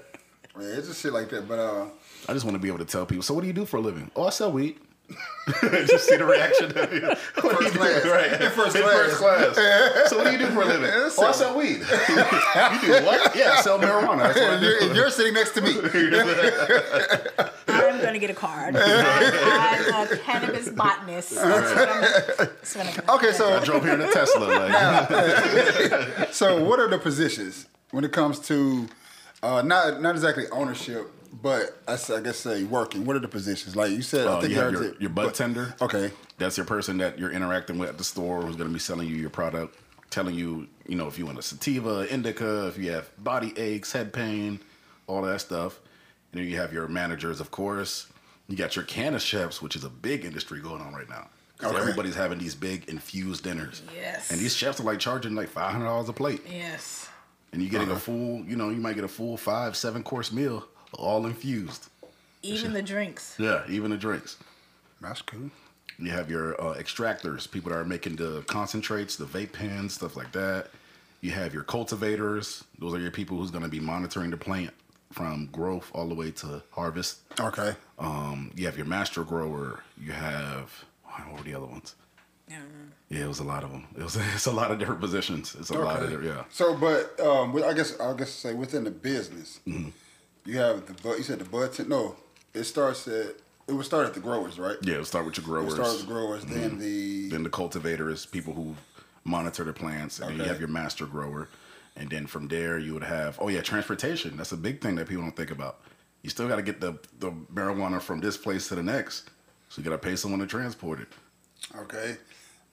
Speaker 4: it's just shit like that. But uh,
Speaker 5: I just want to be able to tell people. So, what do you do for a living? Oh, I sell weed. just see the reaction. what do you
Speaker 4: First
Speaker 5: do?
Speaker 4: class.
Speaker 5: Right.
Speaker 4: In first
Speaker 5: In
Speaker 4: class.
Speaker 5: first class. so, what do you do for a living?
Speaker 4: Yeah,
Speaker 5: oh, I
Speaker 4: sell-
Speaker 5: sell weed. you do what? Yeah, I sell marijuana. That's what I do.
Speaker 4: you're, you're sitting next to me.
Speaker 6: I'm gonna get a card. I'm a cannabis botanist. That's what I'm, that's what
Speaker 4: Okay, so I
Speaker 5: drove here in a Tesla. Like,
Speaker 4: so what are the positions when it comes to uh, not not exactly ownership, but I guess say working? What are the positions? Like you said, I
Speaker 5: uh,
Speaker 4: think
Speaker 5: you have your,
Speaker 4: did-
Speaker 5: your bud
Speaker 4: but-
Speaker 5: tender.
Speaker 4: Okay.
Speaker 5: That's your person that you're interacting with at the store who's going to be selling you your product, telling you, you know, if you want a sativa, indica, if you have body aches, head pain, all that stuff. And then you have your managers, of course. You got your canna chefs, which is a big industry going on right now. 'Cause
Speaker 4: Okay.
Speaker 5: Everybody's having these big infused dinners.
Speaker 6: Yes.
Speaker 5: And these chefs are like charging like five hundred dollars a plate,
Speaker 6: Yes.
Speaker 5: and you're getting
Speaker 4: Uh-huh.
Speaker 5: a full, you know, you might get a full five, seven course meal, all infused.
Speaker 6: Even the drinks.
Speaker 5: Yeah, even the drinks.
Speaker 4: That's cool.
Speaker 5: You have your uh, extractors, people that are making the concentrates, the vape pens, stuff like that. You have your cultivators. Those are your people who's going to be monitoring the plant from growth all the way to harvest.
Speaker 4: Okay.
Speaker 5: Um, you have your master grower. You have what were the other ones? Yeah, Yeah, it was a lot of them. It was it's a lot of different positions. It's a lot of
Speaker 4: Okay.
Speaker 5: different, yeah.
Speaker 4: So, but um, I guess I guess say within the business,
Speaker 5: Mm-hmm.
Speaker 4: you have the bud. You said the bud. Ten, no, it starts at it would start at the growers, right?
Speaker 5: Yeah, it'll start with your
Speaker 4: It
Speaker 5: growers.
Speaker 4: starts with the growers, then the
Speaker 5: Then the cultivators, people who monitor the plants, and then you have your master grower, and then from there you would have oh yeah, transportation. That's a big thing that people don't think about. You still got to get the the marijuana from this place to the next, so you got to pay someone to transport it.
Speaker 4: okay,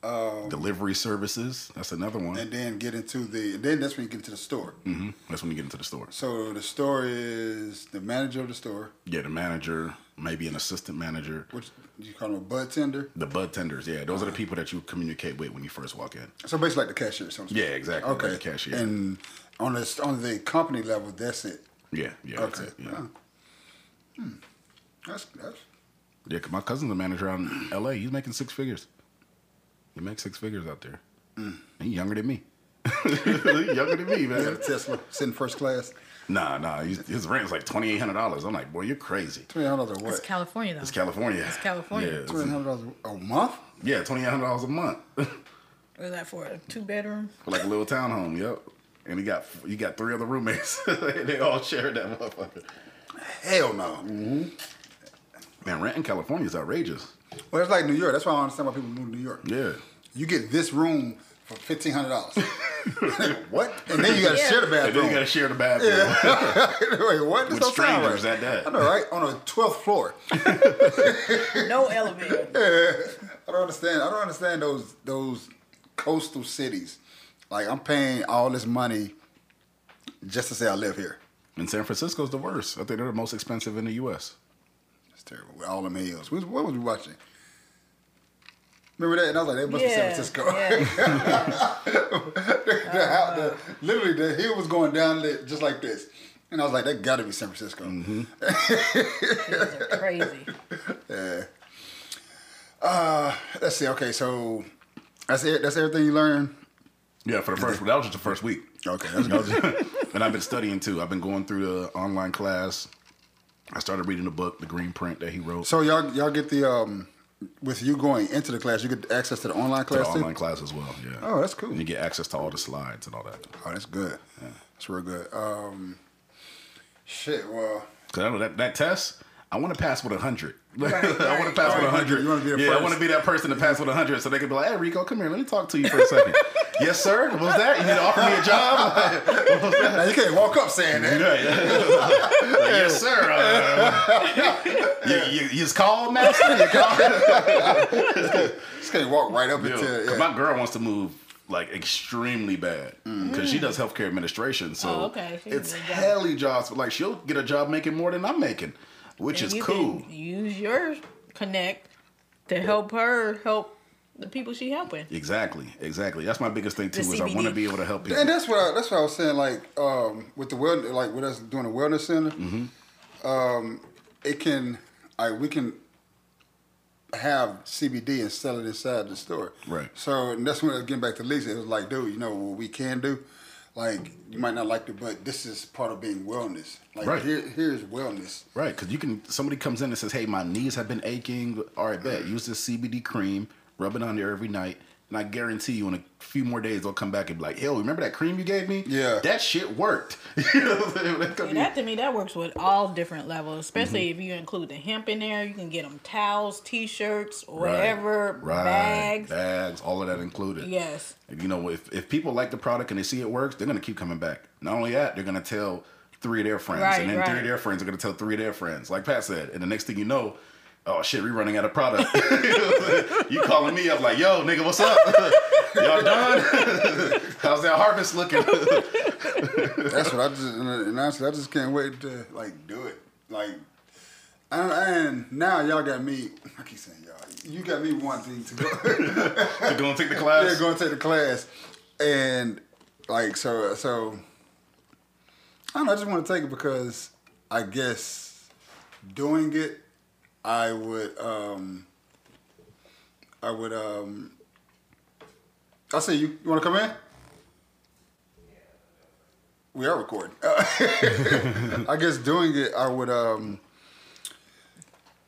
Speaker 4: um,
Speaker 5: Delivery services, that's another one.
Speaker 4: and then get into the. Then that's when you get into the store.
Speaker 5: hmm That's when you get into the store.
Speaker 4: So the store is the manager of the store,
Speaker 5: Yeah, the manager, maybe an assistant manager,
Speaker 4: which do you call them a bud tender.
Speaker 5: the bud tenders. Yeah, those are the people that you communicate with when you first walk in.
Speaker 4: So basically, like the cashier. or something.
Speaker 5: Yeah, exactly, like
Speaker 4: Okay,
Speaker 5: the cashier.
Speaker 4: And on the on the company level, that's it.
Speaker 5: Yeah, yeah, that's
Speaker 4: Okay.
Speaker 5: it, yeah.
Speaker 4: Hmm. That's that's
Speaker 5: Yeah, 'cause my cousin's a manager out in L.A. He's making six figures. He makes six figures out there.
Speaker 4: Mm.
Speaker 5: He's younger than me. Younger than me,
Speaker 4: yeah,
Speaker 5: man.
Speaker 4: Tesla sitting first class.
Speaker 5: Nah, nah. He's, his rent's like twenty eight hundred dollars. I'm like, boy, you're crazy.
Speaker 4: Twenty eight hundred dollars a
Speaker 6: It's? California though.
Speaker 5: It's California. It's
Speaker 6: California.
Speaker 5: Yeah, it's-
Speaker 4: Twenty hundred dollars a month.
Speaker 5: yeah, twenty eight hundred dollars a month for
Speaker 6: What is that for? A two bedroom?
Speaker 5: For like a little townhome. Yep. And he got you got three other roommates. they all share that motherfucker.
Speaker 4: Hell no. Mm-hmm.
Speaker 5: Man, rent in California is outrageous.
Speaker 4: Well, it's like New York. That's why I understand why people move to New York.
Speaker 5: Yeah.
Speaker 4: You get this room for fifteen hundred dollars. what? And then you got to
Speaker 6: Yeah.
Speaker 4: share the bathroom.
Speaker 5: And then you gotta share the bathroom
Speaker 4: Wait, what?
Speaker 5: With
Speaker 4: don't
Speaker 5: strangers
Speaker 4: right.
Speaker 5: at that.
Speaker 4: I know, right? On a twelfth floor.
Speaker 6: No elevator.
Speaker 4: I don't understand. I don't understand those those coastal cities. Like I'm paying all this money just to say I live here.
Speaker 5: And San Francisco's the worst. I think they're the most expensive in the U.S.
Speaker 4: It's terrible. With all them hills. What, what was we watching? Remember that? And I was like, that must
Speaker 6: yeah.
Speaker 4: be San Francisco.
Speaker 6: yeah.
Speaker 4: the, house, the, literally, the hill was going down just like this. And I was like, that got to be San Francisco.
Speaker 5: Mm-hmm.
Speaker 6: These are crazy.
Speaker 4: Yeah. Uh, let's see. Okay, so that's it. That's everything you learned.
Speaker 5: Yeah, for the first that was just the first week.
Speaker 4: Okay, that's good.
Speaker 5: and I've been studying too. I've been going through the online class. I started reading the book, the Green Print that he wrote.
Speaker 4: so y'all y'all get the um with you going into the class, you get access to the online
Speaker 5: to the
Speaker 4: class too.
Speaker 5: online class as well. Yeah.
Speaker 4: Oh, that's cool.
Speaker 5: And you get access to all the slides and all that.
Speaker 4: Oh, that's good. That's real good. Um, shit. Well,
Speaker 5: Cause I know that that test, I want to pass with a hundred. I want to
Speaker 6: right.
Speaker 5: pass with a hundred.
Speaker 4: you wanna be the
Speaker 5: yeah, I want to be that person to pass with a hundred, so they can be like, "Hey, Rico, come here. Let me talk to you for a second. yes, sir. What was that? You need to offer me a job? what was that?
Speaker 4: Now you can't walk up saying that.
Speaker 5: Yeah, yeah. Like, yes, sir. Uh, you, you, you just called, master. You called.
Speaker 4: Just can't walk right up
Speaker 5: Yo,
Speaker 4: into
Speaker 5: 'cause
Speaker 4: yeah.
Speaker 5: my girl wants to move like extremely bad because she does healthcare administration. So
Speaker 6: Oh, okay.
Speaker 5: It's
Speaker 6: does a job.
Speaker 5: helly jobs. Like she'll get a job making more than I'm making, which
Speaker 6: And
Speaker 5: is
Speaker 6: you
Speaker 5: cool.
Speaker 6: can use your connect to help her help the people she helping.
Speaker 5: Exactly, exactly. That's my biggest thing too.
Speaker 6: The
Speaker 5: Is I want to be able to help people.
Speaker 4: And that's what I, that's what I was saying. Like um, with the well, like with us doing a wellness center,
Speaker 5: Mm-hmm.
Speaker 4: um, it can, like we can have CBD and sell it inside the store.
Speaker 5: Right.
Speaker 4: So and that's when I was getting back to Lisa. It was like, dude, you know what we can do. Like you might not like it, but this is part of being wellness. Like
Speaker 5: Right.
Speaker 4: here, here's wellness.
Speaker 5: Right, because you can. Somebody comes in and says, "Hey, my knees have been aching." All right, bet. Use this CBD cream. Rub it on there every night, and I guarantee you, in a few more days, they'll come back and be like, "Yo, remember that cream you gave me?
Speaker 4: Yeah.
Speaker 5: that shit worked." you know what I'm saying? That could
Speaker 6: that to me, that works with all different levels, especially if you include the hemp in there. You can get them towels, t-shirts, whatever,
Speaker 5: right,
Speaker 6: bags.
Speaker 5: bags, all of that included.
Speaker 6: Yes.
Speaker 5: And, you know, if if people like the product and they see it works, they're gonna keep coming back. Not only that, they're gonna tell three of their friends,
Speaker 6: Right,
Speaker 5: and then three of their friends are gonna tell three of their friends. Like Pat said, and the next thing you know. Oh shit, we running out of product. you calling me up like, yo, nigga, what's up? Y'all done? How's that harvest looking?
Speaker 4: That's what I just and honestly, I just can't wait to like do it. Like, and, and now y'all got me. I keep saying y'all. You got me wanting to go.
Speaker 5: to go and take the class?
Speaker 4: yeah, go and take the class, and like so so. I don't know. I just want to take it because I guess doing it, I would um. I would um. I say you. You want to come in? We are recording. I guess doing it, I would um.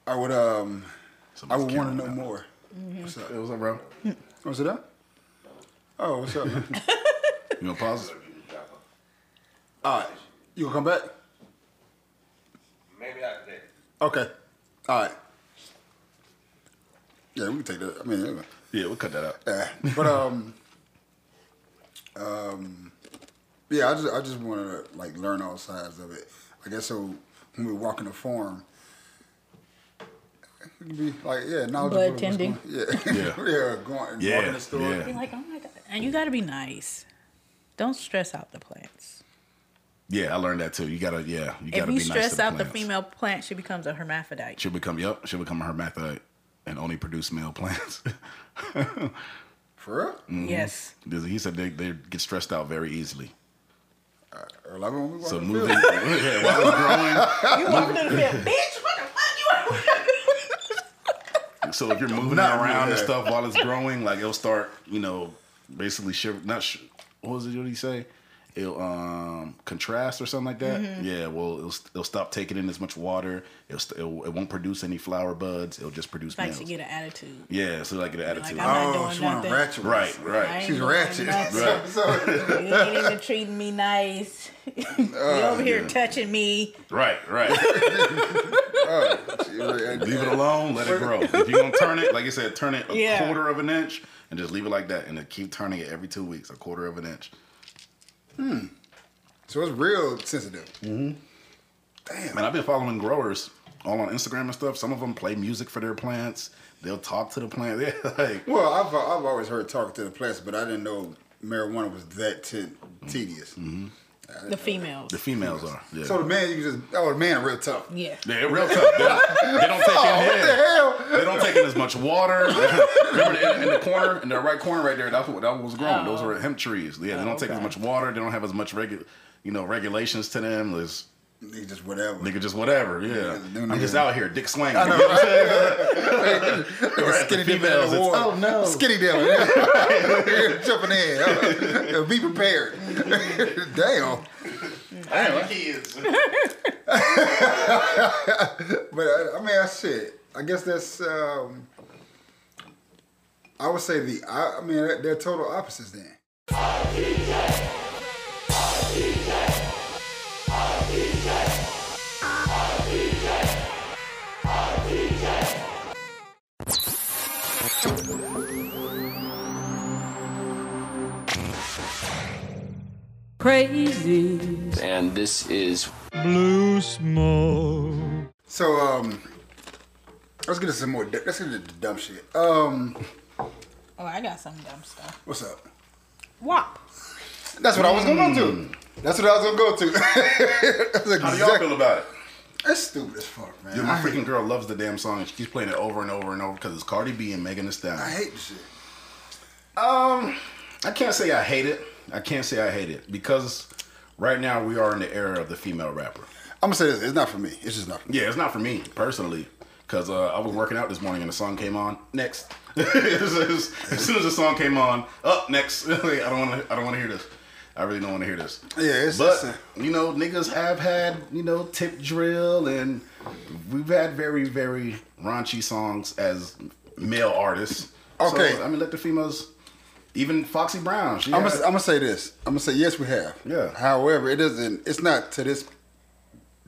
Speaker 4: I would um. I would want to know
Speaker 5: camera
Speaker 4: more. What's up?
Speaker 5: Hey, what's up, bro?
Speaker 4: What's it up? Oh, what's up? man?
Speaker 5: You gonna pause?
Speaker 4: All right, you gonna come back?
Speaker 1: Maybe I did.
Speaker 4: Okay. All right. Yeah, we can take that. I mean, yeah.
Speaker 5: Yeah, we'll cut that out.
Speaker 4: Yeah, but um, um, yeah, I just I just want to like learn all sides of it. I guess so when we walk in the farm, it can be like yeah, knowledgeable.
Speaker 6: Bud
Speaker 4: of
Speaker 6: tending.
Speaker 4: going- Yeah,
Speaker 5: Yeah.
Speaker 4: yeah, going
Speaker 5: Yeah,
Speaker 4: walking the store.
Speaker 5: yeah.
Speaker 6: Be like, oh my god, and you got to be nice. Don't stress out the plants.
Speaker 5: Yeah, I learned that too. You gotta, yeah, you gotta
Speaker 6: you
Speaker 5: be nice to
Speaker 6: stress
Speaker 5: the
Speaker 6: out the female plant, she becomes a hermaphrodite.
Speaker 5: She'll become, yep, she'll become a hermaphrodite and only produce male plants.
Speaker 4: For real?
Speaker 6: Mm-hmm.
Speaker 5: Yes. He said they, they get stressed out very easily.
Speaker 4: Uh, or like when we
Speaker 5: So
Speaker 4: the
Speaker 5: moving, yeah, while it's growing,
Speaker 6: You walking in the field, bitch. What the fuck you?
Speaker 5: so if you're moving
Speaker 4: Not
Speaker 5: around and stuff while it's growing, like it'll start, you know, basically shiver. Not sh- what was it? What did he say? It'll um, contrast or something like that.
Speaker 6: Mm-hmm.
Speaker 5: Yeah, well, it'll, it'll stop taking in as much water. It'll, st- it'll it won't produce any flower buds. It'll just produce
Speaker 6: like
Speaker 5: males.
Speaker 6: she get an attitude.
Speaker 5: yeah, so like an attitude.
Speaker 6: I'm
Speaker 4: Oh,
Speaker 6: doing
Speaker 4: she want ratchet.
Speaker 5: right, right.
Speaker 4: She's
Speaker 6: doing
Speaker 4: ratchet.
Speaker 5: Right.
Speaker 4: so,
Speaker 6: You ain't even treating me nice. you over here
Speaker 5: yeah.
Speaker 6: touching me.
Speaker 5: Right, right.
Speaker 4: she-
Speaker 5: leave it alone, let it grow. If you're gonna turn it, like I said, turn it a
Speaker 6: Yeah.
Speaker 5: quarter of an inch and just leave it like that, and then keep turning it every two weeks, a quarter of an inch.
Speaker 4: So it's real sensitive. Mhm.
Speaker 5: Damn, man, I've been following growers all on Instagram and stuff. Some of them play music for their plants. They'll talk to the plant. Yeah, like
Speaker 4: Well, I've I've always heard talking to the plants, but I didn't know marijuana was that t- tedious.
Speaker 6: The females.
Speaker 5: the females are. Yeah,
Speaker 4: So the man, you can just oh, the man, real tough.
Speaker 6: Yeah.
Speaker 5: they're real tough. They don't, they don't take
Speaker 4: Oh,
Speaker 5: in
Speaker 4: what the hell?
Speaker 5: They don't take in as much water. Remember in, in the corner, in the right corner right there, that's what that was growing. Those oh. were hemp trees. Yeah, they don't oh, take as
Speaker 6: Oh.
Speaker 5: much water. They don't have as much regu- you know, regulations to them. There's
Speaker 4: Nigga, just whatever.
Speaker 5: nigga just whatever. Yeah,
Speaker 4: them
Speaker 5: I'm just out here, dick swinging.
Speaker 4: I know,
Speaker 5: You know what I'm saying?
Speaker 4: Nigga, skinny
Speaker 5: the
Speaker 4: devil in
Speaker 5: females,
Speaker 4: the
Speaker 5: it's,
Speaker 4: war.
Speaker 5: "Oh, no."
Speaker 4: Skinny devil. Jumping in. Uh, Be prepared. Damn.
Speaker 5: kids.
Speaker 4: But I, I mean, I shit. I guess that's. Um, I would say the. I, I mean, they're, they're total opposites then.
Speaker 6: Crazy.
Speaker 2: and this is
Speaker 3: Blue smoke.
Speaker 4: So um, let's get into some more. Let's get into the dumb shit. Um,
Speaker 6: Oh, I got some dumb stuff.
Speaker 4: what's up?
Speaker 6: WAP.
Speaker 4: That's what I was gonna go to. That's what I was gonna go to. That's
Speaker 5: How do y'all feel about it?
Speaker 4: That's stupid as fuck, man.
Speaker 5: Dude, my
Speaker 4: I,
Speaker 5: freaking girl loves the damn song and she keeps playing it over and over and over because it's Cardi B and Megan Thee Stallion.
Speaker 4: I hate the shit.
Speaker 5: Um, I can't say I hate it. I can't say I hate it because right now we are in the era of the female rapper.
Speaker 4: I'm gonna say this. It's not for me. It's just not for me.
Speaker 5: Yeah, it's not for me personally. Cause uh, I was working out this morning and the song came on. Next, as, soon as the song came on, up next. I don't want to. I don't want to hear this. I really don't want to hear this.
Speaker 4: Yeah, it's
Speaker 5: but
Speaker 4: a-
Speaker 5: you know, niggas have had you know tip drill and we've had very very raunchy songs as male artists.
Speaker 4: Okay.
Speaker 5: so, I mean, let the females. Even Foxy Brown. She
Speaker 4: I'm gonna, I'm gonna say this. I'm gonna say yes, we have.
Speaker 5: Yeah.
Speaker 4: However, it isn't. It's not to this.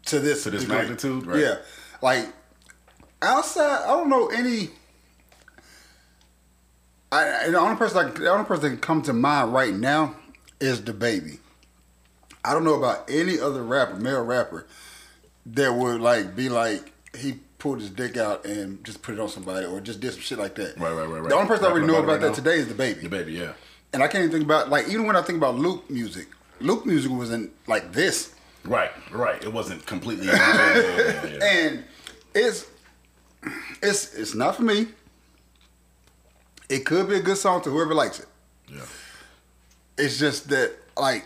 Speaker 4: To this.
Speaker 5: To this
Speaker 4: degree.
Speaker 5: magnitude, right.
Speaker 4: Yeah. Like outside, I don't know any. I, I- the only person like the only person that can come to mind right now is DaBaby. I don't know about any other rapper, male rapper, that would like be like he pulled his dick out and just put it on somebody or just did some shit like that.
Speaker 5: Right, right, right, right.
Speaker 4: The only person I
Speaker 5: Rapping
Speaker 4: really know
Speaker 5: about
Speaker 4: about
Speaker 5: right
Speaker 4: that
Speaker 5: now?
Speaker 4: today is DaBaby.
Speaker 5: the baby. Yeah.
Speaker 4: And I can't even think about like even when I think about Luke music, Luke music wasn't like this,
Speaker 5: Right. Right. It wasn't completely. yeah, yeah, yeah.
Speaker 4: and it's it's it's not for me. It could be a good song to whoever likes it. It's just that like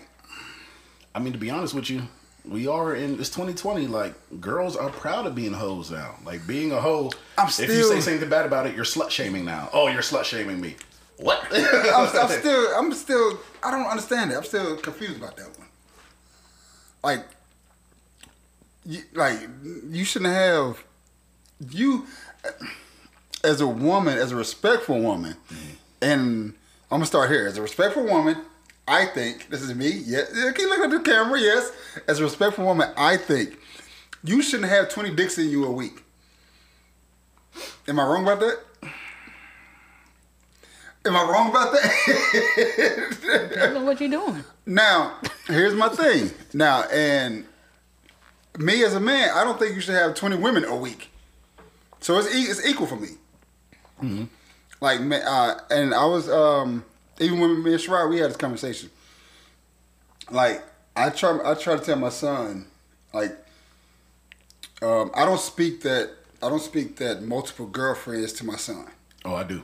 Speaker 5: I mean, to be honest with you, we are in it's 2020. Like, girls are proud of being hoes now. Like, being a hoe.
Speaker 4: I'm
Speaker 5: if you say something bad about it, you're slut shaming now. Oh, you're slut shaming me. What?
Speaker 4: I'm, I'm still I'm still I don't understand it. I'm still confused about that one. Like you, like you shouldn't have you as a woman, as a respectful woman, mm-hmm. and I'm gonna start here. As a respectful woman, I think this is me. Yeah, yeah, keep looking at the camera. Yes, as a respectful woman, I think you shouldn't have 20 dicks in you a week. Am I wrong about that? Am I wrong about that?
Speaker 6: Depends on what you're doing.
Speaker 4: Now, here's my thing. Now, and me as a man, I don't think you should have 20 women a week. So it's e- it's equal for me. Like, ma- uh, and I was um, even when me and Shry, we had this conversation. Like, I try I try to tell my son, like, um, I don't speak that I don't speak that multiple girlfriends to my son.
Speaker 5: oh, I do.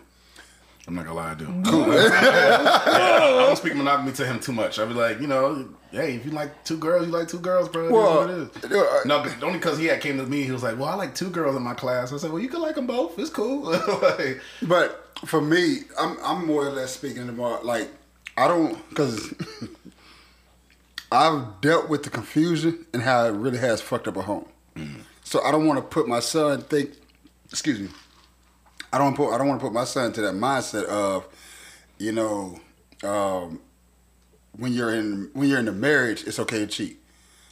Speaker 5: I'm not gonna lie, I do. I don't speak monogamy to him too much. I'd be like, you know, hey, if you like two girls, you like two girls, bro.
Speaker 4: Well,
Speaker 5: what it is.
Speaker 4: uh,
Speaker 5: no, but only because he had came to me, he was like, well, I like two girls in my class. I said, well, you can like them both. It's cool. Like,
Speaker 4: But for me, I'm I'm more or less speaking about like I don't because I've dealt with the confusion and how it really has fucked up a home. So I don't want to put my son think. Excuse me. I don't put I don't want to put my son into that mindset of, you know, um, when you're in when you're in a marriage, it's okay to cheat.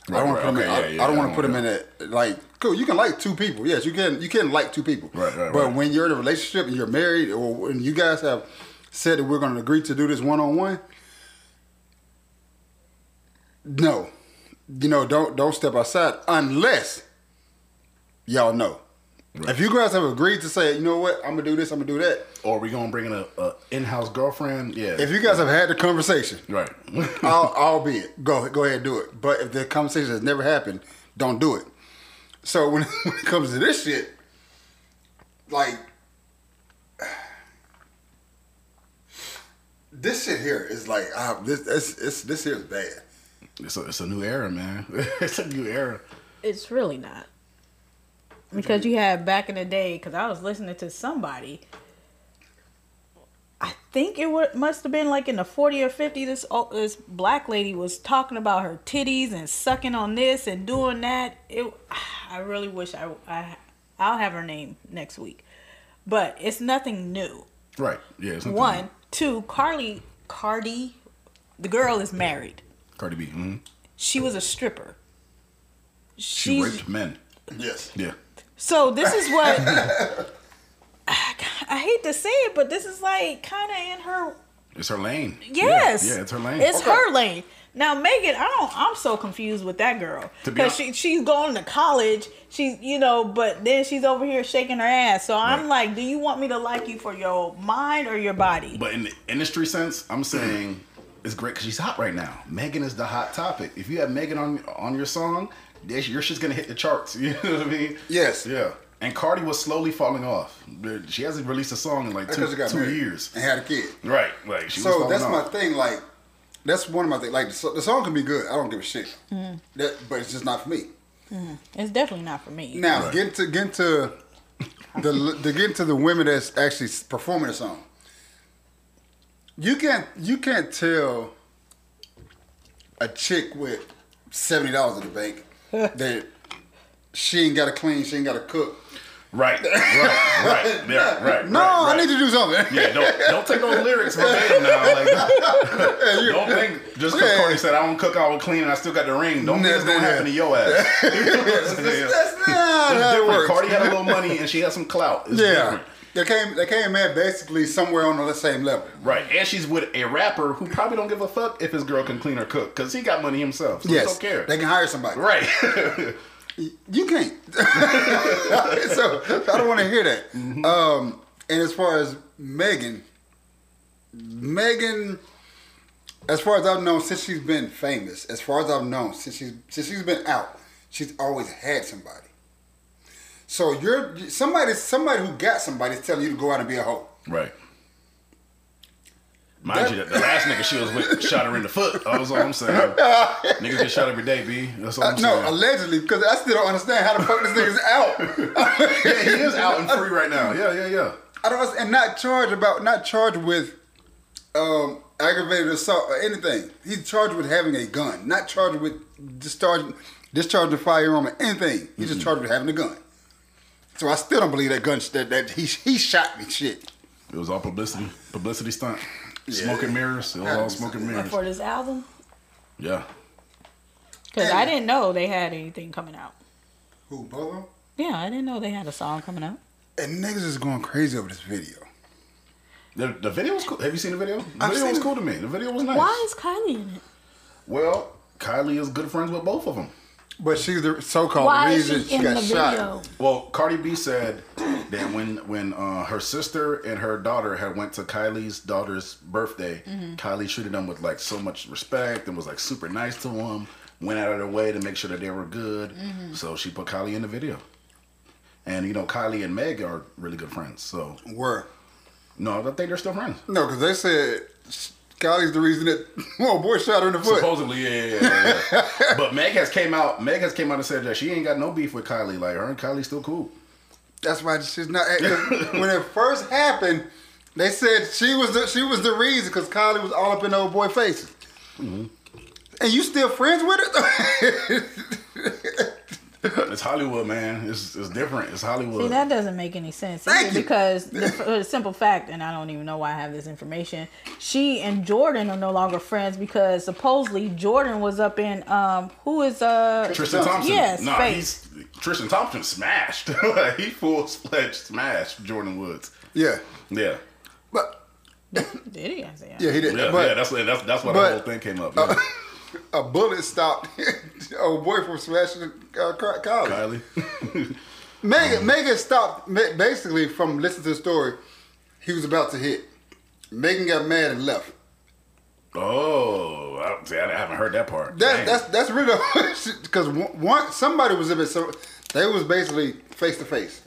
Speaker 4: I don't want
Speaker 5: right,
Speaker 4: to put him.
Speaker 5: okay,
Speaker 4: in, I,
Speaker 5: yeah, yeah,
Speaker 4: I don't want to put him in that. Like, cool. You can like two people. Yes, you can. You can like two people.
Speaker 5: Right, right,
Speaker 4: But
Speaker 5: right.
Speaker 4: when you're in a relationship and you're married, or when you guys have said that we're going to agree to do this one on one, no, you know, don't don't step outside unless y'all know. If you guys have agreed to say, you know what, I'm gonna do this, I'm gonna do that.
Speaker 5: or we gonna bring in a, a in-house girlfriend? Yeah.
Speaker 4: If you guys have had the conversation,
Speaker 5: right.
Speaker 4: I'll, I'll be it. Go go ahead and do it. But if the conversation has never happened, don't do it. So when, when it comes to this shit, like this shit here is like ah, this this it's, this here is bad.
Speaker 5: it's a it's a new era, man. it's a new era.
Speaker 6: It's really not. Because you had back in the day, because I was listening to somebody. I think it wa- must have been like in the 40 or 50. This this black lady was talking about her titties and sucking on this and doing that. It, I really wish I, I I'll have her name next week, but it's nothing new.
Speaker 5: Right. Yeah. It's
Speaker 6: One,
Speaker 5: new.
Speaker 6: two. Carly, Cardi, the girl is married.
Speaker 5: Cardi B. hmm
Speaker 6: She was a stripper.
Speaker 5: She raped men.
Speaker 4: Yes.
Speaker 5: Yeah.
Speaker 6: So this is what I hate to say it, but this is like kind of in her.
Speaker 5: It's her lane.
Speaker 6: Yes,
Speaker 5: Yeah, yeah it's her lane.
Speaker 6: It's
Speaker 4: Okay.
Speaker 6: her lane. Now Megan, I don't. I'm so confused with that girl because she she's going to college. She's you know, but then she's over here shaking her ass. So I'm
Speaker 5: Right.
Speaker 6: like, do you want me to like you for your mind or your body?
Speaker 5: But in the industry sense, I'm saying it's great because she's hot right now. Megan is the hot topic. If you have Megan on on your song, there's- your shit's gonna hit the charts. You know what I mean?
Speaker 4: Yes.
Speaker 5: Yeah. And Cardi was slowly falling off. She hasn't released a song in like two,
Speaker 4: got
Speaker 5: two years.
Speaker 4: and had a kid.
Speaker 5: Right. Like she was
Speaker 4: So
Speaker 5: falling
Speaker 4: that's my thing. Like, that's one of my things. Like, the, song can be good. I don't give a shit.
Speaker 6: Mm-hmm.
Speaker 4: That, but it's just not for me.
Speaker 6: It's definitely not for me.
Speaker 4: Now,
Speaker 5: Right.
Speaker 4: get to get to the to get to the women that's actually performing the song. You can't you can't tell a chick with seventy dollars in the bank that she ain't got to clean, she ain't got to cook.
Speaker 5: Right. Right. Right. Yeah. Right.
Speaker 4: No,
Speaker 5: right,
Speaker 4: I need to do something.
Speaker 5: Yeah, don't don't take those lyrics verbatim now. Like, don't think just because
Speaker 4: Yeah.
Speaker 5: Cardi said I don't cook, I will clean, and I still got the ring. Don't think it's gonna happen to your ass. You know what
Speaker 4: That's not
Speaker 5: It's
Speaker 4: how it
Speaker 5: different.
Speaker 4: works.
Speaker 5: Cardi had a little money and she had some clout. It's
Speaker 4: yeah,
Speaker 5: different.
Speaker 4: They came they came in basically somewhere on the same level.
Speaker 5: Right, and she's with a rapper who probably don't give a fuck if his girl can clean or cook because he got money himself. So
Speaker 4: Yes,
Speaker 5: care.
Speaker 4: they can hire somebody.
Speaker 5: right.
Speaker 4: You can't. so I don't want to hear that.
Speaker 5: Mm-hmm.
Speaker 4: Um, and as far as Megan, Megan, as far as I've known since she's been famous, as far as I've known since she's since she's been out, she's always had somebody. So you're somebody somebody who got somebody is telling you to go out and be a hoe.
Speaker 5: right. Mind you, that the last nigga she was with shot her in the foot. That's all I'm saying. Niggas get shot every day, B. That's all
Speaker 4: Uh,
Speaker 5: I'm
Speaker 4: no,
Speaker 5: saying.
Speaker 4: No, allegedly, because I still don't understand how the fuck this nigga's out.
Speaker 5: yeah, he is out and free right now. Yeah, yeah, yeah.
Speaker 4: I don't and not charged about not charged with um, aggravated assault or anything. He's charged with having a gun, not charged with discharging discharging a firearm or anything. He's just charged with having a gun. So I still don't believe that gun that, that he he shot me shit.
Speaker 5: It was all publicity, publicity stunt.
Speaker 4: Yeah.
Speaker 5: Smoking mirrors. It was all smoking mirrors.
Speaker 6: For this album,
Speaker 5: Yeah.
Speaker 6: because I didn't know they had anything coming out.
Speaker 4: Who Bolo?
Speaker 6: Yeah, I didn't know they had a song coming out.
Speaker 4: And niggas is going crazy over this video.
Speaker 5: The, the video was cool. Have you seen the video? The
Speaker 4: I've
Speaker 5: video
Speaker 4: seen
Speaker 5: was
Speaker 4: it.
Speaker 5: cool to me. The video was nice.
Speaker 6: Why is Kylie in it?
Speaker 5: Well, Kylie is good friends with both of them.
Speaker 4: But she's the so-called
Speaker 6: Why
Speaker 4: reason
Speaker 6: she
Speaker 4: she, got shot.
Speaker 6: video?
Speaker 5: Well, Cardi B said that when when uh, her sister and her daughter had went to Kylie's daughter's birthday,
Speaker 6: Mm-hmm.
Speaker 5: Kylie treated them with like so much respect and was like super nice to them. Went out of their way to make sure that they were good.
Speaker 6: Mm-hmm.
Speaker 5: So she put Kylie in the video. And you know, Kylie and Meg are really good friends. So
Speaker 4: Were
Speaker 5: no, I think they're still friends.
Speaker 4: no, because they said Kylie's the reason that oh boy shot her in the foot.
Speaker 5: Supposedly, yeah, yeah, yeah. but Meg has came out. Meg has came out and said that she ain't got no beef with Kylie. Like her and Kylie still cool.
Speaker 4: That's why she's not. when it first happened, they said she was the she was the reason because Kylie was all up in old boy faces.
Speaker 5: Mm-hmm.
Speaker 4: And you still friends with her?
Speaker 5: It's Hollywood, man. It's it's different. It's Hollywood.
Speaker 6: See, that doesn't make any sense
Speaker 4: Thank you.
Speaker 6: because the, the simple fact, and I don't even know why I have this information. She and Jordyn are no longer friends because supposedly Jordyn was up in um who is uh
Speaker 5: Tristan Thompson.
Speaker 6: Yes,
Speaker 5: nah, he's Tristan Thompson smashed. he full fledged smashed Jordyn Woods.
Speaker 4: yeah,
Speaker 5: Yeah,
Speaker 4: but
Speaker 6: did he?
Speaker 4: Yeah, he did.
Speaker 5: yeah,
Speaker 4: but
Speaker 5: yeah. That's that's that's why
Speaker 4: but-
Speaker 5: the whole thing came up. Yeah.
Speaker 4: A bullet stopped old boy from smashing uh, Ky- Kylie.
Speaker 5: Kylie.
Speaker 4: Megan, Megan stopped basically from listening to the story. He was about to hit. Megan got mad and left.
Speaker 5: oh, I, see, I haven't heard that part.
Speaker 4: That, that's that's really because one somebody was in it. So they was basically face to face.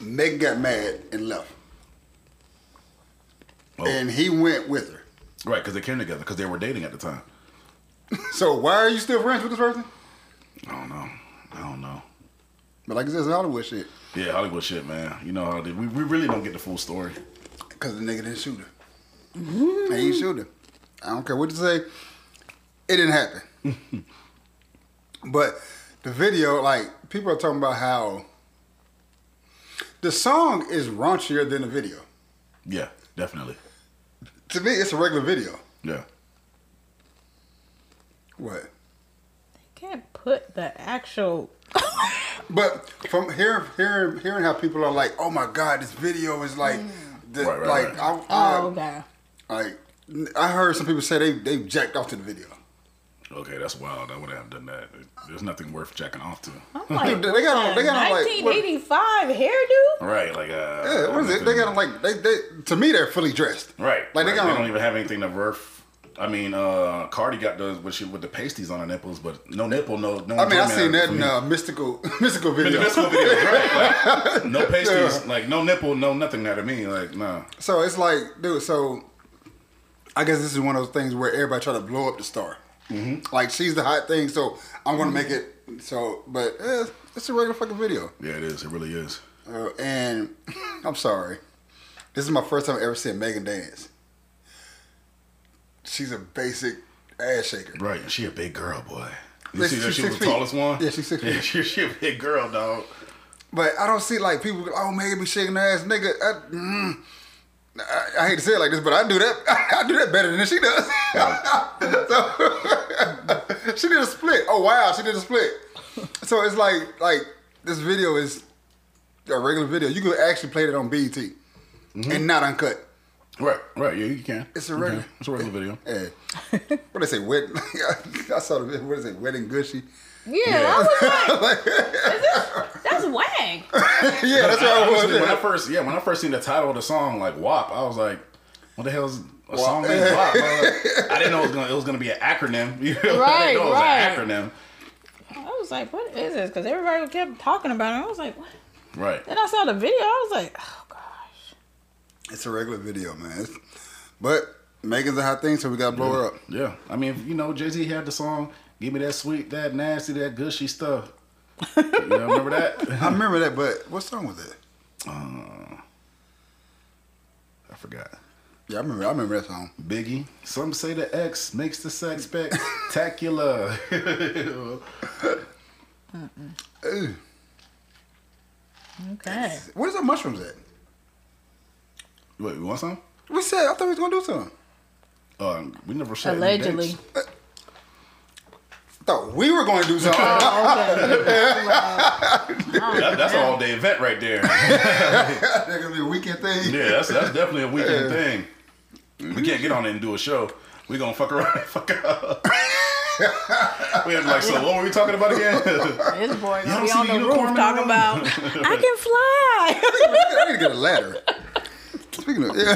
Speaker 4: Megan got mad and left,
Speaker 5: Oh.
Speaker 4: and he went with her.
Speaker 5: right because they came together because they were dating at the time.
Speaker 4: So why are you still friends with this person?
Speaker 5: I don't know. I don't know.
Speaker 4: But like I said, it's Hollywood shit.
Speaker 5: Yeah, Hollywood shit, man. You know how they, we we really don't get the full story.
Speaker 4: Because the nigga didn't shoot her. He ain't shoot her. I don't care what you say. It didn't happen. but the video, like, people are talking about how the song is raunchier than the video.
Speaker 5: Yeah, definitely.
Speaker 4: To me, it's a regular video.
Speaker 5: Yeah.
Speaker 4: What?
Speaker 6: They can't put the actual
Speaker 4: But from hearing hearing hearing how people are like, oh my god, this video is like, the,
Speaker 5: Right, right,
Speaker 4: like
Speaker 5: right.
Speaker 4: I, I,
Speaker 6: Oh, okay.
Speaker 4: like I heard some people say they they jacked off to the video.
Speaker 5: Okay, that's wild. I wouldn't have done that. There's nothing worth jacking off to.
Speaker 6: I'm like,
Speaker 4: They got on- they got on, like, what-
Speaker 6: 1985 hairdo.
Speaker 5: Right, like uh,
Speaker 4: Yeah, what is it? They got like they, they to me they're fully dressed.
Speaker 5: right.
Speaker 4: Like they got
Speaker 5: they
Speaker 4: on-
Speaker 5: don't even have anything to worth. I mean, uh, Cardi got those with she with the pasties on her nipples, but no nipple, no. no
Speaker 4: I mean, I seen that in
Speaker 5: me.
Speaker 4: uh, mystical mystical
Speaker 5: In the
Speaker 4: video.
Speaker 5: right? Like, no pasties, like no nipple, no nothing out of me. Like, nah.
Speaker 4: So it's like, dude. So I guess this is one of those things where everybody try to blow up the star. Mm-hmm. Like she's the hot thing, so I'm gonna make it. So, but eh, it's a regular fucking video.
Speaker 5: Yeah, it is. It really is.
Speaker 4: Uh, and I'm sorry, this is my first time ever seeing Megan dance. She's a basic ass shaker.
Speaker 5: Right. She a big girl, boy. You
Speaker 4: Yeah,
Speaker 5: see that
Speaker 4: she's
Speaker 5: she was the tallest one?
Speaker 4: Yeah, she's six
Speaker 5: Yeah,
Speaker 4: feet.
Speaker 5: she, she a big girl, dog.
Speaker 4: But I don't see like people. Oh, Megan be shaking her ass, nigga. I, mm, I, I hate to say it like this, but I do that. I do that better than she does. so, she did a split. Oh wow, she did a split. So it's like like this video is a regular video. You could actually play it on BET and not uncut.
Speaker 5: Right, right. Yeah, you can.
Speaker 4: It's a
Speaker 5: You
Speaker 4: regular-
Speaker 5: can. It's a regular video.
Speaker 4: Yeah. what they say? Wet. I saw the video. What is it? Wet and gushy.
Speaker 6: Yeah, I was like, is this, that's wang.
Speaker 4: Yeah, that's what I was.
Speaker 5: Honestly, when I first, yeah, when I first seen the title of the song, like WAP, I was like, "What the hell is a song named WAP?" I, was like- I didn't know it was gonna, it was gonna be an acronym. You know? I
Speaker 6: Right,
Speaker 5: didn't know it was
Speaker 6: right.
Speaker 5: an acronym.
Speaker 6: I was like, what is this? Because everybody kept talking about it. I was like, what?
Speaker 5: Right.
Speaker 6: Then I saw the video. I was like, oh gosh.
Speaker 4: It's a regular video, man. It's- but Megan's a hot thing, so we gotta blow her up.
Speaker 5: Yeah. I mean, you know, Jay Z had the song "Give Me That Sweet, That Nasty, That Gushy Stuff." you know, remember that?
Speaker 4: I remember that, but what song was that?
Speaker 5: Uh, I forgot.
Speaker 4: Yeah, I remember. I remember that song.
Speaker 5: Biggie. Some say the X makes the sex spectacular.
Speaker 4: Ooh,
Speaker 6: Okay.
Speaker 4: where's the mushrooms at?
Speaker 5: Wait, you want some?
Speaker 4: We said I thought we was gonna do something.
Speaker 5: Um, we never said
Speaker 6: Allegedly.
Speaker 4: thought we were going to do something.
Speaker 5: That, that's an all day event right there.
Speaker 4: That's gonna be a weekend thing.
Speaker 5: Yeah, that's that's definitely a weekend thing. We can't get on it and do a show. We gonna fuck around and fuck up. we had like, so what were we talking about again?
Speaker 6: This boy
Speaker 5: Y'all
Speaker 6: gonna be
Speaker 5: see
Speaker 6: on
Speaker 5: the
Speaker 6: the roof talking about, I can fly.
Speaker 4: I need to get a ladder. Speaking of, yeah.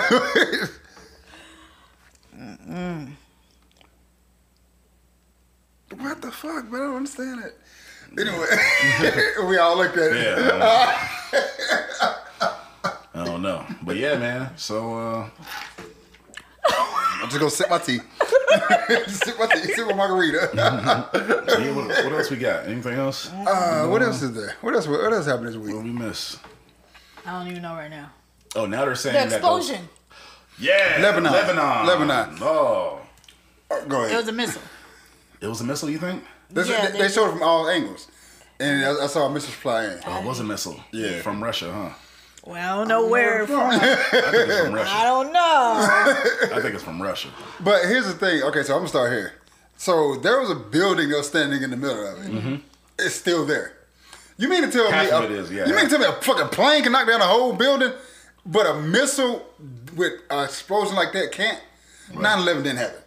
Speaker 4: What the fuck, man? I don't understand it. Anyway, we all looked at it.
Speaker 5: yeah. I don't know, but yeah, man. So uh,
Speaker 4: I'm just gonna sip my tea. sip my tea. Sip my margarita.
Speaker 5: yeah, what, what else we got? Anything else?
Speaker 4: Uh, what else is there? What else? What else happened this week?
Speaker 5: What
Speaker 4: week?
Speaker 5: we miss?
Speaker 6: I don't even know right now.
Speaker 5: Oh, now they're saying
Speaker 6: The
Speaker 5: that those-
Speaker 6: explosion.
Speaker 5: yeah,
Speaker 4: Lebanon.
Speaker 5: Lebanon,
Speaker 4: Lebanon.
Speaker 5: Oh,
Speaker 4: go
Speaker 6: It was a missile.
Speaker 5: it was a missile. You think?
Speaker 4: This,
Speaker 6: Yeah,
Speaker 4: they,
Speaker 6: they
Speaker 4: they showed it from all angles, and I, I saw missiles fly in.
Speaker 5: Oh, it was a missile.
Speaker 4: Yeah.
Speaker 5: from Russia, huh?
Speaker 6: Well, I don't know where it from.
Speaker 5: I think it's from Russia.
Speaker 6: I don't know.
Speaker 5: I think it's from Russia.
Speaker 4: But here's the thing. Okay, so I'm gonna start here. So there was a building that was standing in the middle of it. Mm-hmm. It's still there. You mean to tell
Speaker 5: Half
Speaker 4: me?
Speaker 5: of
Speaker 4: a-
Speaker 5: it is, yeah.
Speaker 4: You mean to tell me a fucking plane can knock down a whole building, but a missile with an explosion like that can't? 9/11 didn't happen.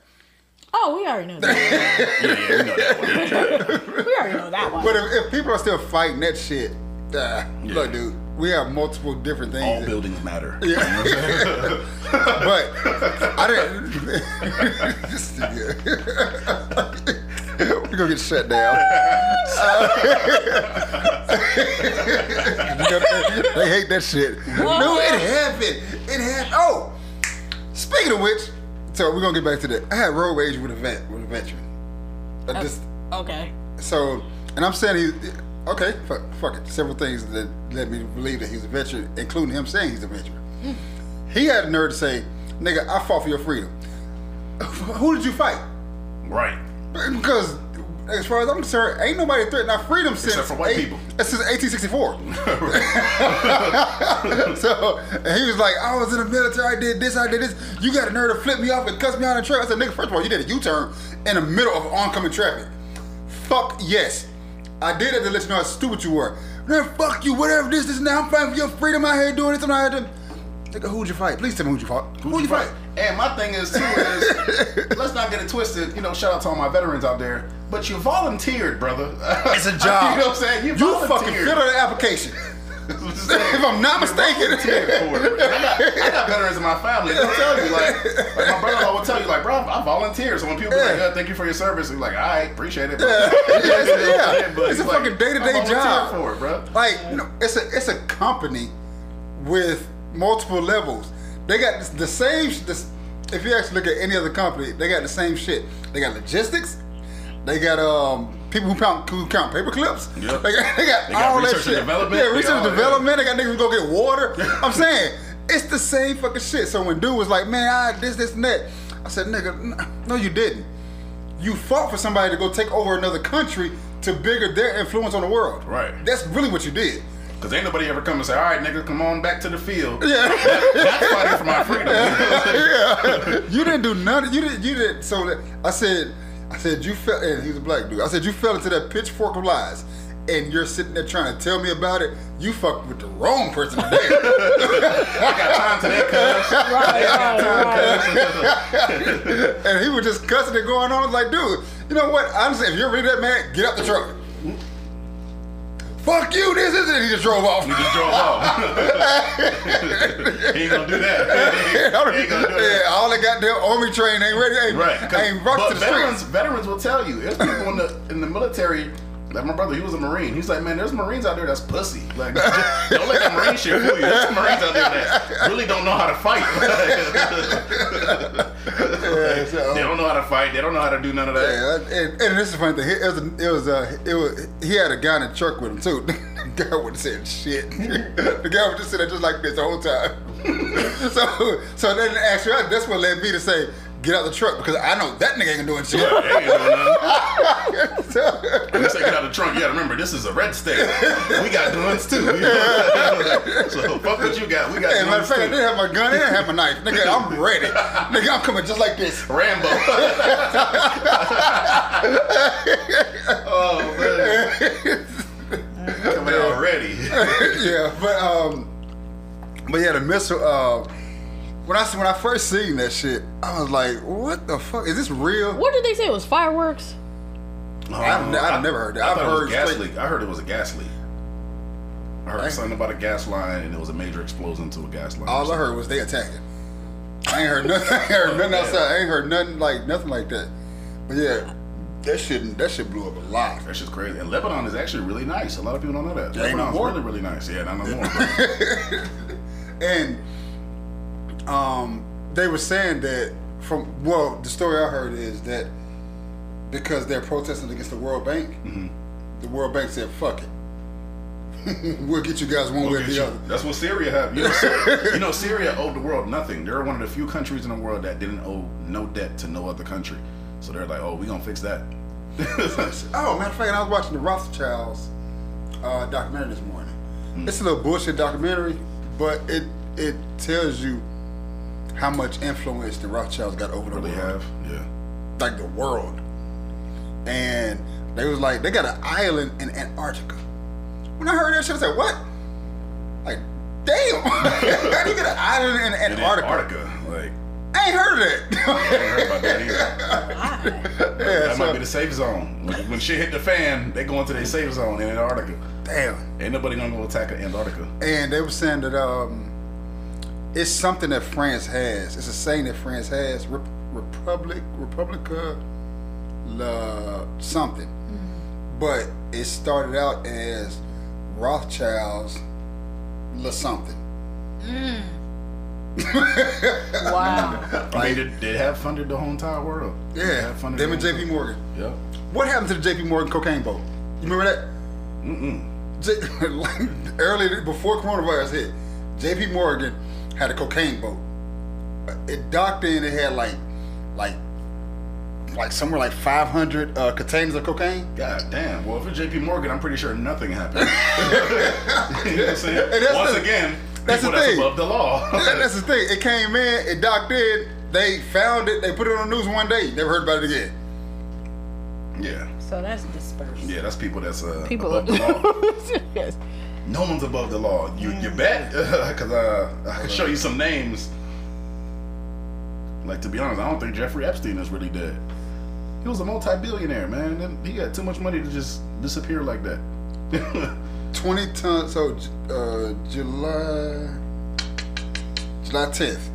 Speaker 6: Oh, we already know that.
Speaker 5: Yeah, yeah, we know that one.
Speaker 6: We already know that one.
Speaker 4: But if, if people are still fighting that shit, uh, look, dude, we have multiple different things.
Speaker 5: All buildings matter.
Speaker 4: Yeah. but I didn't. This nigga. We're gonna get shut down. they hate that shit. No, it happened. It happened. Oh, speaking of which, so we're gonna get back to that. I had road rage with a vet, with a veteran. I just
Speaker 6: okay.
Speaker 4: so, and I'm saying he, okay, fuck, fuck it. Several things that led me to believe that he's a veteran, including him saying he's a veteran. Hmm. He had the nerve to say, "Nigga, I fought for your freedom." Who did you fight?
Speaker 5: Right.
Speaker 4: Because as far as I'm concerned, ain't nobody threatened our freedom since Except
Speaker 5: for white people.
Speaker 4: Uh, since 1864. so and he was like, I was in the military, I did this, I did this. You got a nerve to flip me off and cuss me out on the trail. I said, nigga, first of all, you did a U-turn in the middle of oncoming traffic. Fuck yes. I did it to let you know how stupid you were. Man, fuck you, whatever this, this, now. I'm fighting for your freedom out here doing this and out here. Nigga, who'd you fight? Please tell me who'd you fought. Who'd you fight?
Speaker 5: And my thing is too is let's not get it twisted. You know, shout out to all my veterans out there. But you volunteered, brother.
Speaker 4: It's a job.
Speaker 5: you know what I'm saying? You,
Speaker 4: You fucking filled out the application.
Speaker 5: That's what I'm saying.
Speaker 4: if I'm not mistaken.
Speaker 5: I got, I got veterans in my family. They'll tell you like, like my brother-in-law will tell you like, bro, I volunteered. So when people be like,
Speaker 4: Yeah.
Speaker 5: yeah, thank you for your service, you're like, all right, appreciate it. bro."
Speaker 4: Yeah,
Speaker 5: know
Speaker 4: it's, yeah.
Speaker 5: But
Speaker 4: it's a
Speaker 5: like,
Speaker 4: fucking
Speaker 5: day-to-day
Speaker 4: job.
Speaker 5: for it, bro.
Speaker 4: Like, you know, it's a it's a company with multiple levels. They got the same. This, if you actually look at any other company, they got the same shit. They got logistics. They got um people who count who count paper clips.
Speaker 5: Yep.
Speaker 4: They got, they got
Speaker 5: They got
Speaker 4: all that shit. Yeah, research and development. They got niggas who go get water. I'm saying it's the same fucking shit. So when dude was like, man, I this this and that, I said, nigga, no, you didn't. You fought for somebody to go take over another country to bigger their influence on the world.
Speaker 5: Right.
Speaker 4: That's really what you did.
Speaker 5: Cause ain't nobody ever come and say, all right, nigga, come on back to the field.
Speaker 4: Yeah.
Speaker 5: That's fighting for my freedom.
Speaker 4: yeah. You didn't do nothing. You didn't. You didn't. So that- I said, I said you fell. And he's a black dude. I said you fell into that pitchfork of lies, and you're sitting there trying to tell me about it. You fucked with the wrong person today.
Speaker 5: I got time to that, cuz.
Speaker 6: Right, right, right.
Speaker 4: and he was just cussing and going on. I was like, dude, you know what? Honestly, if you're really that mad, get out the truck. Fuck you, this is it. He just drove off.
Speaker 5: He just drove off. he ain't gonna do that. He ain't gonna do that.
Speaker 4: yeah, all that goddamn army train ain't ready. Ain't,
Speaker 5: Right.
Speaker 4: ain't rushed
Speaker 5: but
Speaker 4: to the
Speaker 5: veterans,
Speaker 4: streets.
Speaker 5: veterans will tell you. There's people in the in the military. Like my brother, he was a Marine. He's like, man, there's Marines out there that's pussy. Like, just, don't let that Marine shit fool you. There's some Marines out there that really don't know how to fight.
Speaker 4: Yeah, so-
Speaker 5: they don't know how to fight. They don't know how to do none of that.
Speaker 4: Yeah, and, and this is the funny thing. It was, a, it was, uh, it was, he had a guy in the truck with him too. the guy would have said shit. the guy would just sitting there just like this the whole time. so, so then actually, that's what led me to say, get out the truck because I know that nigga ain't doing shit.
Speaker 5: They ain't doing nothing. Say get out the trunk, you gotta remember this is a red state. We got guns too. so fuck what you got. We got
Speaker 4: Hey, matter of
Speaker 5: guns
Speaker 4: fact, I didn't have my gun, I didn't have my knife. Nigga, I'm ready. Nigga, I'm coming just like this.
Speaker 5: Rambo. oh man. Coming out ready.
Speaker 4: yeah, but um, but yeah, the missile. Uh, when I when I first seen that shit, I was like, "What the fuck? Is this real?"
Speaker 6: What did they say? It was fireworks?
Speaker 4: Oh, I've, I've never heard that.
Speaker 5: I
Speaker 4: I've
Speaker 5: thought it was
Speaker 4: heard
Speaker 5: gas
Speaker 4: straight-
Speaker 5: leak. I heard it was a gas leak. I heard
Speaker 4: Right.
Speaker 5: something about a gas line and it was a major explosion to a gas line.
Speaker 4: All I heard was they attacking. I ain't heard nothing. I ain't heard nothing outside. I ain't heard nothing like nothing like that. But yeah, that shit that shit blew up a lot.
Speaker 5: That's just crazy. And Lebanon is actually really nice. A lot of people don't know that.
Speaker 4: Ain't no
Speaker 5: Lebanon's
Speaker 4: more.
Speaker 5: really, really nice. Yeah, not no more. But
Speaker 4: And um, they were saying that from well, the story I heard is that because they're protesting against the World Bank, the World Bank said, "Fuck it, we'll get you guys one way or the
Speaker 5: you.
Speaker 4: other."
Speaker 5: That's what Syria have. You know, Syria, you know, Syria owed the world nothing. They're one of the few countries in the world that didn't owe no debt to no other country. So they're like, oh, we gonna fix that.
Speaker 4: Oh, matter of fact, I was watching the Rothschilds uh, documentary this morning.
Speaker 5: Hmm.
Speaker 4: It's a little bullshit documentary, but it it tells you how much influence the Rothschilds got over the
Speaker 5: really
Speaker 4: world,
Speaker 5: have, yeah.
Speaker 4: like the world. And they was like, they got an island in Antarctica. When I heard that shit, I said, what? Like, damn! How do you get an island in
Speaker 5: In
Speaker 4: Antarctica?
Speaker 5: Antarctica, like,
Speaker 4: I ain't heard of
Speaker 5: I ain't
Speaker 4: that.
Speaker 5: heard about that either.
Speaker 4: yeah,
Speaker 5: that
Speaker 4: so-
Speaker 5: might be the safe zone. When, when shit hit the fan, they go into their safe zone in Antarctica.
Speaker 4: damn.
Speaker 5: Ain't nobody gonna go attack Antarctica.
Speaker 4: and they were saying that um, it's something that France has. It's a saying that France has. Rep- Republic, Republica, la something. Mm-hmm. But it started out as Rothschilds, la something. Mm.
Speaker 6: Wow.
Speaker 5: I mean, they, they have funded the whole entire world. They
Speaker 4: Yeah,
Speaker 5: have funded
Speaker 4: them
Speaker 5: the
Speaker 4: and J.P. Morgan.
Speaker 5: Yep.
Speaker 4: What happened to the J.P. Morgan cocaine boat? You remember that?
Speaker 5: Mm-mm.
Speaker 4: J- like, early before coronavirus hit, J.P. Morgan had a cocaine boat. It docked in. It had like, like, like somewhere like 500 uh, containers of cocaine.
Speaker 5: God damn. Well, if it's JP Morgan, I'm pretty sure nothing happened. you know what I'm saying?
Speaker 4: That's
Speaker 5: Once
Speaker 4: the-
Speaker 5: again,
Speaker 4: that's
Speaker 5: people
Speaker 4: the
Speaker 5: that's
Speaker 4: thing.
Speaker 5: above the law.
Speaker 4: That's the thing. It came in. It docked in. They found it. They put it on the news one day. Never heard about it again.
Speaker 5: yeah.
Speaker 6: So that's dispersed.
Speaker 5: Yeah, that's people that's uh,
Speaker 6: People.
Speaker 5: above the law.
Speaker 6: yes.
Speaker 5: No one's above the law. You you bet? Because uh, I can show you some names. Like to be honest, I don't think Jeffrey Epstein is really dead. He was a multi-billionaire, man. and He got too much money to just disappear like that.
Speaker 4: 20 tons. So uh, July July 10th,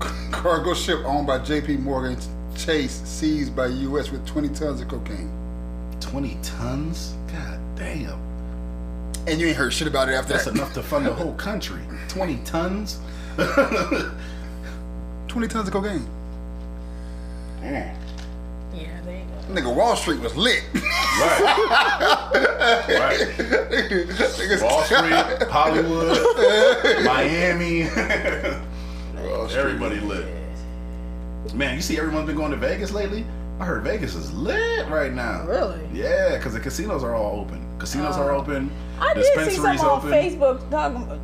Speaker 4: cargo ship owned by J.P. Morgan Chase seized by U.S. with 20 tons of cocaine.
Speaker 5: Twenty tons? God damn.
Speaker 4: And you ain't heard shit about it after
Speaker 5: That's
Speaker 4: that.
Speaker 5: enough to fund the whole country. Twenty tons?
Speaker 4: 20 tons of cocaine.
Speaker 6: Yeah, Yeah, there you go.
Speaker 4: Nigga, Wall Street was lit.
Speaker 5: Right. right.
Speaker 4: Niggas-
Speaker 5: Wall Street, Hollywood, Miami.
Speaker 4: Wall Street.
Speaker 5: Everybody lit. Man, you see everyone's been going to Vegas lately? I heard Vegas is lit right now.
Speaker 6: Really?
Speaker 5: Yeah, because the casinos are all open. Casinos are open.
Speaker 6: I did see
Speaker 5: dispensaries
Speaker 6: something on. Facebook talking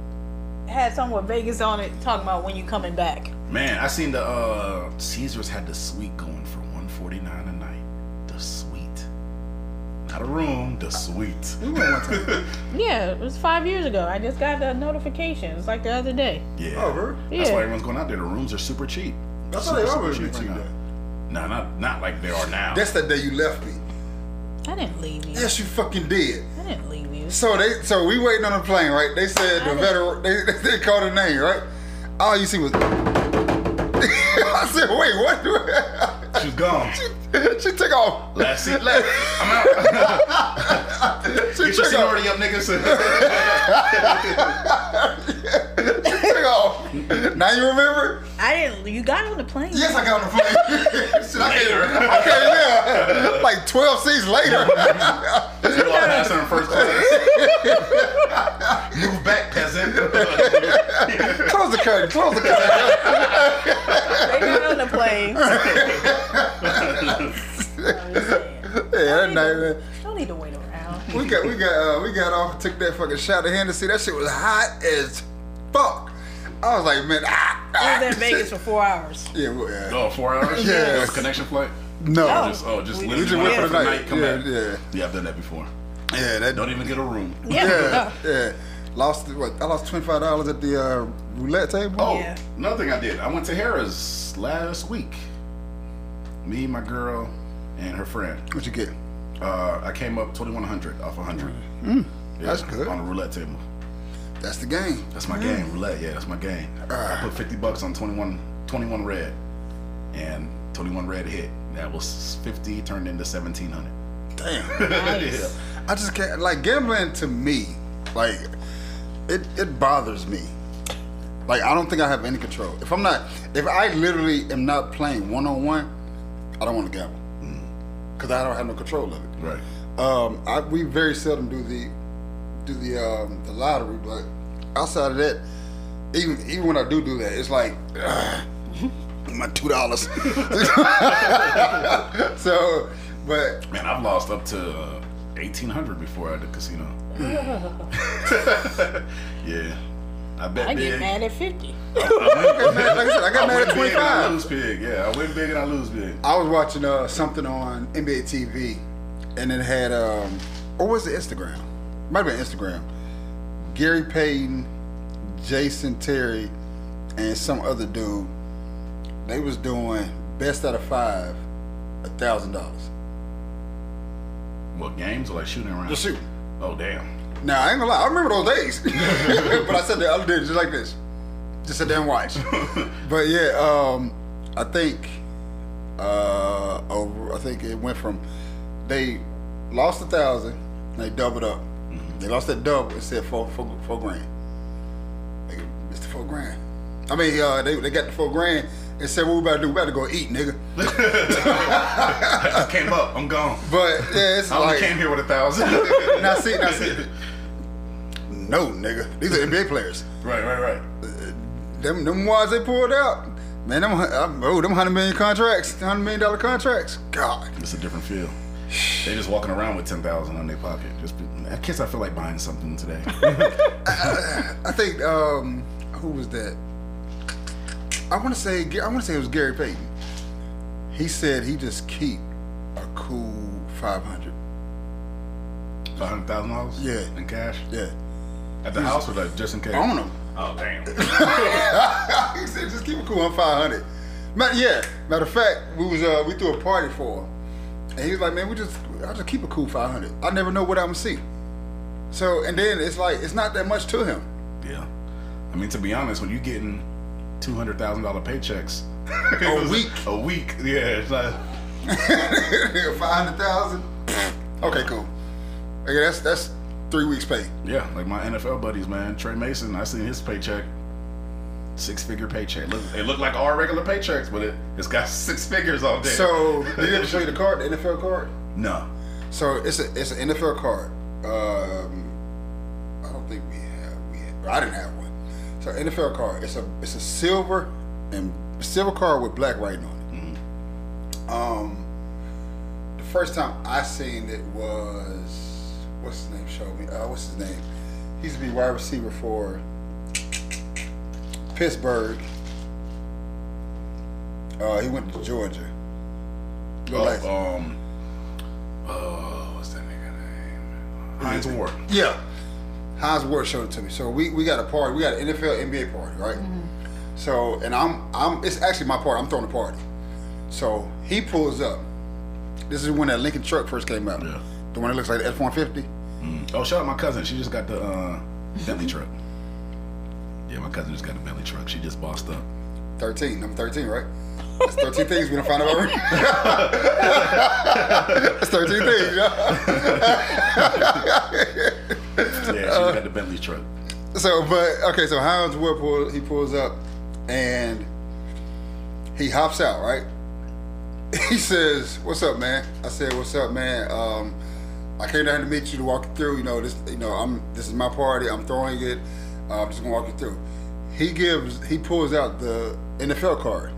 Speaker 6: had something with Vegas on it talking about when you coming back.
Speaker 5: Man, I seen the uh Caesars had the suite going for 149 a night. The suite. Not a room, the suite.
Speaker 4: We went one time.
Speaker 6: Yeah, it was five years ago. I just got the notification. It's like the other day.
Speaker 5: Yeah.
Speaker 4: Oh, really?
Speaker 5: That's
Speaker 6: Yeah.
Speaker 5: why everyone's going out there. The rooms are super cheap.
Speaker 4: I thought they
Speaker 5: Super,
Speaker 4: always
Speaker 5: super
Speaker 4: been cheap
Speaker 5: right now. No, not not like they are now.
Speaker 4: That's the day you left me.
Speaker 6: I didn't leave you.
Speaker 4: Yes, you fucking did.
Speaker 6: I didn't leave you.
Speaker 4: So they, so we waiting on the plane, right? They said the
Speaker 6: I
Speaker 4: veteran, they, they called her name, right? All you see was. I said, wait, what?
Speaker 5: She's gone.
Speaker 4: she took off.
Speaker 5: Last seat left. I'm out.
Speaker 4: She
Speaker 5: Get your
Speaker 4: took off.
Speaker 5: seniority up, niggas.
Speaker 4: She off. Now you remember?
Speaker 6: I didn't. You got on the plane.
Speaker 4: Yes, I got on the plane. Shit, I came, I came there like 12 seats later.
Speaker 5: You all passed her in first class. Move back, peasant.
Speaker 4: close the curtain, close the curtain.
Speaker 6: They got on the plane. I'm just saying.
Speaker 4: Yeah, that night, man.
Speaker 6: Don't need to wait around.
Speaker 4: We got we got uh, we got off, took that fucking shot of Hennessy. That shit was hot as fuck. I was like, man, ah,
Speaker 6: I
Speaker 4: ah.
Speaker 6: was in Vegas for four hours.
Speaker 4: Yeah, well, yeah.
Speaker 5: Oh, four hours?
Speaker 4: Yes.
Speaker 5: It was connection flight?
Speaker 4: No,
Speaker 6: No.
Speaker 5: Just, oh, just
Speaker 6: We
Speaker 5: literally
Speaker 4: just
Speaker 5: went
Speaker 4: went
Speaker 5: for
Speaker 4: for
Speaker 5: the
Speaker 4: the
Speaker 5: night,
Speaker 4: night.
Speaker 5: come
Speaker 4: Yeah,
Speaker 5: back.
Speaker 4: yeah.
Speaker 5: Yeah, I've done that before.
Speaker 4: yeah, that
Speaker 5: Don't even get a room.
Speaker 6: Yeah.
Speaker 4: yeah, yeah. Lost what? I lost twenty five dollars at the uh, roulette table.
Speaker 5: Oh,
Speaker 6: Yeah.
Speaker 5: another thing I did. I went to Harrah's last week. Me, my girl, and her friend.
Speaker 4: what you get?
Speaker 5: Uh, I came up 2100 off 100.
Speaker 4: Mm. that's good.
Speaker 5: On a roulette table.
Speaker 4: That's the game.
Speaker 5: That's my game. Roulette, yeah, that's my game. I put 50 bucks on 21, 21 red. And 21 red hit. That was 50 turned into 1700.
Speaker 4: Damn.
Speaker 6: Nice.
Speaker 5: yeah.
Speaker 4: I just can't like gambling to me. Like it it bothers me. Like I don't think I have any control. If I'm not, if I literally am not playing one on one, I don't want to gamble because I don't have no control of it.
Speaker 5: Right.
Speaker 4: Um, I, we very seldom do the do the um, the lottery, but outside of that, even even when I do do that, it's like ugh, my two dollars. so, but
Speaker 5: Man, I've lost up to uh, 1800 before at the casino. yeah. I bet
Speaker 6: I
Speaker 5: big.
Speaker 6: get mad at 50.
Speaker 4: like I said, I got
Speaker 5: I
Speaker 4: mad at twenty
Speaker 5: big and I
Speaker 4: five.
Speaker 5: lose big. Yeah, I win big and I lose big.
Speaker 4: I was watching uh, something on NBA TV, and it had, um, or was it Instagram? Might have been Instagram. Gary Payton, Jason Terry, and some other dude. They was doing best out of five, a thousand dollars.
Speaker 5: What games or like shooting around?
Speaker 4: Just shoot.
Speaker 5: Oh damn.
Speaker 4: Now I ain't gonna lie, I remember those days. but I said the other day just like this, just sit there and watch. but yeah, um, I think uh, over. I think it went from they lost a thousand, and they doubled up. They lost that double. It said four, four, four grand. Like, it's the four grand. I mean, uh, they they got the four grand. and said, "What we about to do? We about to go eat, nigga."
Speaker 5: I just came up. I'm gone.
Speaker 4: But yeah, it's
Speaker 5: I only
Speaker 4: like
Speaker 5: came here with a thousand.
Speaker 4: now see, now see. No, nigga. These are NBA players.
Speaker 5: right, right, right.
Speaker 4: Them them ones they pulled out, man. Them uh, oh, them hundred million contracts, hundred million dollar contracts. God,
Speaker 5: It's a different feel. They just walking around with ten thousand in their pocket. Just, be, I guess I feel like buying something today.
Speaker 4: I think um, who was that? I want to say I want to say it was Gary Payton. He said he just keep a cool five hundred.
Speaker 5: Five hundred thousand dollars.
Speaker 4: Yeah.
Speaker 5: In cash.
Speaker 4: Yeah,
Speaker 5: At the house or like just in case?
Speaker 4: own them.
Speaker 5: Oh damn.
Speaker 4: he said, just keep a cool. I'm 500. Ma- yeah. Matter of fact, we was uh we threw a party for him, and he was like, man, we just I just keep a cool 500. I never know what I'm gonna see. So and then it's like it's not that much to him.
Speaker 5: yeah. I mean, to be honest, when you're getting two hundred thousand dollar paychecks
Speaker 4: A week.
Speaker 5: a week, yeah, it's like
Speaker 4: Five hundred thousand. Okay, cool. Okay, that's that's three weeks pay.
Speaker 5: yeah, like my NFL buddies, man. Trey Mason, I seen his paycheck, six figure paycheck. Look, it looked like our regular paychecks, but it it's got six figures on there.
Speaker 4: So did he ever show you the card, the NFL card?
Speaker 5: no,
Speaker 4: So it's a it's an NFL card. Um, I don't think we have we I didn't have one. So NFL card. It's a it's a silver and silver card with black writing on it. Um, the first time I seen it was what's his name? Showed me. Uh, what's his name? He used to be wide receiver for Pittsburgh. Uh, he went to Georgia. Look like-
Speaker 5: oh, um, oh, what's that nigga name? Hines Ward.
Speaker 4: Yeah. Hines Ward showed it to me. So we, we got a party. We got an NFL NBA party, right? So and I'm I'm it's actually my party. I'm throwing a party. So he pulls up. This is when that Lincoln truck first came out.
Speaker 5: Yeah.
Speaker 4: The one that looks like the F one fifty.
Speaker 5: Oh, shout out my cousin. She just got the uh, Bentley truck. Yeah, my cousin just got a Bentley truck. She just bossed up.
Speaker 4: Thirteen. Number thirteen, right? That's thirteen things we don't find out already. That's thirteen things, yeah.
Speaker 5: Yeah, she got the Bentley truck.
Speaker 4: So, but okay, so Hines Ward pull, he pulls up and he hops out, right? He says, "What's up, man?" I said, "What's up, man? Um, I came down to meet you to walk you through. You know, this, you know, I'm this is my party. I'm throwing it. I'm just gonna walk you through." He gives, he pulls out the NFL card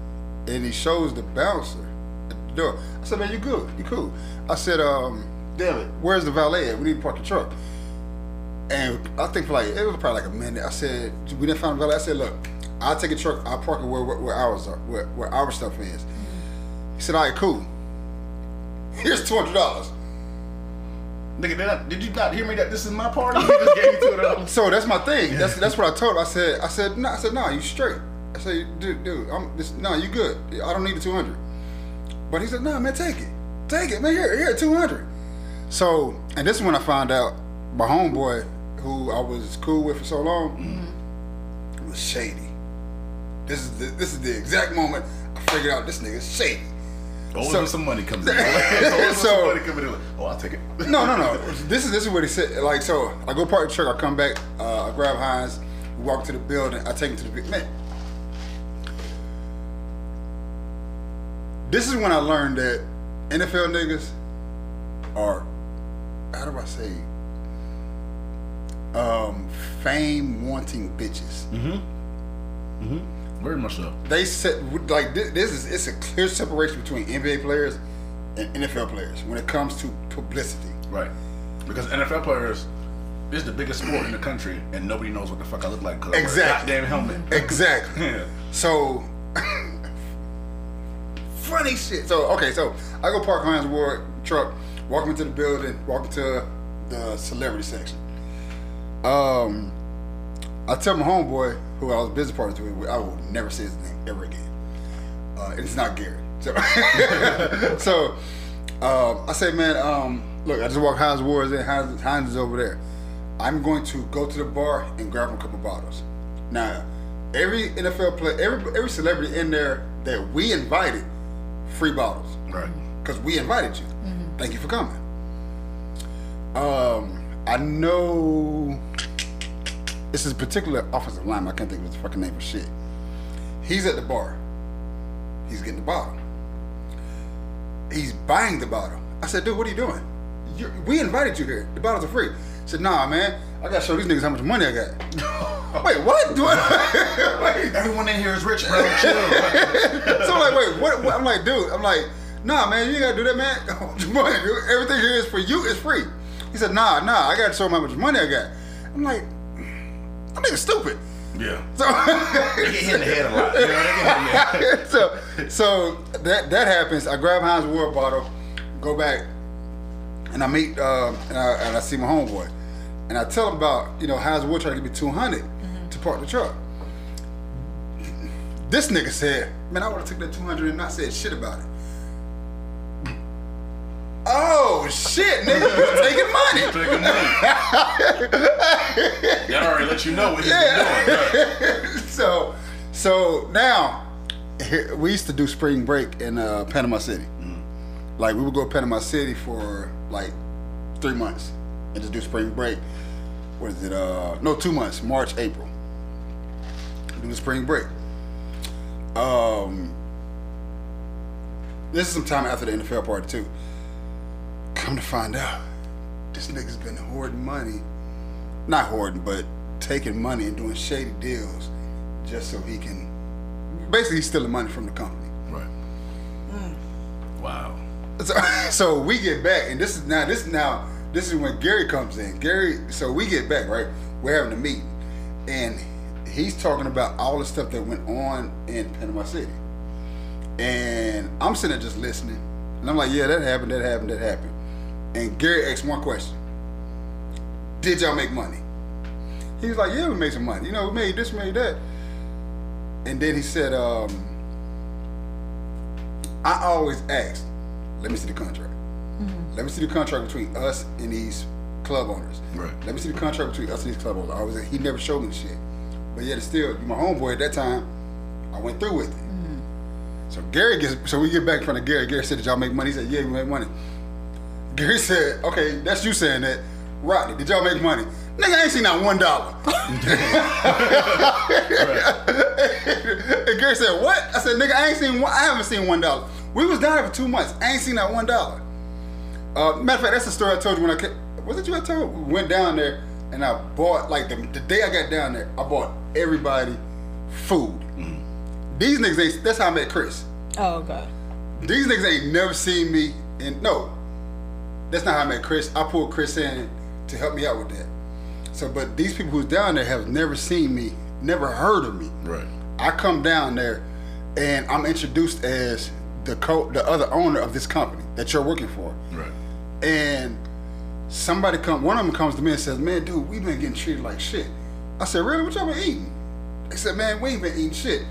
Speaker 4: and he shows the bouncer at the door. I said, "Man, you good? You cool?" I said, um, "Damn it, where's the valet? at? We need to park the truck." And I think for like it was probably like a minute. I said we didn't find a valet. I said, look, I'll take a truck. I'll park it where where, where ours are, where, where our stuff is. He said, all right, cool. Here's two hundred dollars.
Speaker 5: Nigga, did, I, did you not hear me that this is my party? You just gave me two of those.
Speaker 4: So that's my thing. That's that's what I told him. I said I said no. I said no. You straight. I said dude, dude, I'm this. No, you good. I don't need the two hundred. But he said no, man, take it, take it, man. Here, here, two hundred. So and this is when I found out my homeboy, who I was cool with for so long, mm-hmm. was shady. This is the, this is the exact moment I figured out this nigga's shady.
Speaker 5: Always
Speaker 4: So-
Speaker 5: some money comes in. Always
Speaker 4: So-
Speaker 5: some money coming in. Oh, I'll take it.
Speaker 4: No, no, no. This is this is what he said. Like so, I go park the truck. I come back. Uh, I grab Hines. We walk to the building. I take him to the big man. This is when I learned that NFL niggas are how do I say um, fame wanting bitches.
Speaker 5: Very much so.
Speaker 4: They said like this, this is it's a clear separation between NBA players and NFL players when it comes to publicity.
Speaker 5: Right. Because NFL players is the biggest sport in the country, and nobody knows what the fuck I look like. 'cause I wear a
Speaker 4: Exactly.
Speaker 5: Goddamn helmet.
Speaker 4: Exactly.
Speaker 5: Yeah.
Speaker 4: So funny shit. So okay, so I go park Hines Ward truck, walk into the building, walk into the celebrity section. Um, I tell my homeboy who I was business partners with, I will never say his name ever again. Uh, and it's not Gary. So, so um, I say, man, um, look, I just walked Hines Ward's in. Hines, Hines is over there. I'm going to go to the bar and grab a couple bottles. Now, every NFL player, every every celebrity in there that we invited, free bottles
Speaker 5: Right.
Speaker 4: because we invited you. Thank you for coming. Um, I know this is a particular offensive lineman. I can't think of his fucking name for shit. He's at the bar. He's getting the bottle. He's buying the bottle. I said, dude, what are you doing? you we invited you here. The bottles are free. He said, nah, man. I gotta show these niggas how much money I got. wait, what? Do I? wait,
Speaker 5: Everyone in here is rich, bro.
Speaker 4: So I'm like, wait, what, what? I'm like, dude, I'm like, nah, man, you ain't gotta do that, man. money, dude. Everything here is for you. It's free. He said, nah, nah, I gotta show him how much money I got. I'm like, that nigga stupid.
Speaker 5: yeah.
Speaker 4: So,
Speaker 5: They get hit in the head a lot. You know, they get hit in the head.
Speaker 4: so, so that that happens. I grab Hines water bottle, go back, and I meet uh, and, I, and I see my homeboy, and I tell him about you know Hines Ward trying to give me 200 to park the truck. This nigga said, "Man, I would have took that 200 and not said shit about it." Oh shit, nigga, you taking money?
Speaker 5: Taking money. that already let you know what he's been doing. Right.
Speaker 4: so, so now we used to do spring break in uh, Panama City. Like we would go to Panama City for like three months and just do spring break. What is it? Uh, no, two months. March, April. Do the spring break. Um, this is some time after the NFL party too. Come to find out, this nigga's been hoarding money. Not hoarding, but taking money and doing shady deals just so he can. Basically, he's stealing money from the company.
Speaker 5: Right. Mm. Wow.
Speaker 4: So, so we get back, and this is now this is now this is when Gary comes in. Gary, so we get back, right? We're having a meeting, and he's talking about all the stuff that went on in Panama City, and I'm sitting there just listening, and I'm like, yeah, that happened, that happened, that happened, and Gary asked one question: Did y'all make money? He was like, yeah, we made some money. You know, we made this, made that, and then he said, um, I always ask, let me see the contract. Let me see the contract between us and these club owners.
Speaker 5: Right.
Speaker 4: Let me see the contract between us and these club owners. I always he never showed me the shit. But yet it's still my homeboy at that time, I went through with it. So Gary gets so we get back in front of Gary. Gary said, Did y'all make money? He said, Yeah, we made money. Gary said, Okay, that's you saying that. Rodney, did y'all make money? Nigga, I ain't seen not one dollar. and Gary said, "What?" I said, "Nigga, I ain't seen one. I haven't seen one dollar. We was down there for two months. I ain't seen that one dollar." Uh, matter of fact, that's the story I told you when I came. Was it you I told? We went down there and I bought like the, the day I got down there, I bought everybody food. These niggas ain't. That's how I met Chris.
Speaker 6: Oh god.
Speaker 4: These niggas ain't never seen me. And no, that's not how I met Chris. I pulled Chris in to help me out with that. So, but these people who's down there have never seen me, never heard of me.
Speaker 5: Right.
Speaker 4: I come down there, and I'm introduced as the co- the other owner of this company that you're working for.
Speaker 5: Right.
Speaker 4: And somebody come, one of them comes to me and says, "Man, dude, we've been getting treated like shit." I said, "Really? What y'all been eating?" They said, "Man, we ain't been eating shit."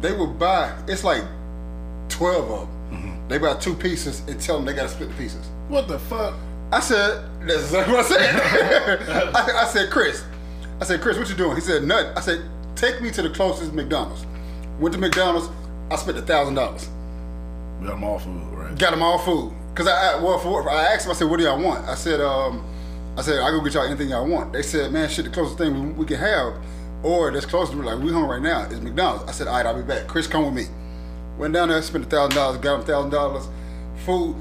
Speaker 4: They would buy. It's like twelve of them. Mm-hmm. They buy two pieces and tell them they got to split the pieces.
Speaker 5: What the fuck?
Speaker 4: I said, that's exactly what I said. I, I said, Chris. I said, Chris, what you doing? He said, nothing. I said, take me to the closest McDonald's. Went to McDonald's. I spent a thousand dollars.
Speaker 5: Got them all food, right?
Speaker 4: Got them all food. Cause I, I well, for, I asked them. I said, what do y'all want? I said, um, I said, I go get y'all anything y'all want. They said, man, shit, the closest thing we, we can have, or that's close to me, like we home right now, is McDonald's. I said, all right, I'll be back. Chris, come with me. Went down there, spent a thousand dollars, got him thousand dollars, food.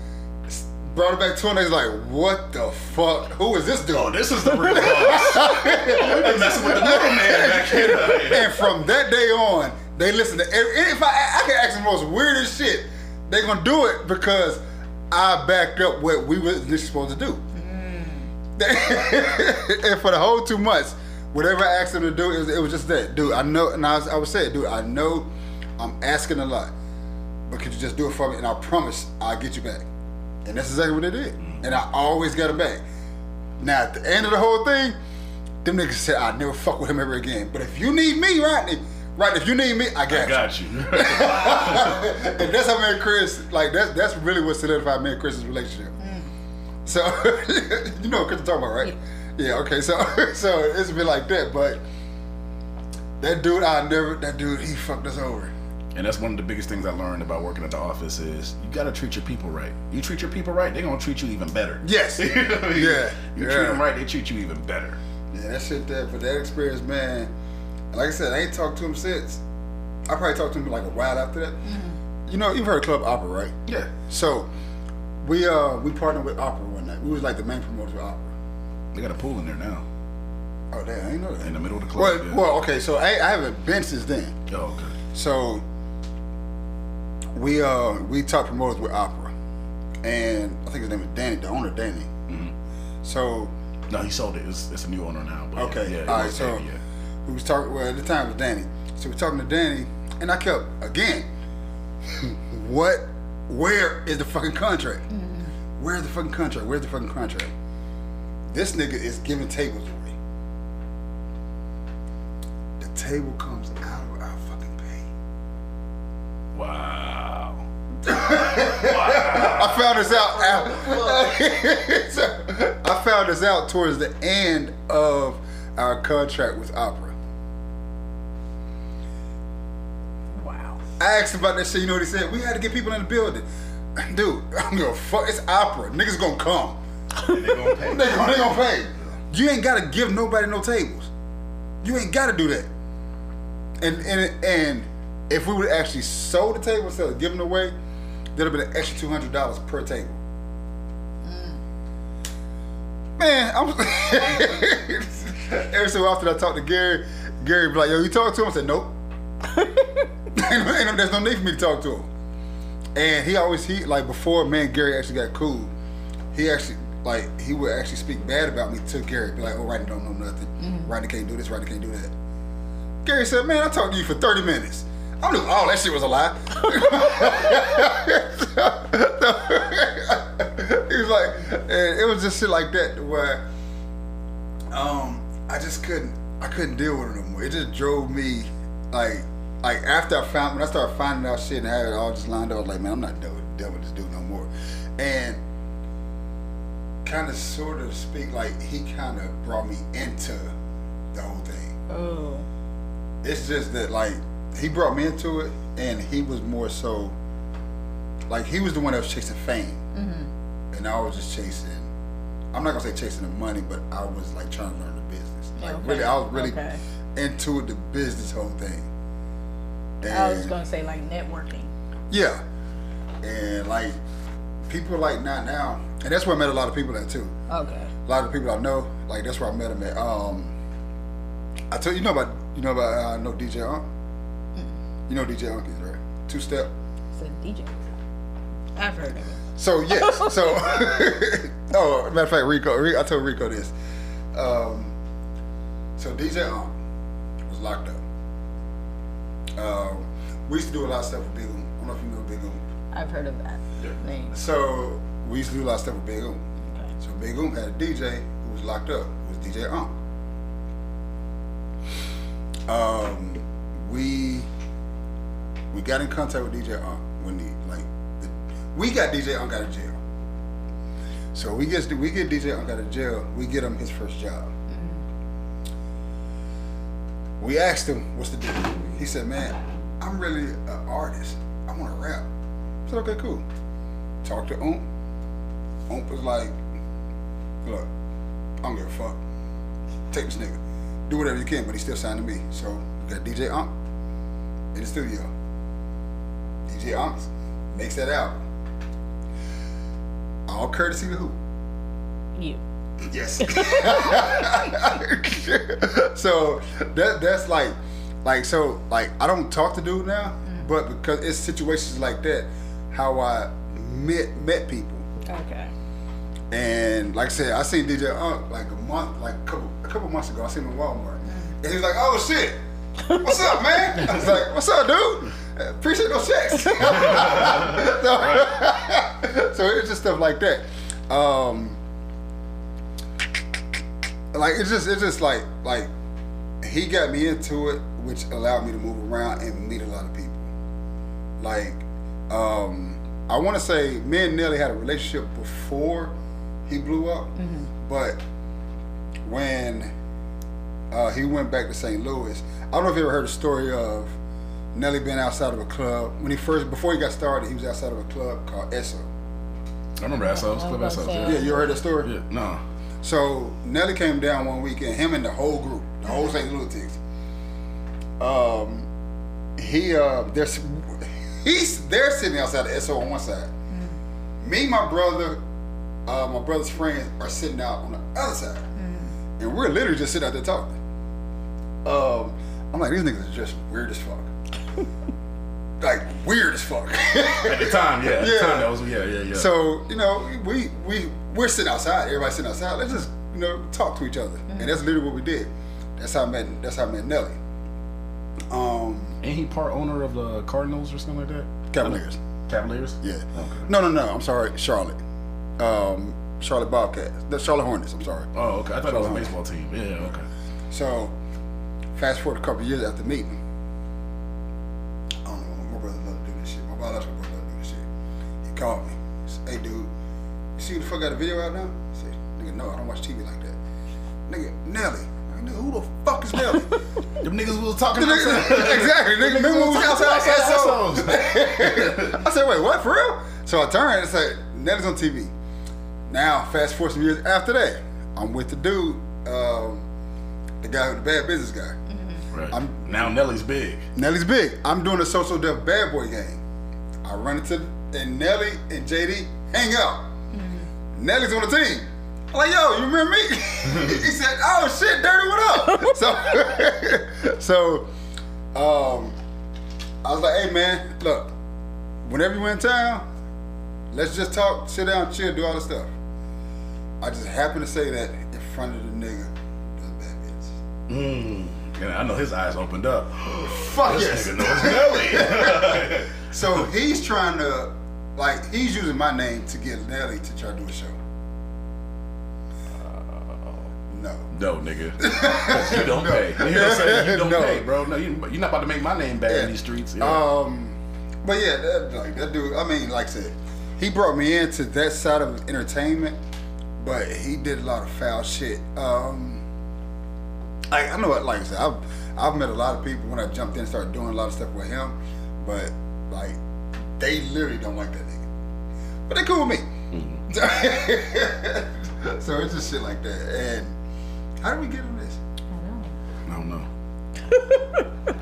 Speaker 4: Brought it back to him. They was like, "What the fuck? Who is this dude?"
Speaker 5: Oh, this is the real boss. been messing with the middleman back here.
Speaker 4: and from that day on, they listen to every. If I, I can ask the most weirdest shit, they gonna do it because I backed up what we were supposed to do. Mm. and for the whole two months, whatever I asked them to do, it was, it was just that, dude. I know, and I was, I would say, dude, I know I'm asking a lot, but could you just do it for me? And I promise I'll get you back. And that's exactly what they did. And I always got it back. Now at the end of the whole thing, them niggas said I'd never fuck with him ever again. But if you need me, Rodney, right? If you need me, I got,
Speaker 5: I got you.
Speaker 4: you. and that's how me and Chris, like that's that's really what solidified me and Chris's relationship. Mm. So you know what Chris is talking about, right? Yeah. Okay. So so it's been like that, but that dude, I never. That dude, he fucked us over.
Speaker 5: And that's one of the biggest things I learned about working at the office is you got to treat your people right. You treat your people right, they're gonna treat you even better.
Speaker 4: Yes.
Speaker 5: You know I mean?
Speaker 4: Yeah.
Speaker 5: You
Speaker 4: yeah.
Speaker 5: treat them right, they treat you even better.
Speaker 4: Yeah, that shit there, but that experience, man. Like I said, I ain't talked to him since. I probably talked to him like a while after that. You know, you've heard of Club Opera, right?
Speaker 5: Yeah.
Speaker 4: So we uh we partnered with Opera one night. We was like the main promoters of Opera.
Speaker 5: They got a pool in there now.
Speaker 4: Oh damn, I didn't know that.
Speaker 5: In the middle of the club.
Speaker 4: well,
Speaker 5: yeah.
Speaker 4: well, okay, so I, I haven't been since then.
Speaker 5: oh, okay.
Speaker 4: So we uh we top promoters with Opera, and I think his name is Danny, the owner Danny. So
Speaker 5: No, he sold it. It's, it's a new owner now. But
Speaker 4: Okay.
Speaker 5: Yeah, yeah,
Speaker 4: All right.
Speaker 5: was
Speaker 4: So
Speaker 5: Danny, yeah.
Speaker 4: we was talking. Well, at the time it was Danny. So we talking to Danny, and I kept again. what? Where is the fucking contract? Where's the fucking contract? Where's the fucking contract? This nigga is giving tables away. The table comes out
Speaker 5: Wow.
Speaker 4: I found this out. So, I found this out towards the end of our contract with Opera.
Speaker 6: Wow.
Speaker 4: I asked him about that shit. You know what he said? We had to get people in the building. Dude, I'm gonna fuck. It's Opera. Niggas gonna come.
Speaker 5: And they gonna pay.
Speaker 4: They gonna, they gonna pay. You ain't gotta give nobody no tables. You ain't gotta do that. And and and if we would actually sold the table instead of giving away, there'd have been an extra two hundred dollars per table. Mm. Man, I'm every so often I talk to Gary, Gary be like, "Yo, you talk to him?" I said, "Nope." no- there's no need for me to talk to him. And he always he like before man Gary actually got cool. He actually like he would actually speak bad about me to Gary. Be like, "Oh, Rodney don't know nothing. Mm. Rodney can't do this. Rodney can't do that." Gary said, "Man, I talked to you for 30 minutes. I knew all that shit was a lie." he was like, and it was just shit like that where um I just couldn't I couldn't deal with it no more. It just drove me like like after I found when I started finding out shit and had it all just lined up, I was like, man, I'm not dealing with, dealing with this dude no more. And kind of sort of speak like he kind of brought me into the whole thing.
Speaker 6: Oh.
Speaker 4: It's just that like he brought me into it, and he was more so like he was the one that was chasing fame, and I was just chasing. I'm not gonna say chasing the money, but I was like trying to learn the business. Like
Speaker 6: Okay,
Speaker 4: really, I was really
Speaker 6: okay.
Speaker 4: into the business whole thing.
Speaker 6: I was gonna say like networking.
Speaker 4: yeah, and like people like not now, and that's where I met a lot of people at too.
Speaker 6: Okay.
Speaker 4: A lot of people I know, like that's where I met them at. Um, I told you know about you know about uh, I know DJ Unk. You know DJ Unk is right? Two step.
Speaker 6: It's a DJ. I've heard of it.
Speaker 4: So yes, so oh, matter of fact, Rico, Ri- I told Rico this. Um, so DJ Unk was locked up. Um, we used to do a lot of stuff with Big Um. I don't know if you know Big Um.
Speaker 6: I've heard of that name.
Speaker 4: So we used to do a lot of stuff with Big Um.
Speaker 6: Okay.
Speaker 4: So Big Um had a DJ who was locked up. It was DJ Unk. Um, we we got in contact with DJ Unk when he like the, we got DJ Unk out of jail. So we get we get DJ Unk out of jail. We get him his first job. Mm-hmm. We asked him what's the deal. He said, "Man, I'm really an artist. I want to rap." I said, "Okay, cool." Talk to Unk. Unk was like, look, I don't give a fuck. Take this nigga. Do whatever you can, but he still signed to me. So we got DJ Unk in the studio. DJ Unk makes that out. All courtesy to who?
Speaker 6: You.
Speaker 4: Yes. so that that's like like so like I don't talk to dude now, mm. but because it's situations like that, how I met met people.
Speaker 6: Okay.
Speaker 4: And like I said, I seen DJ Unk like a month, like a couple, a couple months ago. I seen him in Walmart, mm. and he's like, "Oh shit, what's up, man?" I was like, "What's up, dude? Those checks." so, so it's just stuff like that. Um, like it's just it's just like like he got me into it, which allowed me to move around and meet a lot of people. Like, um, I want to say me and Nelly had a relationship before he blew up, but when uh, he went back to St. Louis, I don't know if you ever heard the story of Nelly been outside of a club when he first before he got started. He was outside of a club called Esso.
Speaker 5: I remember Essos, Club
Speaker 6: was
Speaker 5: Yeah.
Speaker 4: Yeah, you heard that story?
Speaker 5: yeah. No.
Speaker 4: So Nelly came down one weekend, him and the whole group, the whole St. Lunatics. Um, he uh, there's he's they're sitting outside the SO on one side. Me, my brother, uh, my brother's friends are sitting out on the other side, and we're literally just sitting out there talking. Um, I'm like, these niggas are just weird as fuck. like weird as fuck.
Speaker 5: At the time, yeah. At the
Speaker 4: Yeah.
Speaker 5: time, that was yeah, yeah, yeah.
Speaker 4: So you know, we we we're sitting outside. Everybody sitting outside. Let's just you know talk to each other, and that's literally what we did. That's how I met. That's how I met Nelly. Um,
Speaker 5: Ain't he part owner of the Cardinals or something like that?
Speaker 4: Cavaliers.
Speaker 5: Cavaliers.
Speaker 4: Yeah.
Speaker 5: Okay.
Speaker 4: No, no, no. I'm sorry, Charlotte. Um, Charlotte Bobcats, the Charlotte Hornets. I'm sorry.
Speaker 5: Oh, okay. I thought it was a
Speaker 4: Charlotte
Speaker 5: baseball team. Yeah, okay.
Speaker 4: So, fast forward a couple years after meeting, to do this shit. My biological brother loved to do this shit. He called me. He said, hey, dude, you see who the fuck got a video out now? I said, nigga, no, I don't watch TV like that. Nigga, Nelly. Nigga, who the fuck is Nelly?
Speaker 5: Them niggas we was talking
Speaker 4: The nigga- exactly, nigga. Remember when we was outside, outside, so-
Speaker 5: outside.
Speaker 4: I said, wait, what, for real? So I turned and said, Nelly's on TV. Now, fast forward some years after that, I'm with the dude, um, the guy, with the bad business guy.
Speaker 5: Right.
Speaker 4: I'm-
Speaker 5: now Nelly's big.
Speaker 4: Nelly's big. I'm doing a social deaf bad boy game. I run into and Nelly and JD hang out. Nelly's on the team. I'm like, yo, you remember me? he said, oh shit, Dirty, what up? so, so um, I was like, hey man, look, whenever you went in town, let's just talk, sit down, chill, do all this stuff. I just happened to say that in front of the nigga, doing bad bitch.
Speaker 5: Mm. And I know his eyes opened up.
Speaker 4: Fuck
Speaker 5: This
Speaker 4: yes.
Speaker 5: nigga knows Nelly.
Speaker 4: So he's trying to, like, he's using my name to get Nelly to try to do a show. No.
Speaker 5: no, nigga. You don't pay. You know what I'm saying? You don't
Speaker 4: No.
Speaker 5: pay, bro. No, you, you're not about to make my name bad
Speaker 4: Yeah.
Speaker 5: in these streets. Yeah.
Speaker 4: Um, but yeah, that, like that dude. I mean, like I said, he brought me into that side of entertainment, but he did a lot of foul shit. Um, I, I know, what- like I said, I've I've met a lot of people when I jumped in and started doing a lot of stuff with him, but like they literally don't like that nigga, but they cool with me. so it's just shit like that. And how did we get on this?
Speaker 5: I don't know. I don't know.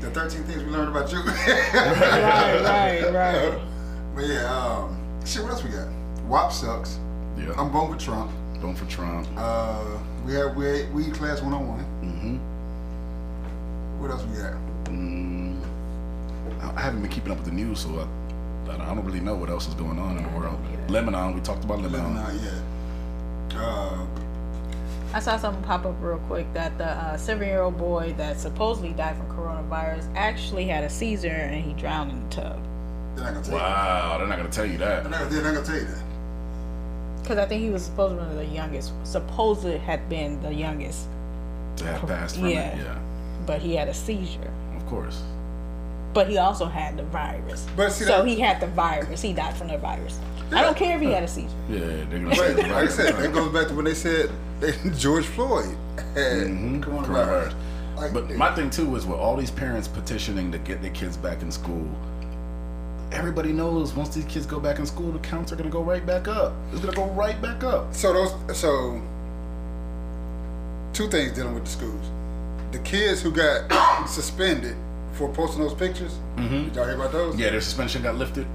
Speaker 4: The 13 things we learned about you.
Speaker 6: Right, right, right.
Speaker 4: But yeah, um, shit, what else we got? WAP sucks.
Speaker 5: Yeah.
Speaker 4: I'm going for Trump.
Speaker 5: going for Trump.
Speaker 4: Uh, we have we we class 101.
Speaker 5: Mm-hmm.
Speaker 4: What else we got?
Speaker 5: Mm, I- I haven't been keeping up with the news, so I, I don't- really know what else is going on in the world. Lebanon, we talked about Lebanon.
Speaker 4: Lebanon, yeah. Uh,
Speaker 6: I saw something pop up real quick that the uh, seven-year-old boy that supposedly died from coronavirus actually had a seizure and he drowned in the tub.
Speaker 4: they're not gonna tell
Speaker 5: Wow, they're not gonna tell you
Speaker 4: you.
Speaker 5: that.
Speaker 4: They're not, they're not gonna tell you that.
Speaker 6: Because I think he was supposed to be the youngest. Supposed to had been the youngest,
Speaker 5: To have passed from
Speaker 6: Yeah.
Speaker 5: it, yeah,
Speaker 6: but he had a seizure.
Speaker 5: of course.
Speaker 6: But he also had the virus.
Speaker 4: But see
Speaker 6: so
Speaker 4: that-
Speaker 6: he had the virus. He died from the virus. I don't care if he had a seizure.
Speaker 5: Yeah, they're gonna
Speaker 4: But
Speaker 5: say
Speaker 4: like I said, that goes back to when they said they, George Floyd had
Speaker 5: Mhm,
Speaker 4: coronavirus.
Speaker 5: coronavirus.
Speaker 4: Like,
Speaker 5: But my thing too is with all these parents petitioning to get their kids back in school. Everybody knows once these kids go back in school, the counts are gonna go right back up. It's gonna go right back up.
Speaker 4: So those so two things dealing with the schools. The kids who got suspended for posting those pictures. Did y'all hear about those?
Speaker 5: Mm-hmm. Yeah, their suspension got lifted.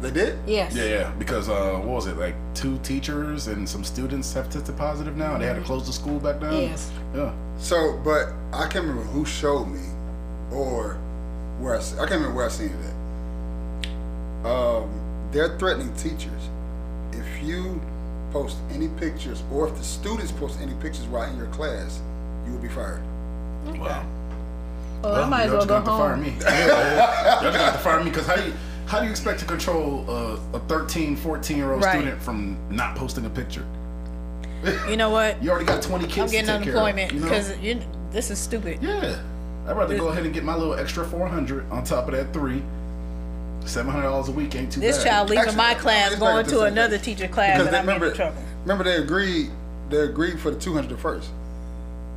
Speaker 4: They did?
Speaker 6: Yes.
Speaker 5: Yeah, yeah, because uh, what was it? Like two teachers and some students have tested positive now. They had to close the school back down.
Speaker 6: Yes.
Speaker 5: Yeah.
Speaker 4: So, but I can't remember who showed me or where I, se- I can't remember where I seen it at. Um, they're threatening teachers. If you post any pictures or if the students post any pictures while in your class, you will be fired.
Speaker 5: Wow.
Speaker 6: Well, I might as well go
Speaker 5: gonna fire me. Yeah, y'all just have to fire me because how do you how do you expect to control uh, a 13, 14 year old
Speaker 6: Right.
Speaker 5: student from not posting a picture?
Speaker 6: You know what?
Speaker 5: You already got twenty kids.
Speaker 6: I'm getting unemployment because you this is stupid.
Speaker 5: yeah, I'd rather go ahead and get my little extra four hundred on top of that three. Seven hundred dollars a week ain't too
Speaker 6: This
Speaker 5: bad.
Speaker 6: child leaving
Speaker 4: Actually,
Speaker 6: my class, going to another teacher class,
Speaker 4: Because
Speaker 6: and I'm in
Speaker 4: remember,
Speaker 6: trouble.
Speaker 4: remember they agreed they agreed for the 200 first.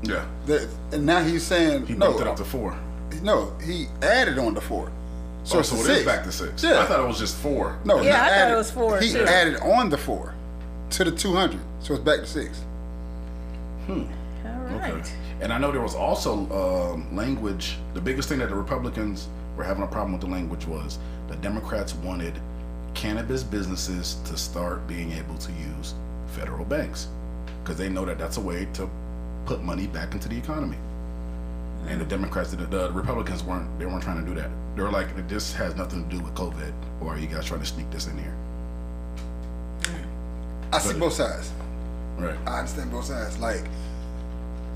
Speaker 5: Yeah,
Speaker 4: They, and now he's saying
Speaker 5: he
Speaker 4: no,
Speaker 5: bumped it up to four.
Speaker 4: no, he added on the four. So,
Speaker 5: So,
Speaker 4: it's
Speaker 5: oh, so it
Speaker 4: six.
Speaker 5: is back to six.
Speaker 4: Yeah.
Speaker 5: I thought it was just four.
Speaker 4: No, he
Speaker 6: Yeah, I thought it was four,
Speaker 4: He
Speaker 6: too.
Speaker 4: added on the four to the 200, so it's back to six.
Speaker 6: All
Speaker 5: Okay. And I know there was also um, language. The biggest thing that the Republicans were having a problem with the language was the Democrats wanted cannabis businesses to start being able to use federal banks because they know that that's a way to put money back into the economy. And the Democrats, the, the Republicans weren't. They weren't trying to do that. They were like, "This has nothing to do with COVID, or are you guys trying to sneak this in here?"
Speaker 4: I see both sides.
Speaker 5: Right.
Speaker 4: I understand both sides. Like,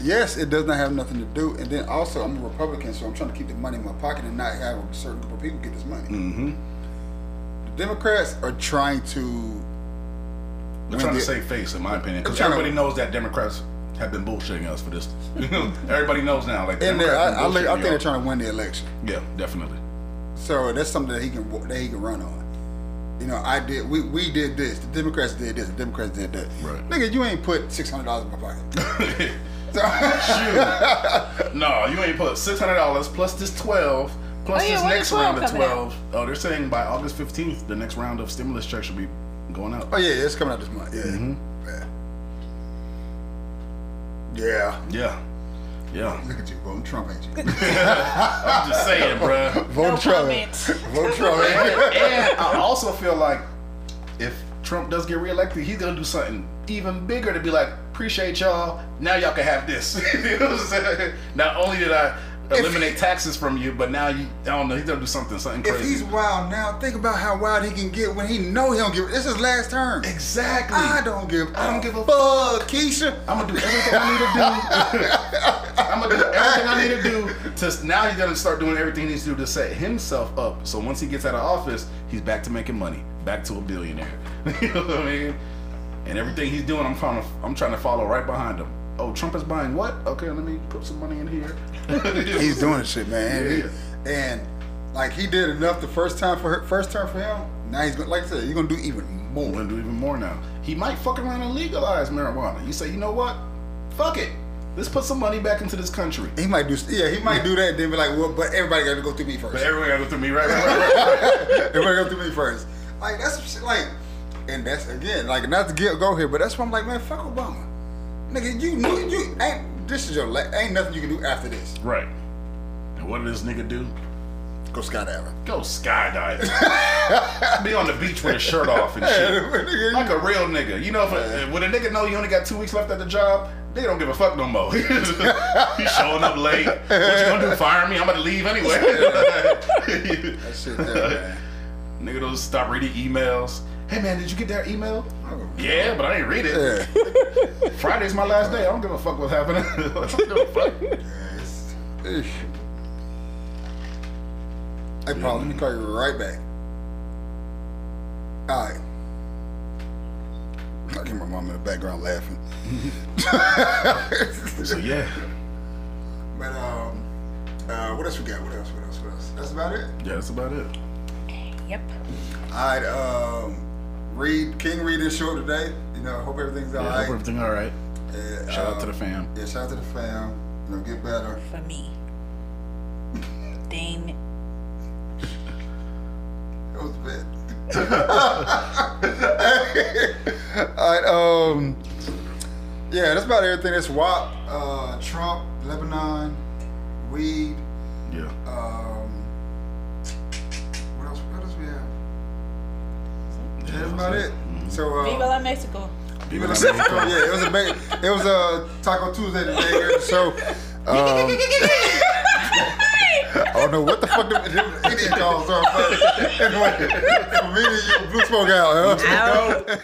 Speaker 4: yes, it does not have nothing to do. And then also, I'm a Republican, so I'm trying to keep the money in my pocket and not have a certain group of people get this money.
Speaker 5: Mm-hmm.
Speaker 4: The Democrats are trying to
Speaker 5: They're trying to save face, in my opinion, because
Speaker 4: They're to-
Speaker 5: everybody knows that Democrats have been bullshitting us for this. everybody knows now. Like
Speaker 4: And they-
Speaker 5: Democrats
Speaker 4: I, I,
Speaker 5: been
Speaker 4: li- I
Speaker 5: bullshitting
Speaker 4: think they're trying to win the election.
Speaker 5: Yeah, definitely.
Speaker 4: So that's something that he can that he can run on. You know, I did. We, we did this. The Democrats did this. The Democrats did that.
Speaker 5: Right.
Speaker 4: Nigga, you ain't put six hundred dollars in my pocket.
Speaker 5: no, you ain't put six hundred dollars plus this twelve plus
Speaker 6: Oh, yeah,
Speaker 5: this next
Speaker 6: 12
Speaker 5: round of
Speaker 6: coming out?
Speaker 5: twelve. Oh, they're saying by August fifteenth, the next round of stimulus checks should be going out.
Speaker 4: Oh yeah, it's coming out this month. Yeah.
Speaker 5: Mm-hmm.
Speaker 4: Yeah. Yeah.
Speaker 5: Yeah, yeah.
Speaker 4: Look at you voting Trump, ain't you?
Speaker 5: I'm just saying, bro.
Speaker 4: Vote
Speaker 6: No
Speaker 4: Trump.
Speaker 6: comment.
Speaker 4: Vote Trump. ain't you?
Speaker 5: and I also feel like if Trump does get reelected, he's gonna do something even bigger to be like, appreciate y'all. Now y'all can have this. you know what I'm saying? Not only did I eliminate taxes from you, but now you, I don't know, he's gonna do something, something crazy.
Speaker 4: If he's wild now, think about how wild he can get when he know he don't give. This is his last term.
Speaker 5: exactly.
Speaker 4: I don't give.
Speaker 5: I don't give a
Speaker 4: fuck, Keisha.
Speaker 5: I'm gonna do everything I need to do. I'm gonna do everything I need to do to now he's gonna start doing everything he needs to do to set himself up. So once he gets out of office, he's back to making money, back to a billionaire. you know what I mean? And everything he's doing, I'm trying to I'm trying to follow right behind him. Oh, Trump is buying what? Okay, let me put some money in here.
Speaker 4: He's doing shit, man.
Speaker 5: Yeah.
Speaker 4: And like he did enough the first time for her, first term for him. Now he's gonna, like I said, he's gonna do even more.
Speaker 5: gonna do even more now. He might fuck around and legalize marijuana. You say, you know what? Fuck it. Let's put some money back into this country.
Speaker 4: He might do, yeah, he might do that. And then be like, well, but everybody got to go through me first.
Speaker 5: But everyone gotta go through me, right? Right, right.
Speaker 4: Everybody go through me first. Like that's. Like, and that's again, like not to get go here, but that's why I'm like, man, fuck Obama, nigga. You knew you ain't. This is your la- ain't nothing you can do after this.
Speaker 5: right. And what did this nigga do?
Speaker 4: Go skydiving.
Speaker 5: Go skydiving. Be on the beach with his shirt off and shit. Like a real nigga. You know, if a, when a nigga know you only got two weeks left at the job, they don't give a fuck no more. He's showing up late. What you gonna do? Fire me? I'm about to leave anyway.
Speaker 4: that shit there, man.
Speaker 5: nigga don't stop reading emails. Hey man, did you get that email? Yeah, but I didn't read it.
Speaker 4: Yeah.
Speaker 5: Friday's my last day. I don't give a fuck what's happening. I don't give a fuck.
Speaker 4: Eesh. Hey, Paul, let me call you right back. All right. I hear my mom in the background laughing.
Speaker 5: So yeah,
Speaker 4: But um, uh, what else we got? What else? What else? What else? That's about it.
Speaker 5: yeah, that's about it.
Speaker 6: Yep.
Speaker 4: All right. Um, Reed King Reed is show today. You know, I hope everything's all
Speaker 5: Yeah,
Speaker 4: right.
Speaker 5: hope everything all right.
Speaker 4: Yeah,
Speaker 5: Shout out
Speaker 4: um,
Speaker 5: to the fam.
Speaker 4: Yeah, shout out to the fam. You know, get better.
Speaker 6: For me. Damn it.
Speaker 4: That was bad. All right. Um. Yeah, that's about everything. That's WAP, uh, Trump, Lebanon, weed.
Speaker 5: Yeah.
Speaker 4: Um. That's about it. So. Uh,
Speaker 6: Viva la Mexico.
Speaker 5: Viva la
Speaker 4: Mexico,
Speaker 5: Mexico.
Speaker 4: yeah, it was a ba- it was a Taco Tuesday today here at the show. Um, I don't know what the fuck the the Indian calls are, but anyway, for me, you blue smoke out, huh?
Speaker 6: Out.